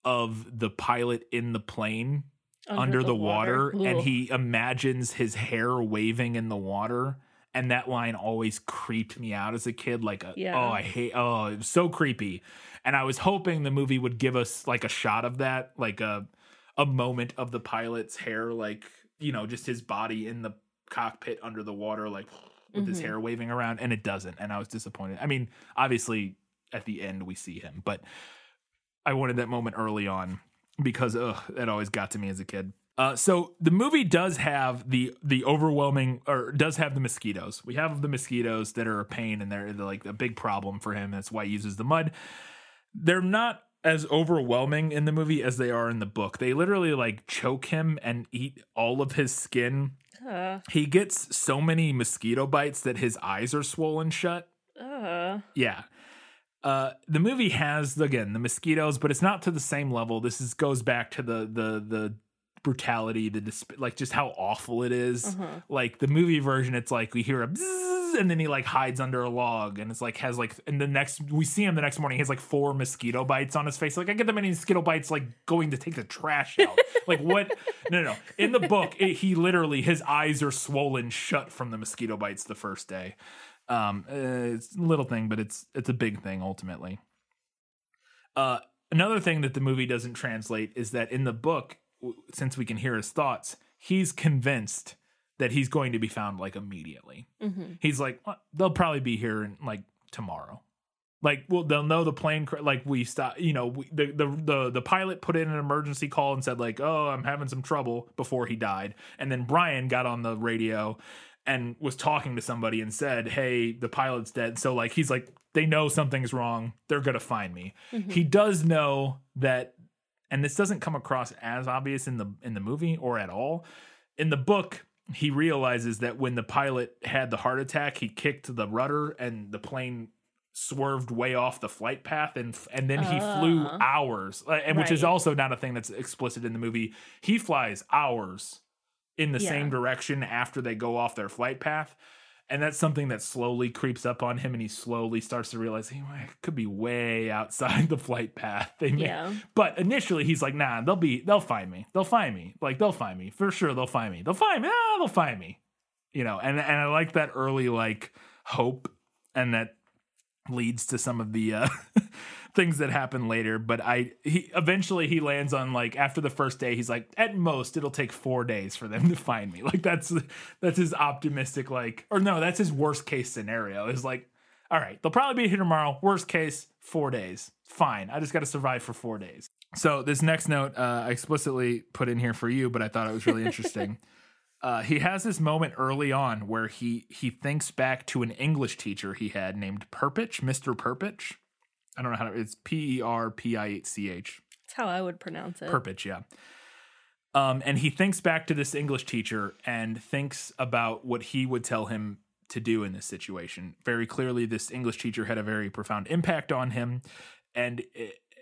Speaker 2: of the pilot in the plane under, the, water, and he imagines his hair waving in the water and that line always creeped me out as a kid like a,
Speaker 3: Yeah.
Speaker 2: oh i hate oh it was so creepy and i was hoping the movie would give us like a shot of that like a a moment of the pilot's hair like you know just his body in the cockpit under the water like with his
Speaker 3: Mhm.
Speaker 2: hair waving around and it doesn't and i was disappointed. I mean obviously at the end we see him but i wanted that moment early on because ugh, that always got to me as a kid. Uh, so the movie does have the the overwhelming or does have the mosquitoes. We have the mosquitoes that are a pain and they're, they're like a big problem for him that's why he uses the mud. They're not as overwhelming in the movie as they are in the book they literally like choke him and eat all of his skin
Speaker 3: Uh,
Speaker 2: he gets so many mosquito bites that his eyes are swollen shut.
Speaker 3: uh,
Speaker 2: Yeah. Uh, the movie has again the mosquitoes, but it's not to the same level. This is goes back to the the the brutality, the disp- like just how awful it is.
Speaker 3: Uh-huh.
Speaker 2: Like the movie version, it's like we hear a bzzz, and then he like hides under a log, and it's like has like and the next we see him the next morning, he has like four mosquito bites on his face. Like I get that many mosquito bites, like going to take the trash out. like what? No, no, no. In the book, it, he literally his eyes are swollen shut from the mosquito bites the first day. Um, uh, it's a little thing, but it's it's a big thing ultimately. Uh, another thing that the movie doesn't translate is that in the book, since we can hear his thoughts, he's convinced that he's going to be found like immediately.
Speaker 3: mhm.
Speaker 2: He's like, "Well, they'll probably be here in, like tomorrow. Like, well, they'll know the plane. Cra- like, we stop. You know, we, the, the the the pilot put in an emergency call and said like, "Oh, I'm having some trouble." Before he died, and then Brian got on the radio and was talking to somebody and said, "Hey, the pilot's dead." So like, he's like, they know something's wrong. They're gonna find me. He does know that, and this doesn't come across as obvious in the in the movie or at all. In the book, he realizes that when the pilot had the heart attack, he kicked the rudder and the plane swerved way off the flight path and and then he flew
Speaker 3: Ah.
Speaker 2: hours uh, and which is also not a thing that's explicit in the movie he flies hours in the
Speaker 3: Yeah.
Speaker 2: same direction after they go off their flight path and that's something that slowly creeps up on him and he slowly starts to realize he could be way outside the flight path. They may,
Speaker 3: Yeah.
Speaker 2: but initially he's like nah they'll be they'll find me. They'll find me. Like they'll find me. For sure they'll find me. They'll find me. Ah, they'll find me. You know and and i like that early like hope and that leads to some of the uh things that happen later but i he eventually he lands on like after the first day he's like at most it'll take four days for them to find me. Like that's that's his optimistic like or no that's his worst case scenario. Is like all right they'll probably be here tomorrow. Worst case four days. Fine. I just got to survive for four days. So this next note uh, i explicitly put in here for you but i thought it was really interesting. Uh, he has this moment early on where he he thinks back to an English teacher he had named Perpich, Mr. Perpich. I don't know how to. It's P E R P I H C H.
Speaker 3: That's how I would pronounce it.
Speaker 2: Perpich, yeah. Um, and he thinks back to this English teacher and thinks about what he would tell him to do in this situation. Very clearly, this English teacher had a very profound impact on him, and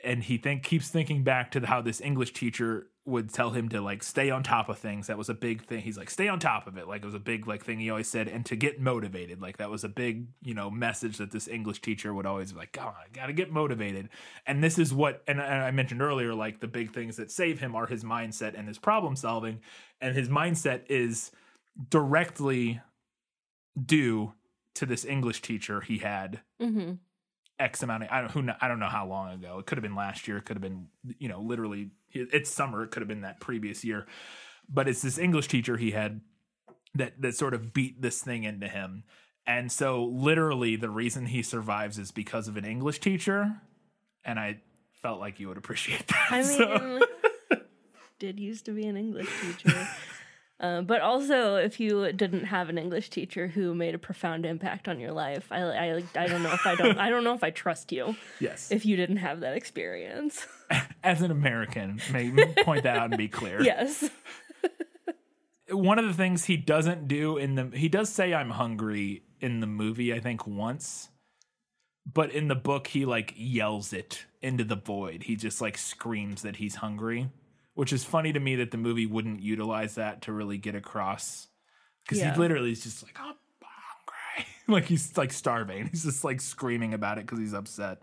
Speaker 2: and he think keeps thinking back to how this English teacher would tell him to like stay on top of things. That was a big thing. He's like stay on top of it. Like it was a big like thing he always said, and to get motivated. Like that was a big you know message that this English teacher would always be like, God, I gotta get motivated. And this is what, and I mentioned earlier, like the big things that save him are his mindset and his problem solving, and his mindset is directly due to this English teacher he had
Speaker 3: hmm
Speaker 2: X amount of I don't who kn- I don't know how long ago. It could have been last year. It could have been you know literally it's summer. It could have been that previous year. But it's this English teacher he had that that sort of beat this thing into him. And so literally the reason he survives is because of an English teacher. And I felt like you would appreciate that.
Speaker 3: I
Speaker 2: So-
Speaker 3: mean, did used to be an English teacher. Uh, but also, if you didn't have an English teacher who made a profound impact on your life, I, I, I don't know if I don't, I don't know if I trust you
Speaker 2: yes.
Speaker 3: if you didn't have that experience.
Speaker 2: As an American, may point that out and be clear.
Speaker 3: yes.
Speaker 2: one of the things he doesn't do in the he does say I'm hungry in the movie I think once but in the book he like yells it into the void he just like screams that he's hungry which is funny to me that the movie wouldn't utilize that to really get across because
Speaker 3: Yeah.
Speaker 2: he literally is just like I'm hungry, like he's like starving. He's just like screaming about it because he's upset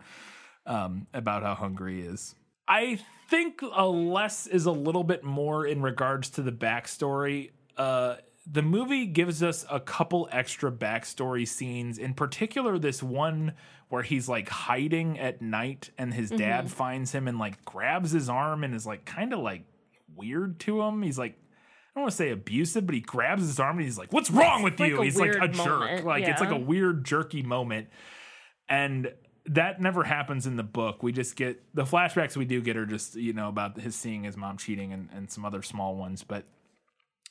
Speaker 2: um, about how hungry he is. I think a less is a little bit more in regards to the backstory. Uh, the movie gives us a couple extra backstory scenes, in particular, this one where he's like hiding at night and his dad mm-hmm. finds him and like grabs his arm and is like kind of like weird to him. He's like, I don't want to say abusive, but he grabs his arm and he's like, What's wrong with
Speaker 3: like
Speaker 2: you? he's like a
Speaker 3: weird
Speaker 2: jerk.
Speaker 3: moment,
Speaker 2: Like, it's like a weird, jerky moment. And that never happens in the book. We just get the flashbacks we do get are just, you know, about his seeing his mom cheating and, and some other small ones. But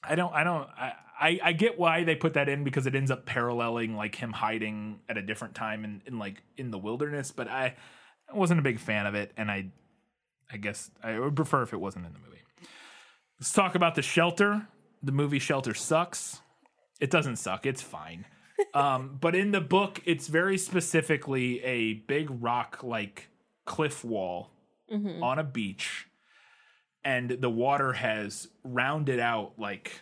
Speaker 2: I don't, I don't, I, I, I get why they put that in because it ends up paralleling like him hiding at a different time in, in like in the wilderness. But I, I wasn't a big fan of it. And I, I guess I would prefer if it wasn't in the movie. Let's talk about the shelter. The movie Shelter sucks. It doesn't suck. It's fine. um, but in the book, it's very specifically a big rock like cliff wall on a beach, and the water has rounded out like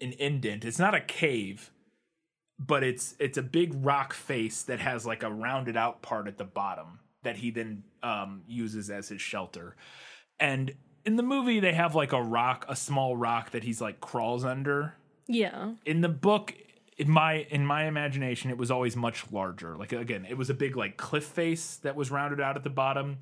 Speaker 2: an indent. It's not a cave, but it's it's a big rock face that has like a rounded out part at the bottom that he then um, uses as his shelter. And in the movie, they have like a rock, a small rock that he's like crawls under
Speaker 3: Yeah.
Speaker 2: in the book in my in my imagination it was always much larger like again it was a big like cliff face that was rounded out at the bottom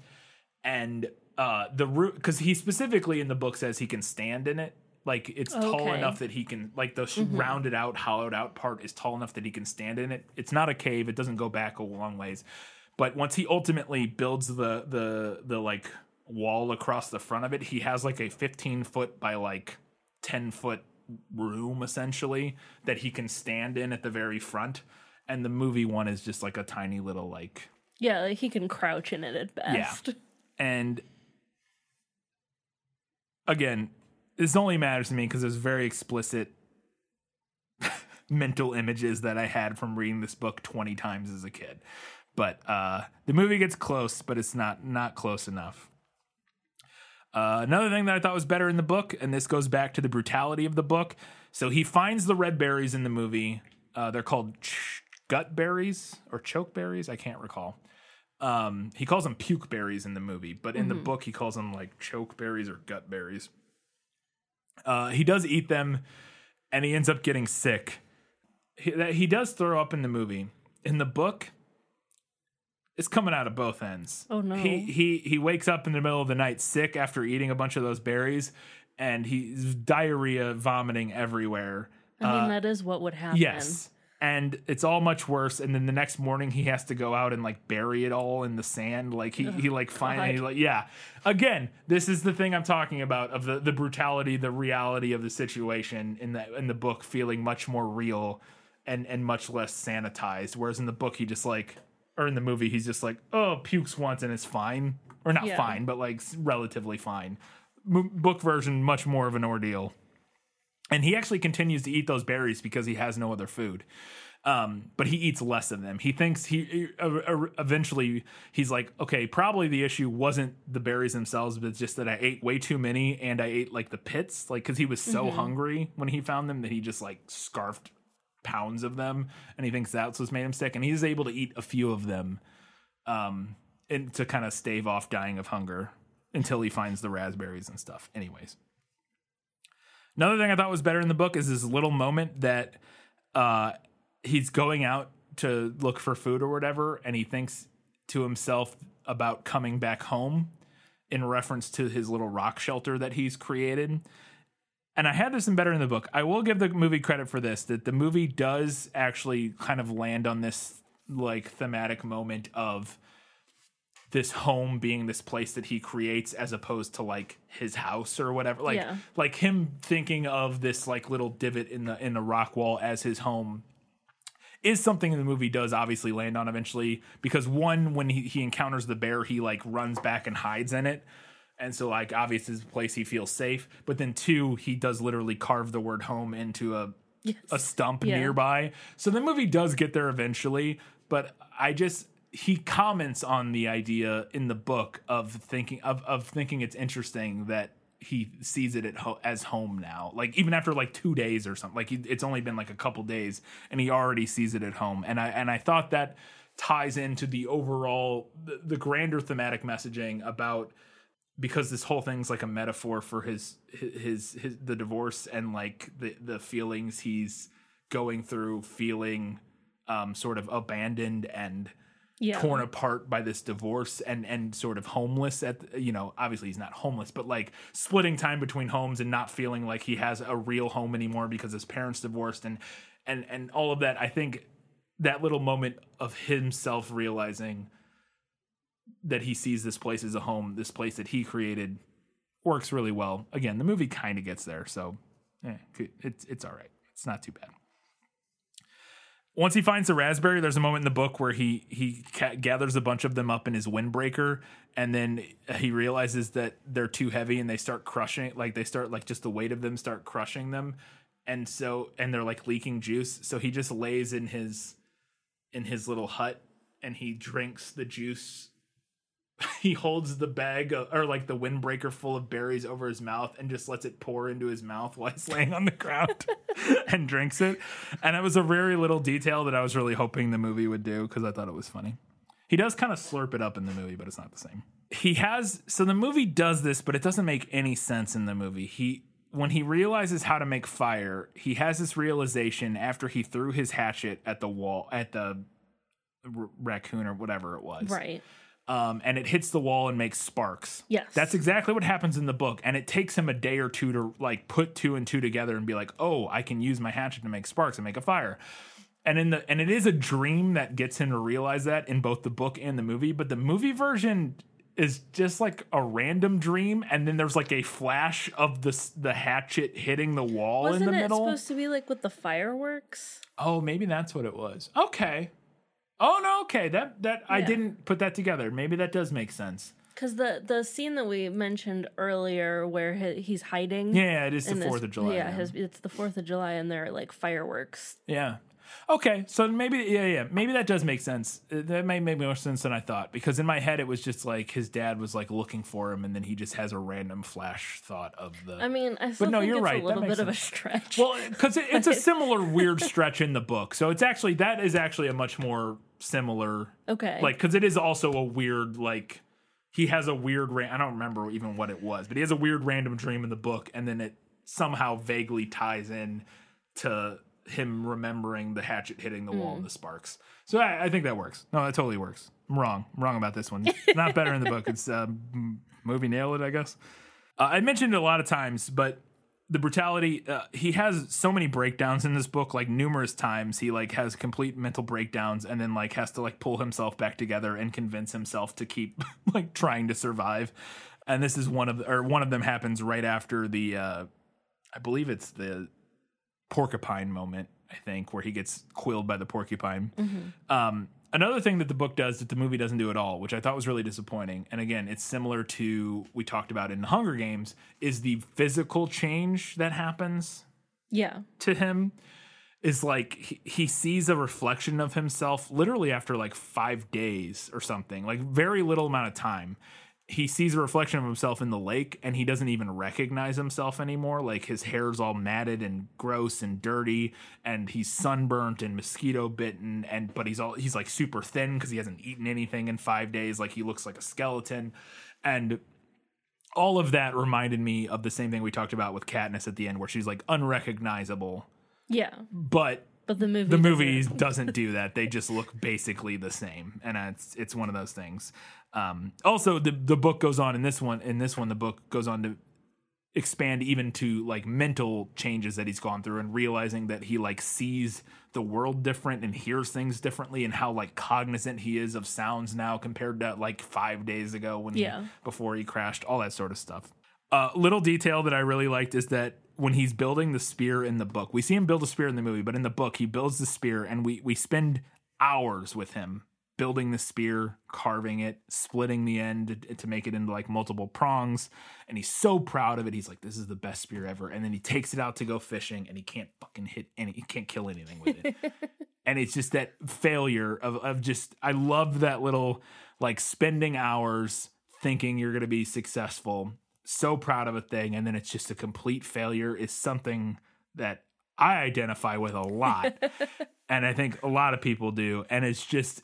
Speaker 2: and uh the root because he specifically in the book says he can stand in it. Like it's tall enough that he can like the sh rounded out hollowed out part is tall enough that he can stand in it. It's not a cave. It doesn't go back a long ways. But once he ultimately builds the the the like wall across the front of it he has like a 15 foot by like 10 foot room essentially that he can stand in at the very front. And the movie one is just like a tiny little like
Speaker 3: Yeah, like he can crouch in it at best.
Speaker 2: and again this only matters to me because there's very explicit mental images that i had from reading this book 20 times as a kid but uh the movie gets close but it's not not close enough uh, another thing that I thought was better in the book, and this goes back to the brutality of the book. So he finds the red berries in the movie. Uh, they're called ch- gut berries or choke berries. I can't recall. Um, he calls them puke berries in the movie, but in the book he calls them like choke berries or gut berries. Uh, he does eat them, and he ends up getting sick. He, that- he does throw up in the movie. In the book, it's coming out of both ends.
Speaker 3: Oh, no.
Speaker 2: He he he wakes up in the middle of the night sick after eating a bunch of those berries, and he's diarrhea, vomiting everywhere.
Speaker 3: I mean, that is what would happen.
Speaker 2: Uh, Yes. And it's all much worse. And then the next morning he has to go out and like bury it all in the sand. Like he, he like finally like yeah. Again, this is the thing I'm talking about of the, the brutality, the reality of the situation in the in the book feeling much more real and and much less sanitized. Whereas in the book he just like or in the movie he's just like, oh, pukes once and it's fine. Or not
Speaker 3: Yeah.
Speaker 2: fine, but like relatively fine. M- book version much more of an ordeal and he actually continues to eat those berries because he has no other food. Um, but he eats less of them. He thinks he, he uh, uh, eventually he's like okay probably the issue wasn't the berries themselves but it's just that i ate way too many and i ate like the pits like because he was so hungry when he found them that he just like scarfed pounds of them. And he thinks that's what's made him sick. And he's able to eat a few of them um, and to kind of stave off dying of hunger until he finds the raspberries and stuff. Anyways Another thing I thought was better in the book is this little moment that uh, he's going out to look for food or whatever, and he thinks to himself about coming back home in reference to his little rock shelter that he's created. And I had this in better in the book. I will give the movie credit for this that the movie does actually kind of land on this like thematic moment of this home being this place that he creates as opposed to like his house or whatever. Like
Speaker 3: Yeah.
Speaker 2: like him thinking of this like little divot in the in the rock wall as his home is something the movie does obviously land on eventually because one when he, he encounters the bear he like runs back and hides in it. And so like obviously it's a place he feels safe. But then two he does literally carve the word home into a a stump
Speaker 3: Yeah.
Speaker 2: nearby. So the movie does get there eventually but i just he comments on the idea in the book of thinking of, of thinking it's interesting that he sees it at ho- as home now. Like even after like two days or something. Like he, it's only been like a couple days, and he already sees it at home. And I and I thought that ties into the overall the, the grander thematic messaging about because this whole thing's like a metaphor for his his his the divorce and like the the feelings he's going through feeling um sort of abandoned and
Speaker 3: Yeah.
Speaker 2: torn apart by this divorce and and sort of homeless at you know obviously he's not homeless but like splitting time between homes and not feeling like he has a real home anymore because his parents divorced and and and all of that I think that little moment of himself realizing that he sees this place as a home, this place that he created, works really well. Again, the movie kind of gets there, so eh, it's it's all right. It's not too bad. Once he finds the raspberry, there's a moment in the book where he he ca- gathers a bunch of them up in his windbreaker, and then he realizes that they're too heavy, and they start crushing. Like they start like just the weight of them start crushing them, and so and they're like leaking juice. So he just lays in his in his little hut, and he drinks the juice he holds the bag of, or like the windbreaker full of berries over his mouth and just lets it pour into his mouth while he's laying on the ground and drinks it. And it was a very little detail that I was really hoping the movie would do because I thought it was funny. He does kind of slurp it up in the movie, but it's not the same. He has so the movie does this, but it doesn't make any sense in the movie. He when he realizes how to make fire, he has this realization after he threw his hatchet at the wall at the r- raccoon or whatever it was
Speaker 3: Right.
Speaker 2: Um, and it hits the wall and makes sparks.
Speaker 3: Yes.
Speaker 2: that's exactly what happens in the book, and it takes him a day or two to like put two and two together and be like, "Oh, I can use my hatchet to make sparks and make a fire." And in the and it is a dream that gets him to realize that in both the book and the movie, but the movie version is just like a random dream, and then there's like a flash of the the hatchet hitting the wall
Speaker 3: Wasn't
Speaker 2: in the
Speaker 3: it
Speaker 2: middle.
Speaker 3: supposed to be like with the fireworks?
Speaker 2: Oh, maybe that's what it was. Okay. Oh no, okay. That that I didn't put that together. Maybe that does make sense.
Speaker 3: Because the the scene that we mentioned earlier, where he, he's hiding.
Speaker 2: Yeah, it is the Fourth of July.
Speaker 3: Yeah,
Speaker 2: Yeah,
Speaker 3: his, it's the Fourth of July, and there are like fireworks.
Speaker 2: yeah. Okay, so maybe yeah, yeah, maybe that does make sense. Uh, That may make more sense than I thought because in my head it was just like his dad was like looking for him, and then he just has a random flash thought of the.
Speaker 3: I mean, I still
Speaker 2: no,
Speaker 3: think
Speaker 2: you're
Speaker 3: it's
Speaker 2: right.
Speaker 3: a little bit of a stretch.
Speaker 2: well, because it, it's a similar weird stretch in the book, so it's actually that is actually a much more similar
Speaker 3: okay,
Speaker 2: like because it is also a weird like he has a weird ra- i don't remember even what it was but he has a weird random dream in the book and then it somehow vaguely ties in to him remembering the hatchet hitting the wall and the sparks. So I, I think that works. No that totally works. I'm wrong. I'm wrong about this one. It's not better in the book. It's uh, movie nailed it i guess. Uh, i mentioned it a lot of times but the brutality uh, he has so many breakdowns in this book like numerous times he like has complete mental breakdowns and then like has to like pull himself back together and convince himself to keep like trying to survive. And this is one of or one of them happens right after the uh i believe it's the porcupine moment i think where he gets quilled by the porcupine. Um another thing that the book does that the movie doesn't do at all which i thought was really disappointing and again it's similar to we talked about in the hunger games is the physical change that happens
Speaker 3: yeah,
Speaker 2: to him. Is like he, he sees a reflection of himself literally after like five days or something like very little amount of time he sees a reflection of himself in the lake and he doesn't even recognize himself anymore like his hair's all matted and gross and dirty and he's sunburnt and mosquito bitten and but he's all he's like super thin because he hasn't eaten anything in five days like he looks like a skeleton and all of that reminded me of the same thing we talked about with Katniss at the end, where she's like unrecognizable.
Speaker 3: yeah.
Speaker 2: But
Speaker 3: But the movie,
Speaker 2: the
Speaker 3: doesn't.
Speaker 2: doesn't do that. They just look basically the same, and it's it's one of those things. Um, also, the the book goes on in this one. In this one, the book goes on to expand even to like mental changes that he's gone through and realizing that he like sees the world different and hears things differently and how like cognizant he is of sounds now compared to like five days ago when
Speaker 3: Yeah.
Speaker 2: he, before he crashed all that sort of stuff uh, little detail that i really liked is that when he's building the spear in the book we see him build a spear in the movie but in the book he builds the spear and we we spend hours with him building the spear, carving it, splitting the end to, make it into like multiple prongs. And he's so proud of it. He's like, this is the best spear ever. And then he takes it out to go fishing and he can't fucking hit any, he can't kill anything with it. and it's just that failure of, of just, I love that little like spending hours thinking you're going to be successful so proud of a thing and then it's just a complete failure is something that I identify with a lot. and I think a lot of people do. And it's just,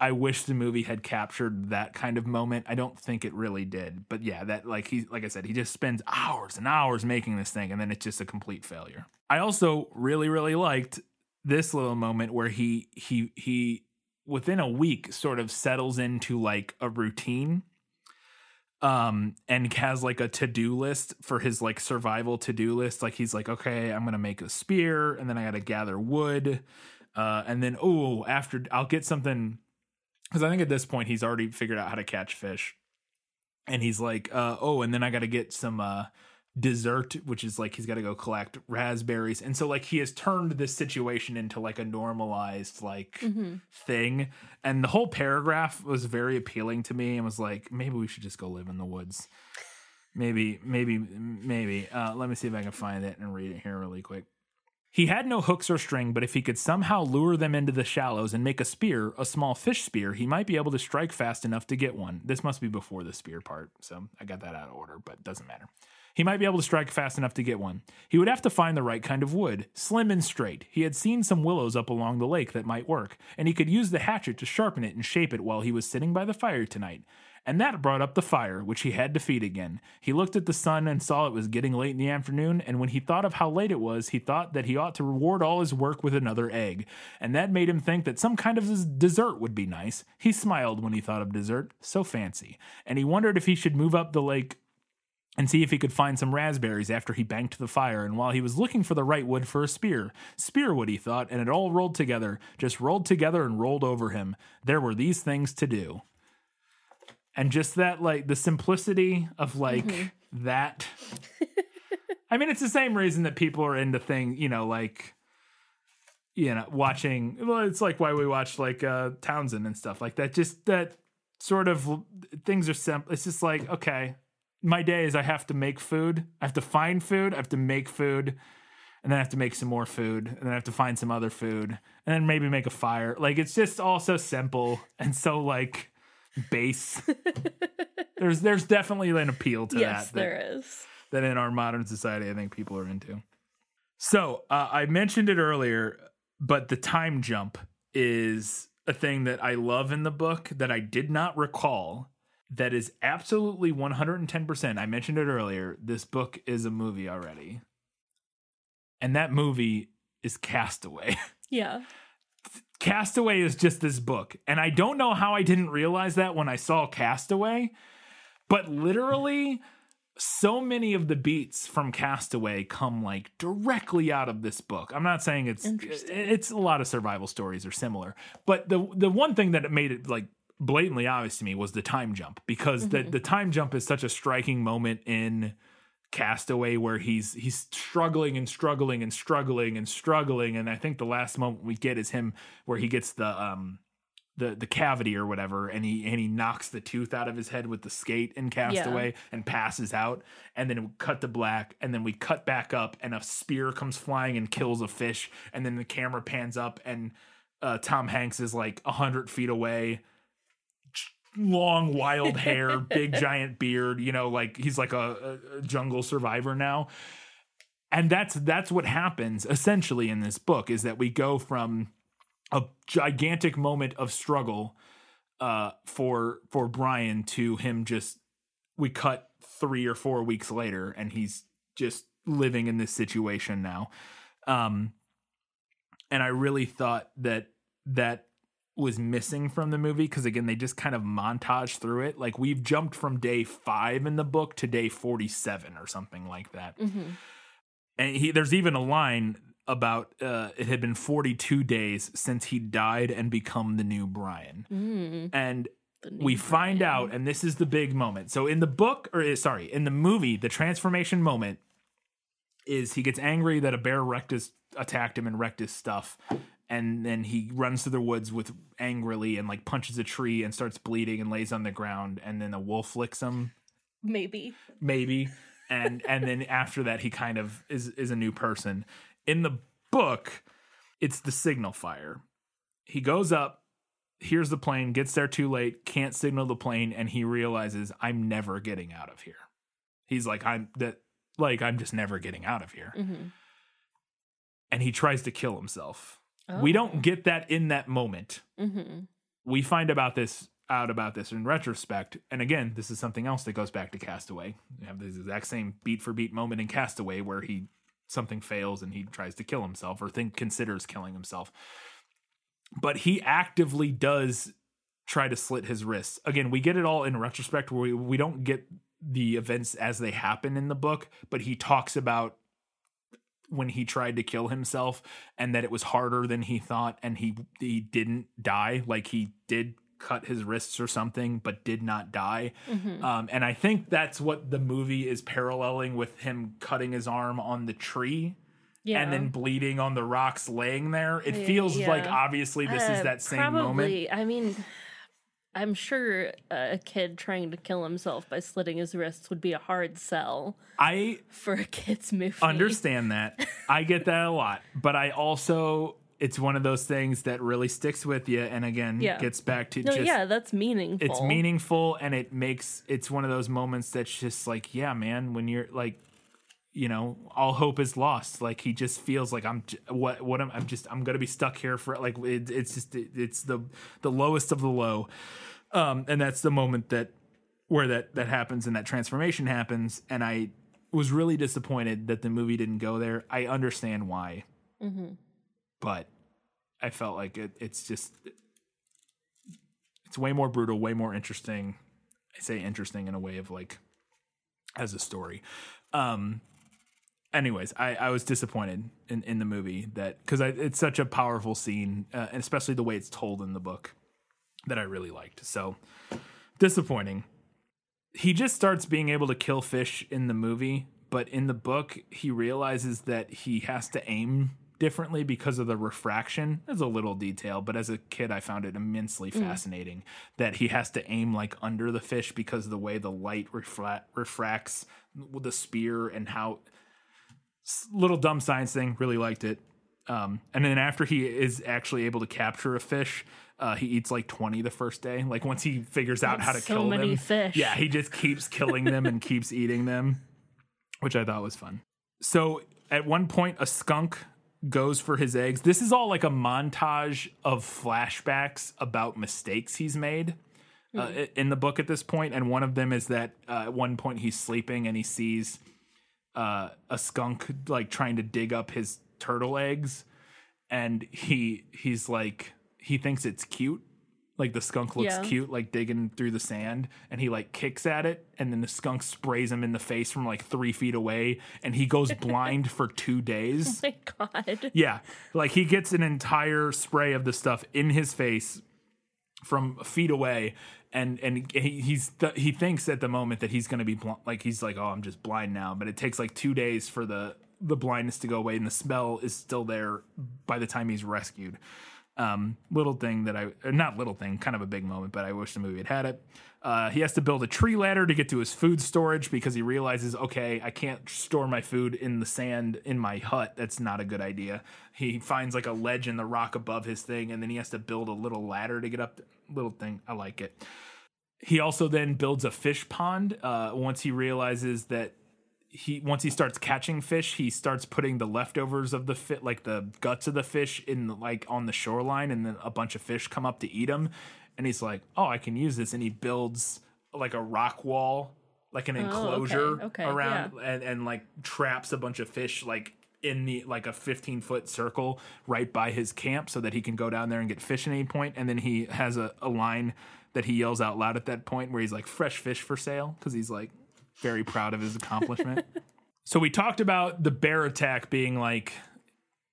Speaker 2: I wish the movie had captured that kind of moment. I don't think it really did. But yeah, that, like he, like I said, he just spends hours and hours making this thing and then it's just a complete failure. I also really, really liked this little moment where he, he, he, within a week sort of settles into like a routine um and has like a to-do list for his like survival to-do list like he's like okay i'm gonna make a spear and then i gotta gather wood uh and then oh after i'll get something because i think at this point he's already figured out how to catch fish. And he's like uh oh and then i gotta get some uh dessert which is like he's got to go collect raspberries. And so like he has turned this situation into like a normalized like thing. And the whole paragraph was very appealing to me and was like maybe we should just go live in the woods. Maybe maybe maybe. Uh let me see if i can find it and read it here really quick he had no hooks or string, but if he could somehow lure them into the shallows and make a spear, a small fish spear, he might be able to strike fast enough to get one. This must be before the spear part, so I got that out of order, but doesn't matter. He might be able to strike fast enough to get one. He would have to find the right kind of wood, slim and straight. He had seen some willows up along the lake that might work, and he could use the hatchet to sharpen it and shape it while he was sitting by the fire tonight. And that brought up the fire, which he had to feed again. He looked at the sun and saw it was getting late in the afternoon, and when he thought of how late it was, he thought that he ought to reward all his work with another egg. And that made him think that some kind of dessert would be nice. He smiled when he thought of dessert, so fancy. And he wondered if he should move up the lake and see if he could find some raspberries after he banked the fire. And while he was looking for the right wood for a spear, spear wood, he thought, and it all rolled together, just rolled together and rolled over him. There were these things to do. And just that, like, the simplicity of, like, that. I mean, it's the same reason that people are into thing, you know, like, you know, watching. Well, it's like why we watch, like, uh Townsend and stuff like that. Just that sort of things are simple. It's just like, okay, my day is I have to make food. I have to find food. I have to make food. And then I have to make some more food. And then I have to find some other food. And then maybe make a fire. Like it's just all so simple and so like base. there's there's definitely an appeal to
Speaker 3: yes,
Speaker 2: that, that
Speaker 3: there is.
Speaker 2: that in our modern society I think people are into. So uh, I mentioned it earlier, but the time jump is a thing that I love in the book that I did not recall. That is absolutely 110%. I mentioned it earlier. This book is a movie already. And that movie is Castaway.
Speaker 3: Yeah.
Speaker 2: Castaway is just this book. And I don't know how I didn't realize that when I saw Castaway, but literally so many of the beats from Castaway come like directly out of this book. I'm not saying it's it's a lot of survival stories are similar, but the the one thing that made it like blatantly obvious to me was the time jump because the mm-hmm. the time jump is such a striking moment in Castaway where he's he's struggling and struggling and struggling and struggling. And I think the last moment we get is him where he gets the um the the cavity or whatever and he and he knocks the tooth out of his head with the skate in Castaway and passes out. And then we cut to black and then we cut back up and a spear comes flying and kills a fish. And then the camera pans up and uh, Tom Hanks is like a hundred feet away long wild hair big giant beard you know like he's like a, a- jungle survivor now. And that's that's what happens essentially in this book is that we go from a gigantic moment of struggle uh for for Brian to him just we cut 3 or 4 weeks later and he's just living in this situation now. Um and I really thought that that was missing from the movie because again they just kind of montage through it like we've jumped from day 5 in the book to day 47 or something like that
Speaker 3: Mm-hmm.
Speaker 2: and he there's even a line about uh, it had been 42 days since he died and become the new Brian.
Speaker 3: Mm,
Speaker 2: And
Speaker 3: new
Speaker 2: we find
Speaker 3: Brian.
Speaker 2: out, and this is the big moment. So in the book, or uh, sorry, in the movie, the transformation moment is he gets angry that a bear wrecked his, attacked him and wrecked his stuff. And then he runs through the woods with angrily and like punches a tree and starts bleeding and lays on the ground. And then a wolf licks him
Speaker 3: maybe.
Speaker 2: maybe and and then after that he kind of is is a new person in the book it's the signal fire he goes up hears the plane gets there too late can't signal the plane and he realizes i'm never getting out of here He's like, I'm that like I'm just never getting out of here.
Speaker 3: Mhm.
Speaker 2: And he tries to kill himself. We don't get that in that moment.
Speaker 3: Mm-hmm.
Speaker 2: We find about this out about this in retrospect. And again, this is something else that goes back to Castaway. You have this exact same beat for beat moment in Castaway where he something fails and he tries to kill himself or think considers killing himself. But he actively does try to slit his wrists. Again, we get it all in retrospect where we, we don't get the events as they happen in the book, but he talks about when he tried to kill himself and that it was harder than he thought and he he didn't die like he did cut his wrists or something but did not die
Speaker 3: Mm-hmm.
Speaker 2: um, and i think that's what the movie is paralleling with him cutting his arm on the tree
Speaker 3: Yeah.
Speaker 2: and then bleeding on the rocks laying there it feels
Speaker 3: yeah.
Speaker 2: like obviously this is
Speaker 3: Uh,
Speaker 2: that same
Speaker 3: probably,
Speaker 2: moment
Speaker 3: I mean, I'm sure a kid trying to kill himself by slitting his wrists would be a hard sell
Speaker 2: i
Speaker 3: for a kid's movie.
Speaker 2: understand that. I get that a lot, but I also it's one of those things that really sticks with you, and again
Speaker 3: Yeah.
Speaker 2: gets back to
Speaker 3: No,
Speaker 2: just
Speaker 3: yeah, that's meaningful.
Speaker 2: it's meaningful, and it makes it's one of those moments that's just like, yeah, man, when you're like. You know, all hope is lost. Like he just feels like I'm j- what what am I'm just I'm gonna be stuck here for like it, it's just it, it's the the lowest of the low, um, and that's the moment that where that that happens and that transformation happens. And i was really disappointed that the movie didn't go there. I understand why. But i felt like it, it's just it's way more brutal way more interesting. I say interesting in a way of like as a story. Um anyways i i was disappointed in in the movie that because it's such a powerful scene uh, and especially the way it's told in the book that i really liked so disappointing he just starts being able to kill fish in the movie, but in the book, he realizes that he has to aim differently because of the refraction. There's a little detail, but as a kid, I found it immensely fascinating that he has to aim like under the fish because of the way the light refra- refracts with the spear and how little dumb science thing. Really liked it. Um, and then after he is actually able to capture a fish, uh, he eats like 20 the first day. Like once he figures out
Speaker 3: That's
Speaker 2: how to
Speaker 3: so
Speaker 2: kill
Speaker 3: many
Speaker 2: them.
Speaker 3: fish.
Speaker 2: Yeah, he just keeps killing them and keeps eating them, which I thought was fun. So at one point, a skunk goes for his eggs. This is all like a montage of flashbacks about mistakes he's made uh, i- in the book at this point, and one of them is that uh, at one point he's sleeping and he sees uh, a skunk like trying to dig up his turtle eggs, and he he's like he thinks it's cute. Like the skunk looks
Speaker 3: Yeah.
Speaker 2: cute, like digging through the sand, and he like kicks at it, and then the skunk sprays him in the face from like three feet away, and he goes blind for two days.
Speaker 3: Oh my God.
Speaker 2: Yeah, like he gets an entire spray of the stuff in his face from feet away, and and he, he's th- he thinks at the moment that he's gonna be bl- like he's like oh I'm just blind now, but it takes like two days for the the blindness to go away, and the smell is still there by the time he's rescued. Um, little thing that I not little thing, kind of a big moment, but I wish the movie had had it. Uh, he has to build a tree ladder to get to his food storage because he realizes, okay, I can't store my food in the sand in my hut. That's not a good idea. He finds like a ledge in the rock above his thing, and then he has to build a little ladder to get up. Little thing, I like it. He also then builds a fish pond uh, once he realizes that he once he starts catching fish, he starts putting the leftovers of the fit, like the guts of the fish, in like on the shoreline, and then a bunch of fish come up to eat them. And he's like, "Oh, I can use this," and he builds like a rock wall, like an oh,
Speaker 3: okay,
Speaker 2: enclosure
Speaker 3: okay,
Speaker 2: around, and and like traps a bunch of fish like in the like a 15 foot circle right by his camp so that he can go down there and get fish at any point. And then he has a, a line that he yells out loud at that point where he's like fresh fish for sale. Because he's like very proud of his accomplishment so we talked about the bear attack being like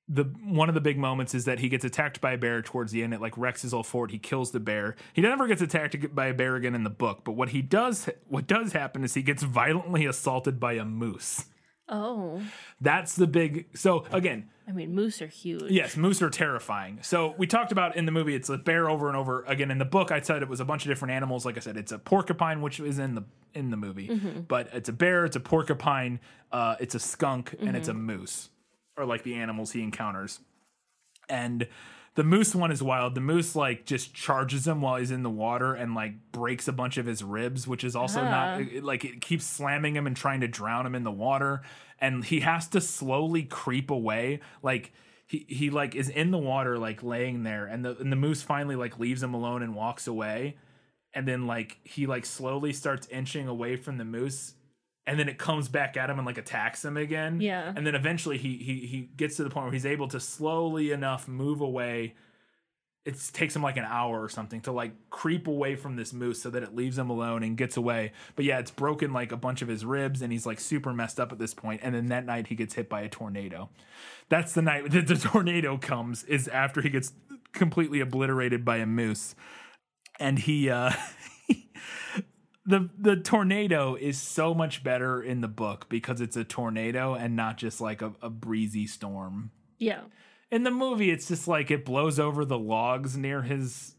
Speaker 2: the one of the big moments is that he gets attacked by a bear towards the end. It like wrecks his whole fort. He kills the bear. He never gets attacked by a bear again in the book. But what he does, what does happen is he gets violently assaulted by a moose.
Speaker 3: Oh,
Speaker 2: That's the big. So again,
Speaker 3: I mean, moose are huge.
Speaker 2: Yes, moose are terrifying. So we talked about in the movie, it's a bear over and over again. In the book, I said it was a bunch of different animals. Like I said, it's a porcupine, which is in the in the movie, but it's a bear, it's a porcupine, uh, it's a skunk, and it's a moose, or like the animals he encounters. And The moose one is wild. The moose like just charges him while he's in the water and like breaks a bunch of his ribs, which is also
Speaker 3: Ah.
Speaker 2: not it- like it keeps slamming him and trying to drown him in the water. And he has to slowly creep away. Like he he like is in the water, like laying there, and the and the moose finally like leaves him alone and walks away. And then like he like slowly starts inching away from the moose and then it comes back at him and like attacks him again.
Speaker 3: Yeah.
Speaker 2: And then eventually he he he gets to the point where he's able to slowly enough move away. It takes him like an hour or something to like creep away from this moose so that it leaves him alone and gets away. But yeah, it's broken like a bunch of his ribs and he's like super messed up at this point. And then that night he gets hit by a tornado. That's the night that the tornado comes is after he gets completely obliterated by a moose. And he uh the the tornado is so much better in the book because it's a tornado and not just like a, a breezy storm.
Speaker 3: Yeah.
Speaker 2: In the movie, it's just like it blows over the logs near his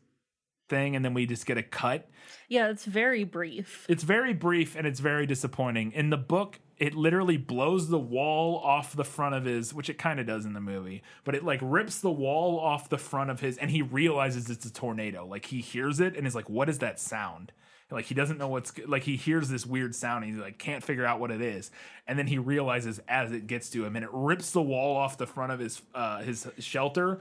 Speaker 2: thing, and then we just get a cut.
Speaker 3: Yeah, it's very brief.
Speaker 2: It's very brief and it's very disappointing. In the book, it literally blows the wall off the front of his, which it kind of does in the movie, but it like rips the wall off the front of his, and he realizes it's a tornado. Like he hears it and is like, "What is that sound?" Like he doesn't know what's like. He hears this weird sound. And he like can't figure out what it is, and then he realizes as it gets to him, and it rips the wall off the front of his uh, his shelter.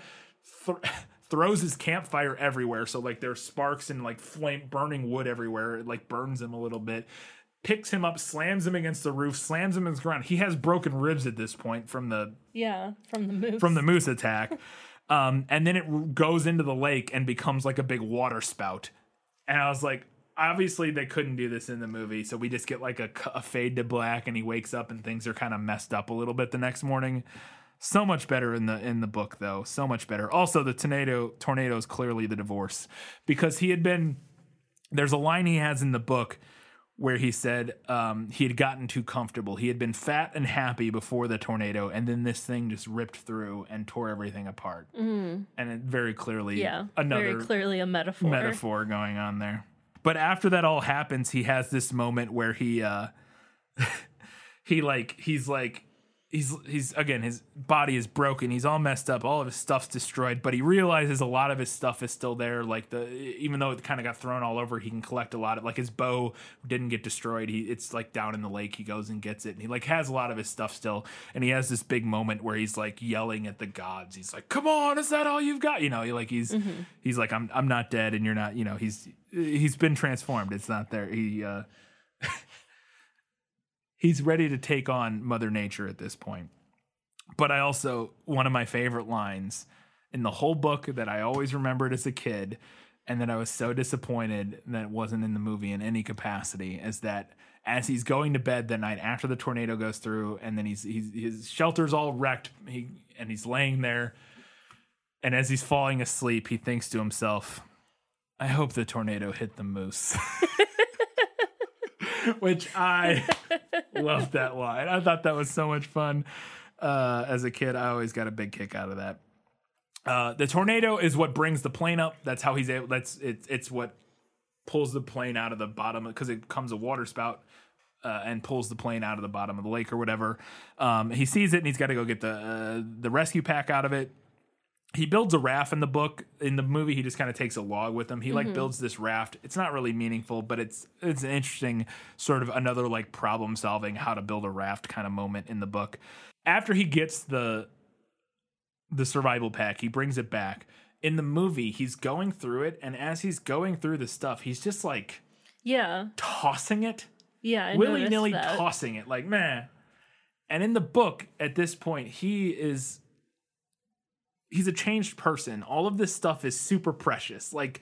Speaker 2: Th- throws his campfire everywhere so like there's sparks and like flame burning wood everywhere it like burns him a little bit picks him up slams him against the roof slams him in the ground he has broken ribs at this point from the
Speaker 3: Yeah, from the moose.
Speaker 2: from the moose attack um and then it goes into the lake and becomes like a big water spout and i was like obviously they couldn't do this in the movie so we just get like a, a fade to black and he wakes up and things are kind of messed up a little bit the next morning so much better in the in the book though so much better also the tornado tornado is clearly the divorce because he had been there's a line he has in the book where he said um, he had gotten too comfortable. He had been fat and happy before the tornado, and then this thing just ripped through and tore everything apart. And it very clearly,
Speaker 3: Mm. yeah,
Speaker 2: another
Speaker 3: very clearly a metaphor.
Speaker 2: metaphor going on there. But after that all happens, he has this moment where he uh he like he's like he's he's again his body is broken. He's all messed up. All of his stuff's destroyed but he realizes a lot of his stuff is still there. Like the even though it kind of got thrown all over he can collect a lot of like his bow didn't get destroyed. He it's like down in the lake. He goes and gets it and he like has a lot of his stuff still and he has this big moment where he's like yelling at the gods. He's like come on is that all you've got? You know he like he's he's like i'm i'm not dead and you're not you know he's he's been transformed. It's not there. He uh he's ready to take on Mother Nature at this point. But I also one of my favorite lines in the whole book that I always remembered as a kid, and that I was so disappointed that it wasn't in the movie in any capacity, is that as he's going to bed the night after the tornado goes through, and then he's, he's his shelter's all wrecked, he and he's laying there, and as he's falling asleep, he thinks to himself, "I hope the tornado hit the moose." Which I loved that line. I thought that was so much fun. Uh, as a kid, I always got a big kick out of that. Uh, the tornado is what brings the plane up. That's how he's able. That's it's it's what pulls the plane out of the bottom because it comes a water spout uh, and pulls the plane out of the bottom of the lake or whatever. Um, he sees it and he's got to go get the uh, the rescue pack out of it. He builds a raft in the book. In the movie, he just kind of takes a log with him. He like builds this raft. It's not really meaningful, but it's it's an interesting sort of another like problem solving how to build a raft kind of moment in the book. After he gets the the survival pack, he brings it back. In the movie, he's going through it, and as he's going through the stuff, he's just like
Speaker 3: Yeah,
Speaker 2: tossing it
Speaker 3: yeah,
Speaker 2: willy nilly tossing it like man. And in the book, at this point, he is he's a changed person. All of this stuff is super precious. Like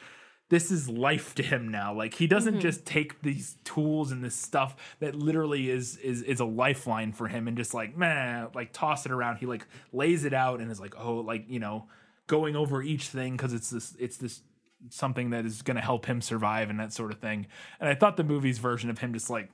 Speaker 2: this is life to him now. Like he
Speaker 3: Mm-hmm.
Speaker 2: doesn't just take these tools and this stuff that literally is is is a lifeline for him and just like man, like toss it around. He like lays it out and is like, oh, like you know, going over each thing because it's this it's this something that is going to help him survive and that sort of thing. And I thought the movie's version of him just like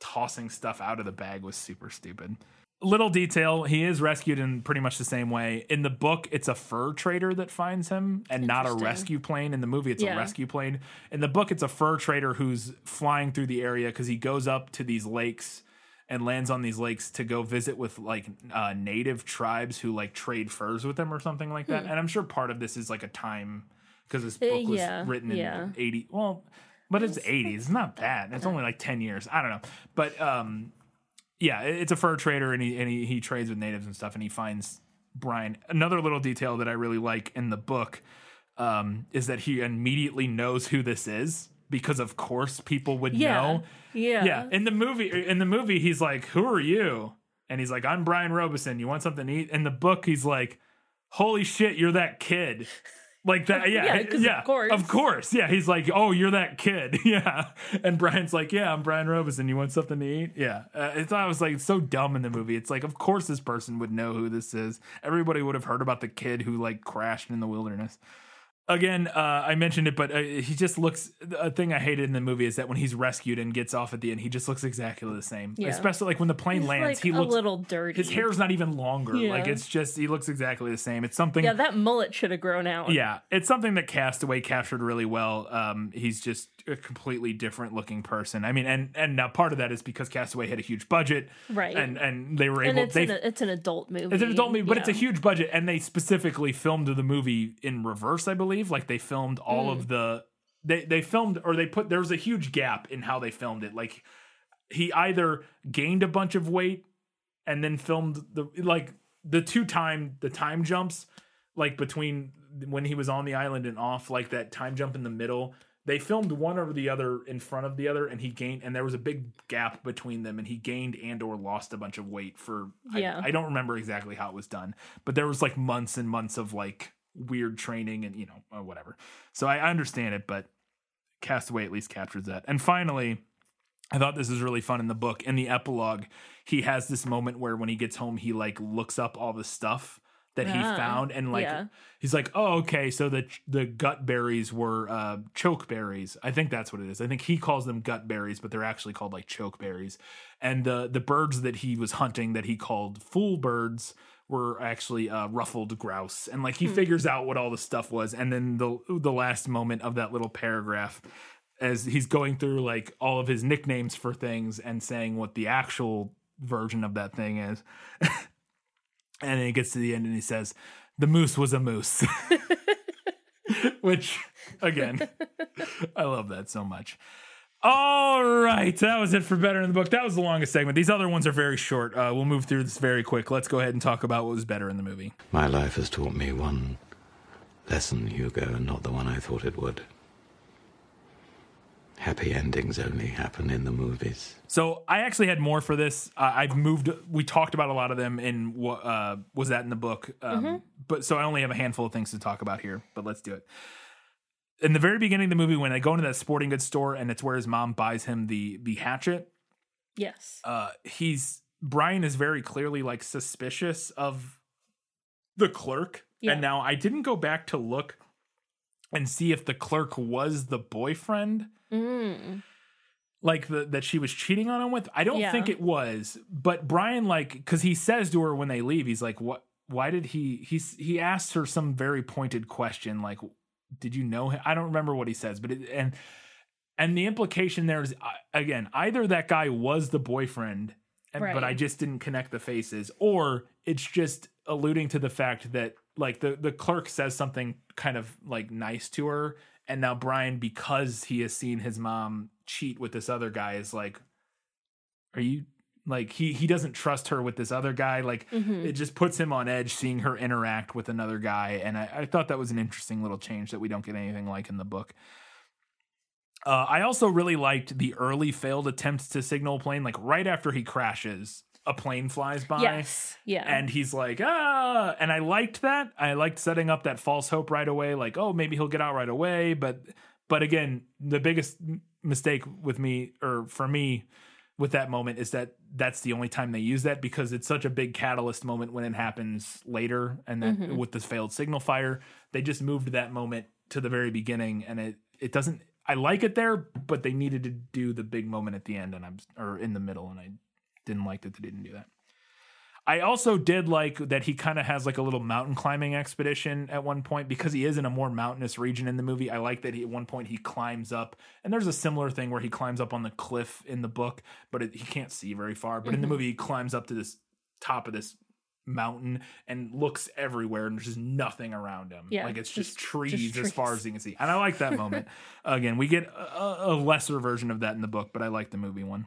Speaker 2: tossing stuff out of the bag was super stupid. Little detail, he is rescued in pretty much the same way. In the book, it's a fur trader that finds him and not a rescue plane. In the movie, it's
Speaker 3: Yeah.
Speaker 2: a rescue plane. In the book, it's a fur trader who's flying through the area because he goes up to these lakes and lands on these lakes to go visit with like uh, native tribes who like trade furs with them or something like that. And I'm sure part of this is like a time because this book was
Speaker 3: Hmm. yeah,
Speaker 2: written in
Speaker 3: yeah.
Speaker 2: 80 well but it's 80s it's not bad it's only like 10 years i don't know but um yeah it's a fur trader and he and he, he trades with natives and stuff and he finds brian. Another little detail that i really like in the book um is that he immediately knows who this is because of course people would
Speaker 3: Yeah.
Speaker 2: know.
Speaker 3: Yeah.
Speaker 2: yeah in the movie in the movie he's like who are you? And he's like i'm brian robeson. You want something to eat? In the book he's like holy shit you're that kid like that yeah
Speaker 3: Yeah,
Speaker 2: yeah,
Speaker 3: of course.
Speaker 2: of course. yeah he's like oh you're that kid. Yeah. And brian's like yeah i'm brian robeson you want something to eat? Yeah. Uh, i was like so dumb in the movie. It's like of course this person would know who this is. Everybody would have heard about the kid who like crashed in the wilderness again uh, i mentioned it but uh, he just looks a thing i hated in the movie is that when he's rescued and gets off at the end he just looks exactly the same
Speaker 3: Yeah.
Speaker 2: especially like when the plane
Speaker 3: He's,
Speaker 2: lands
Speaker 3: like,
Speaker 2: he looks a
Speaker 3: little dirty.
Speaker 2: his hair's not even longer like it's just he looks exactly the same it's something
Speaker 3: Yeah, that mullet should have grown out.
Speaker 2: yeah, it's something that Castaway captured really well. Um, he's just a completely different looking person. I mean, and and now part of that is because Castaway had a huge budget,
Speaker 3: Right.
Speaker 2: And and they were
Speaker 3: And
Speaker 2: able.
Speaker 3: it's
Speaker 2: They
Speaker 3: an, it's an adult movie.
Speaker 2: it's an adult movie, but it's a huge budget, and they specifically filmed the movie in reverse. I believe, like they filmed all
Speaker 3: Hmm.
Speaker 2: of the. They they filmed or they put there was a huge gap in how they filmed it. Like he either gained a bunch of weight and then filmed the like the two time the time jumps like between when he was on the island and off like that time jump in the middle they filmed one over the other in front of the other and he gained and there was a big gap between them and he gained and or lost a bunch of weight for
Speaker 3: Yeah.
Speaker 2: I, I don't remember exactly how it was done but there was like months and months of like weird training and you know uh, whatever so I, understand it but castaway at least captures that and finally I thought this was really fun in the book. In the epilogue, he has this moment where when he gets home, he like looks up all the stuff that he
Speaker 3: Ah,
Speaker 2: found and like
Speaker 3: yeah.
Speaker 2: he's like, "Oh, okay, so the the gut berries were uh choke berries." I think that's what it is. I think he calls them gut berries, but they're actually called like choke berries. And the the birds that he was hunting that he called fool birds were actually uh, ruffled grouse, and like he figures out what all the stuff was. And then the the last moment of that little paragraph as he's going through like all of his nicknames for things and saying what the actual version of that thing is. and then he gets to the end and he says, The moose was a moose. Which, again, I love that so much. All right, that was it for Better in the Book. That was the longest segment. These other ones are very short. Uh, we'll move through this very quick. Let's go ahead and talk about what was better in the movie.
Speaker 8: My life has taught me one lesson, Hugo, and not the one I thought it would. Happy endings only happen in the movies.
Speaker 2: So I actually had more for this. Uh, I've moved. We talked about a lot of them in what uh, was that in the book. Um, But so I only have a handful of things to talk about here. But let's do it. In the very beginning of the movie, when they go into that sporting goods store, and it's where his mom buys him the the hatchet.
Speaker 3: Yes.
Speaker 2: Uh, he's Brian is very clearly like suspicious of the clerk.
Speaker 3: Yeah.
Speaker 2: And now I didn't go back to look and see if the clerk was the boyfriend
Speaker 3: Mm.
Speaker 2: like the, that she was cheating on him with. I don't
Speaker 3: Yeah.
Speaker 2: think it was, but Brian like because he says to her when they leave, he's like, "What? Why did he?" He's he asks her some very pointed question, like, "Did you know him?" I don't remember what he says, but it, and and the implication there is again either that guy was the boyfriend, and, but I just didn't connect the faces, or it's just alluding to the fact that like the the clerk says something kind of like nice to her and now Brian because he has seen his mom cheat with this other guy is like are you like he he doesn't trust her with this other guy. Like
Speaker 3: Mhm.
Speaker 2: it just puts him on edge seeing her interact with another guy. And I, I thought that was an interesting little change that we don't get anything like in the book. Uh, I also really liked the early failed attempts to signal a plane like right after he crashes a plane flies by.
Speaker 3: Yes. Yeah.
Speaker 2: and he's like ah. And i liked that. I liked setting up that false hope right away like oh maybe he'll get out right away. But but again the biggest mistake with me or for me with that moment is that that's the only time they use that because it's such a big catalyst moment when it happens later and then
Speaker 3: Mhm.
Speaker 2: with this failed signal fire they just moved that moment to the very beginning and it it doesn't i like it there but they needed to do the big moment at the end and i'm or in the middle and i didn't like that they didn't do that I also did like that he kind of has like a little mountain climbing expedition at one point. Because he is in a more mountainous region in the movie. I like that he at one point he climbs up, and there's a similar thing where he climbs up on the cliff in the book, but it, he can't see very far. But in the mm-hmm. movie, he climbs up to this top of this mountain and looks everywhere and there's just nothing around him.
Speaker 3: Yeah,
Speaker 2: like it's just,
Speaker 3: just-
Speaker 2: trees
Speaker 3: just
Speaker 2: as far as you can see. And i like that moment. Again we get a, a lesser version of that in the book but i like the movie one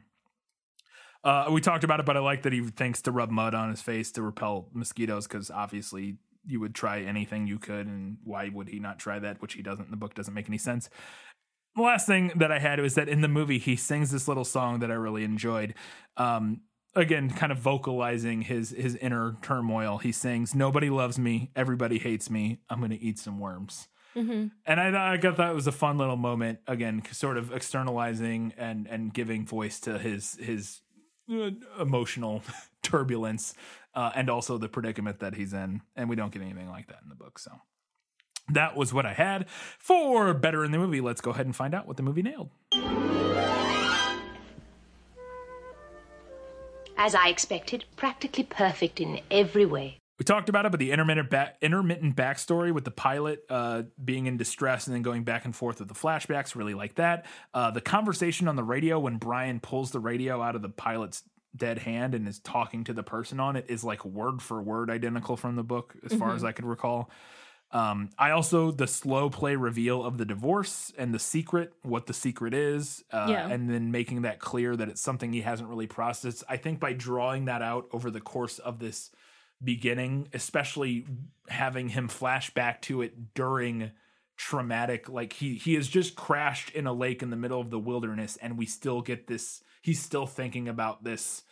Speaker 2: uh, we talked about it, but I like that he thinks to rub mud on his face to repel mosquitoes because obviously you would try anything you could, and why would he not try that? Which he doesn't. The book doesn't make any sense. The last thing that I had was that in the movie he sings this little song that I really enjoyed. Um, again, kind of vocalizing his his inner turmoil. He sings, "Nobody loves me, everybody hates me. I'm going to eat some worms." And I thought I thought that was a fun little moment. Again, sort of externalizing and and giving voice to his his emotional turbulence uh, and also the predicament that he's in. And we don't get anything like that in the book. So that was what I had for better in the movie. Let's go ahead and find out what the movie nailed.
Speaker 9: As I expected, practically perfect in every way.
Speaker 2: We talked about it, but the intermittent back, intermittent backstory with the pilot uh, being in distress and then going back and forth with the flashbacks, really like that. Uh, the conversation on the radio when Brian pulls the radio out of the pilot's dead hand and is talking to the person on it is like word for word identical from the book, as far as I could recall. Um, I also the slow play reveal of the divorce and the secret, what the secret is, uh,
Speaker 3: Yeah.
Speaker 2: and then making that clear that it's something he hasn't really processed. I think by drawing that out over the course of this beginning, especially having him flash back to it during traumatic, like he he has just crashed in a lake in the middle of the wilderness, and we still get this. He's still thinking about this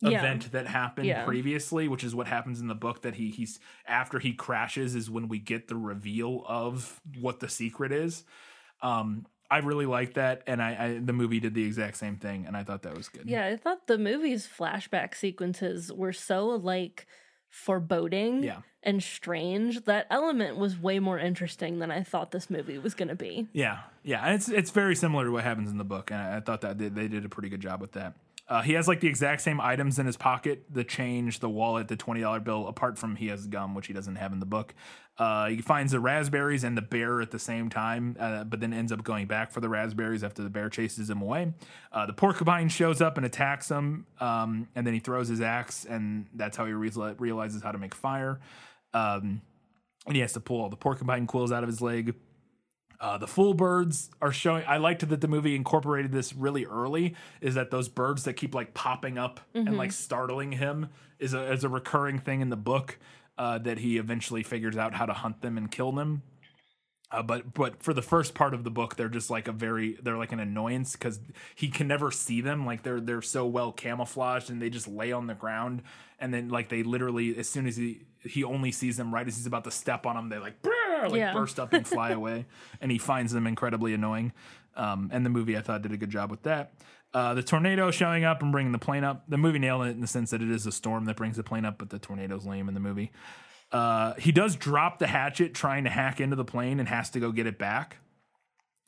Speaker 3: Yeah.
Speaker 2: event that happened
Speaker 3: Yeah.
Speaker 2: previously, which is what happens in the book. That he he's after he crashes is when we get the reveal of what the secret is. Um, I really like that, and I, I the movie did the exact same thing, and I thought that was good.
Speaker 3: Yeah, I thought the movie's flashback sequences were so like foreboding
Speaker 2: Yeah.
Speaker 3: and strange. That element was way more interesting than I thought this movie was going to be.
Speaker 2: Yeah, yeah, it's it's very similar to what happens in the book, and I, I thought that they, they did a pretty good job with that. Uh, he has like the exact same items in his pocket: the change, the wallet, the twenty dollar bill. Apart from he has gum, which he doesn't have in the book. Uh, he finds the raspberries and the bear at the same time, uh, but then ends up going back for the raspberries after the bear chases him away. Uh, the porcupine shows up and attacks him, um, and then he throws his axe, and that's how he re- realizes how to make fire. Um, and he has to pull all the porcupine quills out of his leg. Uh, the fool birds are showing. I liked that the movie incorporated this really early. Is that those birds that keep like popping up and like startling him is a is a recurring thing in the book uh, that he eventually figures out how to hunt them and kill them. Uh, but but for the first part of the book, they're just like a very they're like an annoyance because he can never see them. Like they're they're so well camouflaged and they just lay on the ground. And then like they literally as soon as he he only sees them right as he's about to step on them, they like Like
Speaker 3: Yeah.
Speaker 2: burst up and fly away. And he finds them incredibly annoying. Um, and the movie I thought did a good job with that. Uh, the tornado showing up and bringing the plane up. The movie nailed it in the sense that it is a storm that brings the plane up, but the tornado's lame in the movie. Uh, he does drop the hatchet trying to hack into the plane and has to go get it back.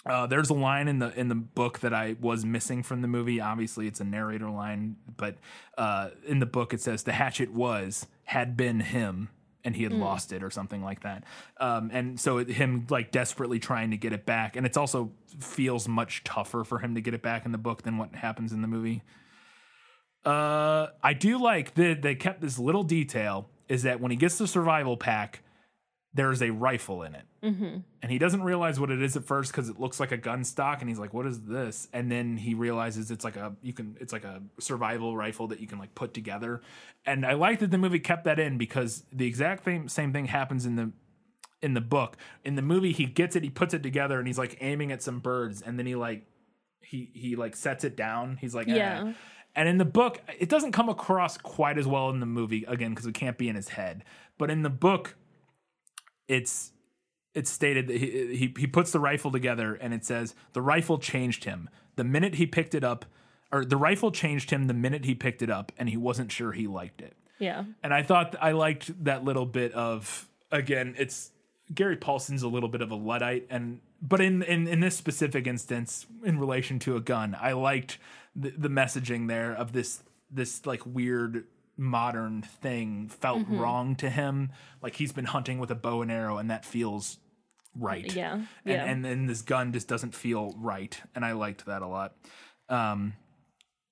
Speaker 2: Uh, there's a line in the in the book that I was missing from the movie. Obviously, it's a narrator line, but uh, in the book it says the hatchet was had been him and he had lost it or something like that. Um, and so it, him like desperately trying to get it back, and it's also feels much tougher for him to get it back in the book than what happens in the movie. Uh, I do like that they kept this little detail is that when he gets the survival pack, there's a rifle in it. Mm-hmm. And he doesn't realize what it is at first because it looks like a gun stock, and he's like, "What is this?" And then he realizes it's like a you can it's like a survival rifle that you can like put together. And I like that the movie kept that in because the exact same same thing happens in the in the book. In the movie, he gets it, he puts it together, and he's like aiming at some birds, and then he like he he like sets it down. He's like,
Speaker 3: Yeah.
Speaker 2: "Ah." And in the book, it doesn't come across quite as well in the movie again because it can't be in his head. But in the book, it's it's stated that he, he he puts the rifle together and it says the rifle changed him the minute he picked it up or the rifle changed him the minute he picked it up and he wasn't sure he liked it.
Speaker 3: Yeah.
Speaker 2: And I thought I liked that little bit of again, it's Gary Paulsen's a little bit of a luddite and but in in, in this specific instance in relation to a gun, I liked the, the messaging there of this this like weird modern thing felt
Speaker 3: Mhm.
Speaker 2: wrong to him. Like he's been hunting with a bow and arrow, and that feels right.
Speaker 3: Yeah,
Speaker 2: And,
Speaker 3: yeah.
Speaker 2: and then this gun just doesn't feel right, and I liked that a lot. Um,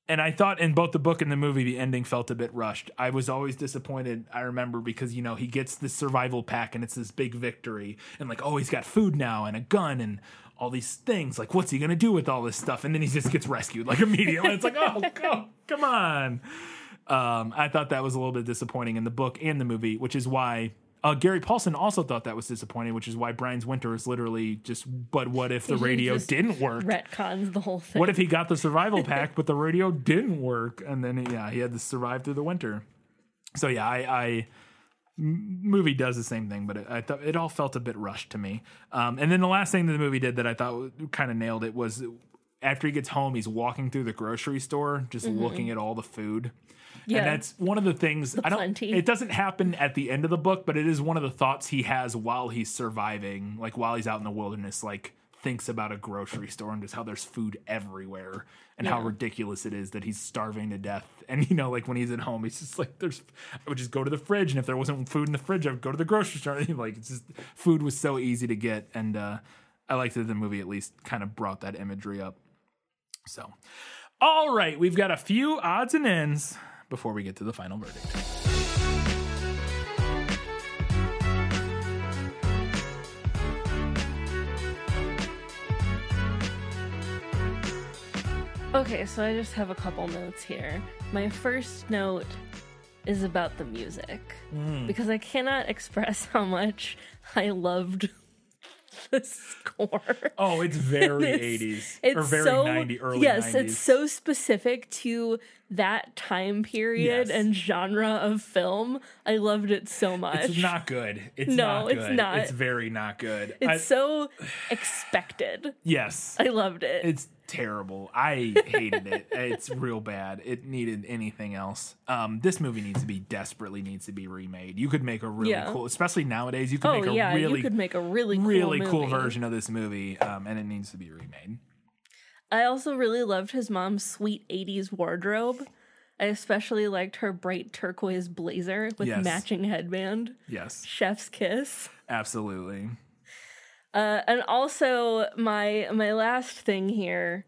Speaker 2: and I thought in both the book and the movie, the ending felt a bit rushed. I was always disappointed. I remember because you know he gets this survival pack and it's this big victory, and like oh he's got food now and a gun and all these things. Like what's he gonna do with all this stuff? And then he just gets rescued like immediately. it's like oh go, come on. Um, I thought that was a little bit disappointing in the book and the movie, which is why. Uh, Gary Paulsen also thought that was disappointing, which is why Brian's Winter is literally just. But what if the
Speaker 3: He
Speaker 2: radio didn't work?
Speaker 3: Retcons the whole thing.
Speaker 2: What if he got the survival pack, but the radio didn't work, and then yeah, he had to survive through the winter. So yeah, I movie does the same thing, but it, I thought it all felt a bit rushed to me. Um, and then the last thing that the movie did that I thought kind of nailed it was after he gets home, he's walking through the grocery store, just
Speaker 3: Mhm.
Speaker 2: looking at all the food.
Speaker 3: Yeah.
Speaker 2: And that's one of the things I don't
Speaker 3: plenty.
Speaker 2: it doesn't happen at the end of the book, but it is one of the thoughts he has while he's surviving, like while he's out in the wilderness, like thinks about a grocery store and just how there's food everywhere and how ridiculous it is that he's starving to death. And you know, like when he's at home, he's just like there's I would just go to the fridge and if there wasn't food in the fridge, I would go to the grocery store. And like it's just food was so easy to get and uh I liked that the movie at least kind of brought that imagery up. So, all right, we've got a few odds and ends before we get to the final verdict.
Speaker 3: Okay, so I just have a couple notes here. My first note is about the music
Speaker 2: Mm.
Speaker 3: because I cannot express how much I loved the score.
Speaker 2: Oh, it's very
Speaker 3: It's-
Speaker 2: 80s or very
Speaker 3: so,
Speaker 2: 90 early
Speaker 3: yes
Speaker 2: 90s.
Speaker 3: it's so specific to that time period
Speaker 2: Yes.
Speaker 3: and genre of film i loved it so much
Speaker 2: It's not good. It's
Speaker 3: No,
Speaker 2: not
Speaker 3: it's not.
Speaker 2: It's very not good.
Speaker 3: it's
Speaker 2: I-
Speaker 3: so expected
Speaker 2: yes.
Speaker 3: i loved it
Speaker 2: It's terrible. I hated it. It's real bad. It needed anything else. Um, this movie needs to be desperately needs to be remade. You could make a really
Speaker 3: Yeah.
Speaker 2: cool, especially nowadays. You could
Speaker 3: oh
Speaker 2: make a
Speaker 3: yeah
Speaker 2: really,
Speaker 3: you could make a really cool
Speaker 2: really cool
Speaker 3: movie.
Speaker 2: version of this movie, um, and it needs to be remade.
Speaker 3: i also really loved his mom's sweet 80s wardrobe i especially liked her bright turquoise blazer with
Speaker 2: Yes.
Speaker 3: matching headband
Speaker 2: Yes,
Speaker 3: chef's kiss
Speaker 2: absolutely.
Speaker 3: Uh, and also my my last thing here,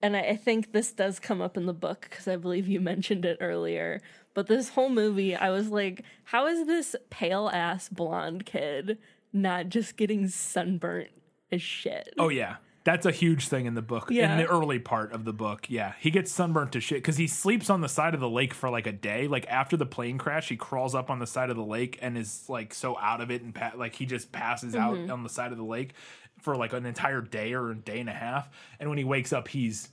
Speaker 3: and I, I think this does come up in the book because I believe you mentioned it earlier. But this whole movie, I was like, how is this pale ass blonde kid not just getting sunburnt as shit?
Speaker 2: Oh yeah. That's a huge thing in the book.
Speaker 3: Yeah.
Speaker 2: In the early part of the book, yeah, he gets sunburnt to shit because he sleeps on the side of the lake for like a day. Like after the plane crash, he crawls up on the side of the lake and is like so out of it and pa- like he just passes out
Speaker 3: Mhm.
Speaker 2: on the side of the lake for like an entire day or a day and a half. And when he wakes up, he's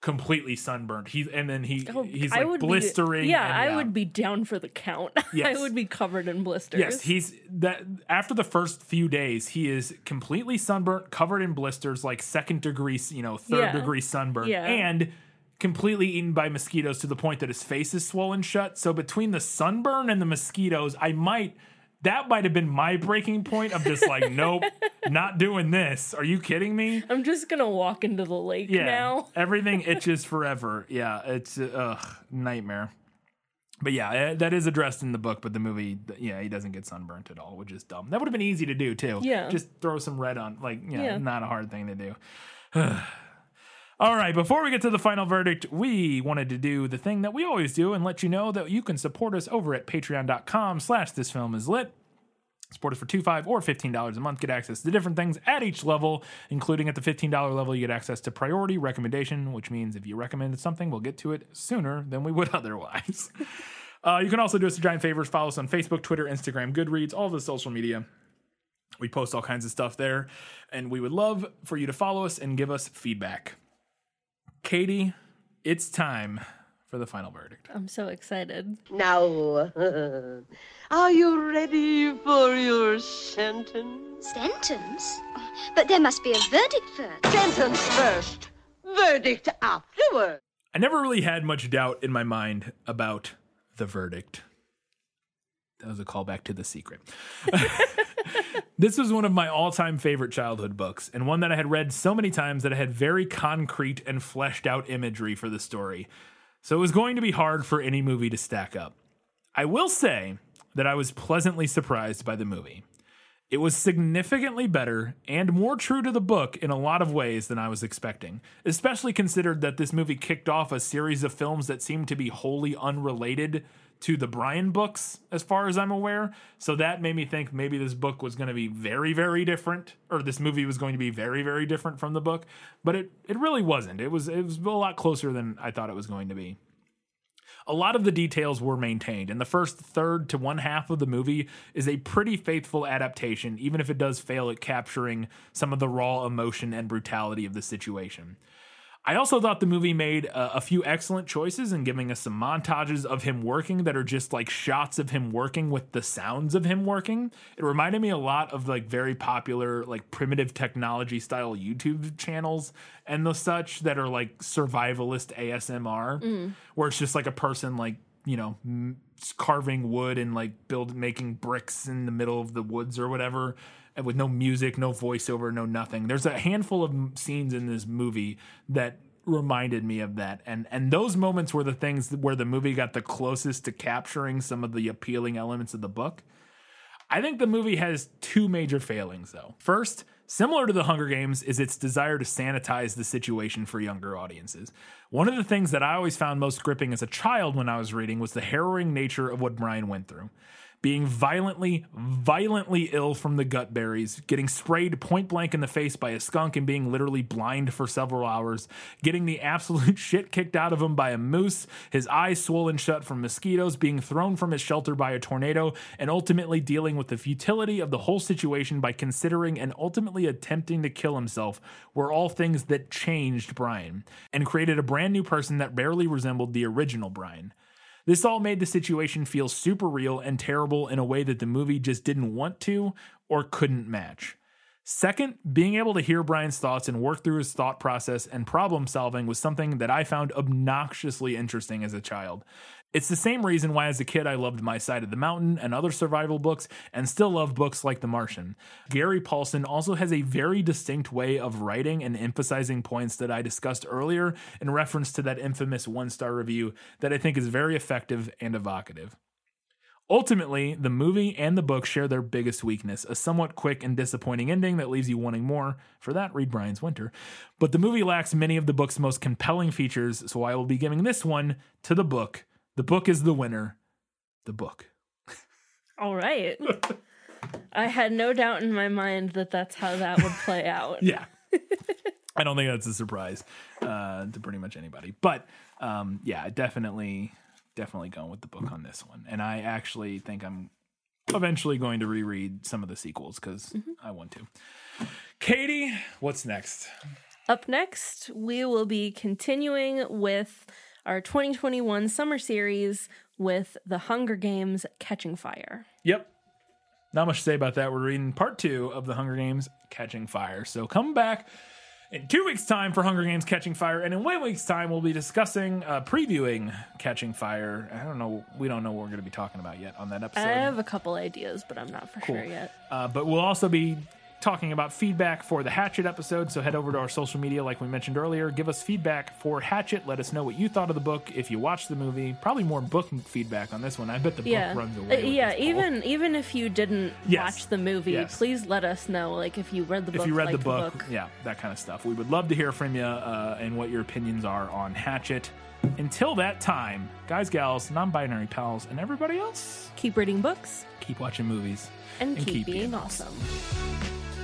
Speaker 2: completely sunburnt. He's and then he
Speaker 3: Oh,
Speaker 2: he's like blistering.
Speaker 3: Be, yeah,
Speaker 2: and,
Speaker 3: I would be down for the count. I
Speaker 2: Yes.
Speaker 3: would be covered in blisters.
Speaker 2: Yes, he's that after the first few days, he is completely sunburnt, covered in blisters, like second degree, you know, third
Speaker 3: Yeah.
Speaker 2: degree sunburn,
Speaker 3: Yeah.
Speaker 2: and completely eaten by mosquitoes to the point that his face is swollen shut. So between the sunburn and the mosquitoes, I might that might have been my breaking point of just like, nope, not doing this. Are you kidding me?
Speaker 3: I'm just gonna walk into the lake
Speaker 2: Yeah,
Speaker 3: now.
Speaker 2: everything itches forever. Yeah, it's ugh, nightmare. But yeah, eh, that is addressed in the book. But the movie, yeah, he doesn't get sunburnt at all, which is dumb. That would have been easy to do too.
Speaker 3: Yeah.
Speaker 2: just throw some red on. Like, yeah,
Speaker 3: Yeah.
Speaker 2: not a hard thing to do. All right, before we get to the final verdict, we wanted to do the thing that we always do and let you know that you can support us over at patreon.com slash this film is lit. Support us for two, five, or fifteen dollars a month. Get access to different things at each level, including at the fifteen dollar level. You get access to priority recommendation, which means if you recommend something, we'll get to it sooner than we would otherwise. uh, you can also do us a giant favor: Follow us on Facebook, Twitter, Instagram, Goodreads, all the social media. We post all kinds of stuff there, and we would love for you to follow us and give us feedback. Katie, it's time for the final verdict.
Speaker 3: I'm so excited.
Speaker 10: Now, uh, are you ready for your sentence?
Speaker 5: Sentence? Oh, but there must be a verdict first.
Speaker 10: Sentence first, verdict afterward.
Speaker 2: I never really had much doubt in my mind about the verdict. That was a callback to The Secret. this was one of my all time favorite childhood books, and one that I had read so many times that I had very concrete and fleshed out imagery for the story. So it was going to be hard for any movie to stack up. I will say that I was pleasantly surprised by the movie. It was significantly better and more true to the book in a lot of ways than I was expecting, especially considered that this movie kicked off a series of films that seemed to be wholly unrelated to the Brian books, as far as I'm aware. So that made me think maybe this book was going to be very, very different, or this movie was going to be very, very different from the book. But it it really wasn't. It was it was a lot closer than I thought it was going to be a lot of the details were maintained, and the first third to one half of the movie is a pretty faithful adaptation, even if it does fail at capturing some of the raw emotion and brutality of the situation. I also thought the movie made a, a, few excellent choices in giving us some montages of him working that are just like shots of him working with the sounds of him working. It reminded me a lot of like very popular like primitive technology style YouTube channels and the such that are like survivalist ASMR, mm. where it's just like a person like you know m- carving wood and like build making bricks in the middle of the woods or whatever with no music, no voiceover, no nothing. There's a handful of scenes in this movie that reminded me of that. And and those moments were the things where the movie got the closest to capturing some of the appealing elements of the book. I think the movie has two major failings though. First similar to the hunger games is its desire to sanitize the situation for younger audiences. One of the things that i always found most gripping as a child when i was reading was the harrowing nature of what brian went through being violently, violently ill from the gut berries, getting sprayed point blank in the face by a skunk and being literally blind for several hours, getting the absolute shit kicked out of him by a moose, his eyes swollen shut from mosquitoes, being thrown from his shelter by a tornado, and ultimately dealing with the futility of the whole situation by considering and ultimately attempting to kill himself were all things that changed Brian and created a brand new person that barely resembled the original Brian. This all made the situation feel super real and terrible in a way that the movie just didn't want to or couldn't match. Second, being able to hear Brian's thoughts and work through his thought process and problem solving was something that I found obnoxiously interesting as a child. It's the same reason why, as a kid, I loved My Side of the Mountain and other survival books, and still love books like The Martian. Gary Paulsen also has a very distinct way of writing and emphasizing points that I discussed earlier in reference to that infamous one star review that I think is very effective and evocative. Ultimately, the movie and the book share their biggest weakness a somewhat quick and disappointing ending that leaves you wanting more. For that, read Brian's Winter. But the movie lacks many of the book's most compelling features, so I will be giving this one to the book the book is the winner. The book.
Speaker 3: All right. I had no doubt in my mind that that's how that would play out.
Speaker 2: yeah. I don't think that's a surprise uh, to pretty much anybody. But um, yeah, definitely, definitely going with the book on this one. And I actually think I'm eventually going to reread some of the sequels because mm-hmm. I want to. Katie, what's next?
Speaker 3: Up next, we will be continuing with our 2021 summer series with The Hunger Games Catching Fire.
Speaker 2: Yep. Not much to say about that. We're reading part two of The Hunger Games Catching Fire. So come back in two weeks' time for Hunger Games Catching Fire, and in one week's time we'll be discussing, uh, previewing Catching Fire. I don't know, we don't know what we're going to be talking about yet on that episode. I
Speaker 3: have a couple ideas, but I'm not for cool. sure yet.
Speaker 2: Uh, but we'll also be talking about feedback for the Hatchet episode. So head over to our social media, like we mentioned earlier. Give us feedback for Hatchet. Let us know what you thought of the book. If you watched the movie, probably more book feedback on this one. I bet the yeah. book runs away. Uh,
Speaker 3: yeah, even even if you didn't yes. watch the movie, yes. please let us know. Like if you read the book,
Speaker 2: if you read the book, the book, yeah, that kind of stuff. We would love to hear from you uh, and what your opinions are on Hatchet. Until that time, guys, gals, non-binary pals, and everybody else,
Speaker 3: keep reading books,
Speaker 2: keep watching movies,
Speaker 3: and, and keep, keep, being, awesome. awesome.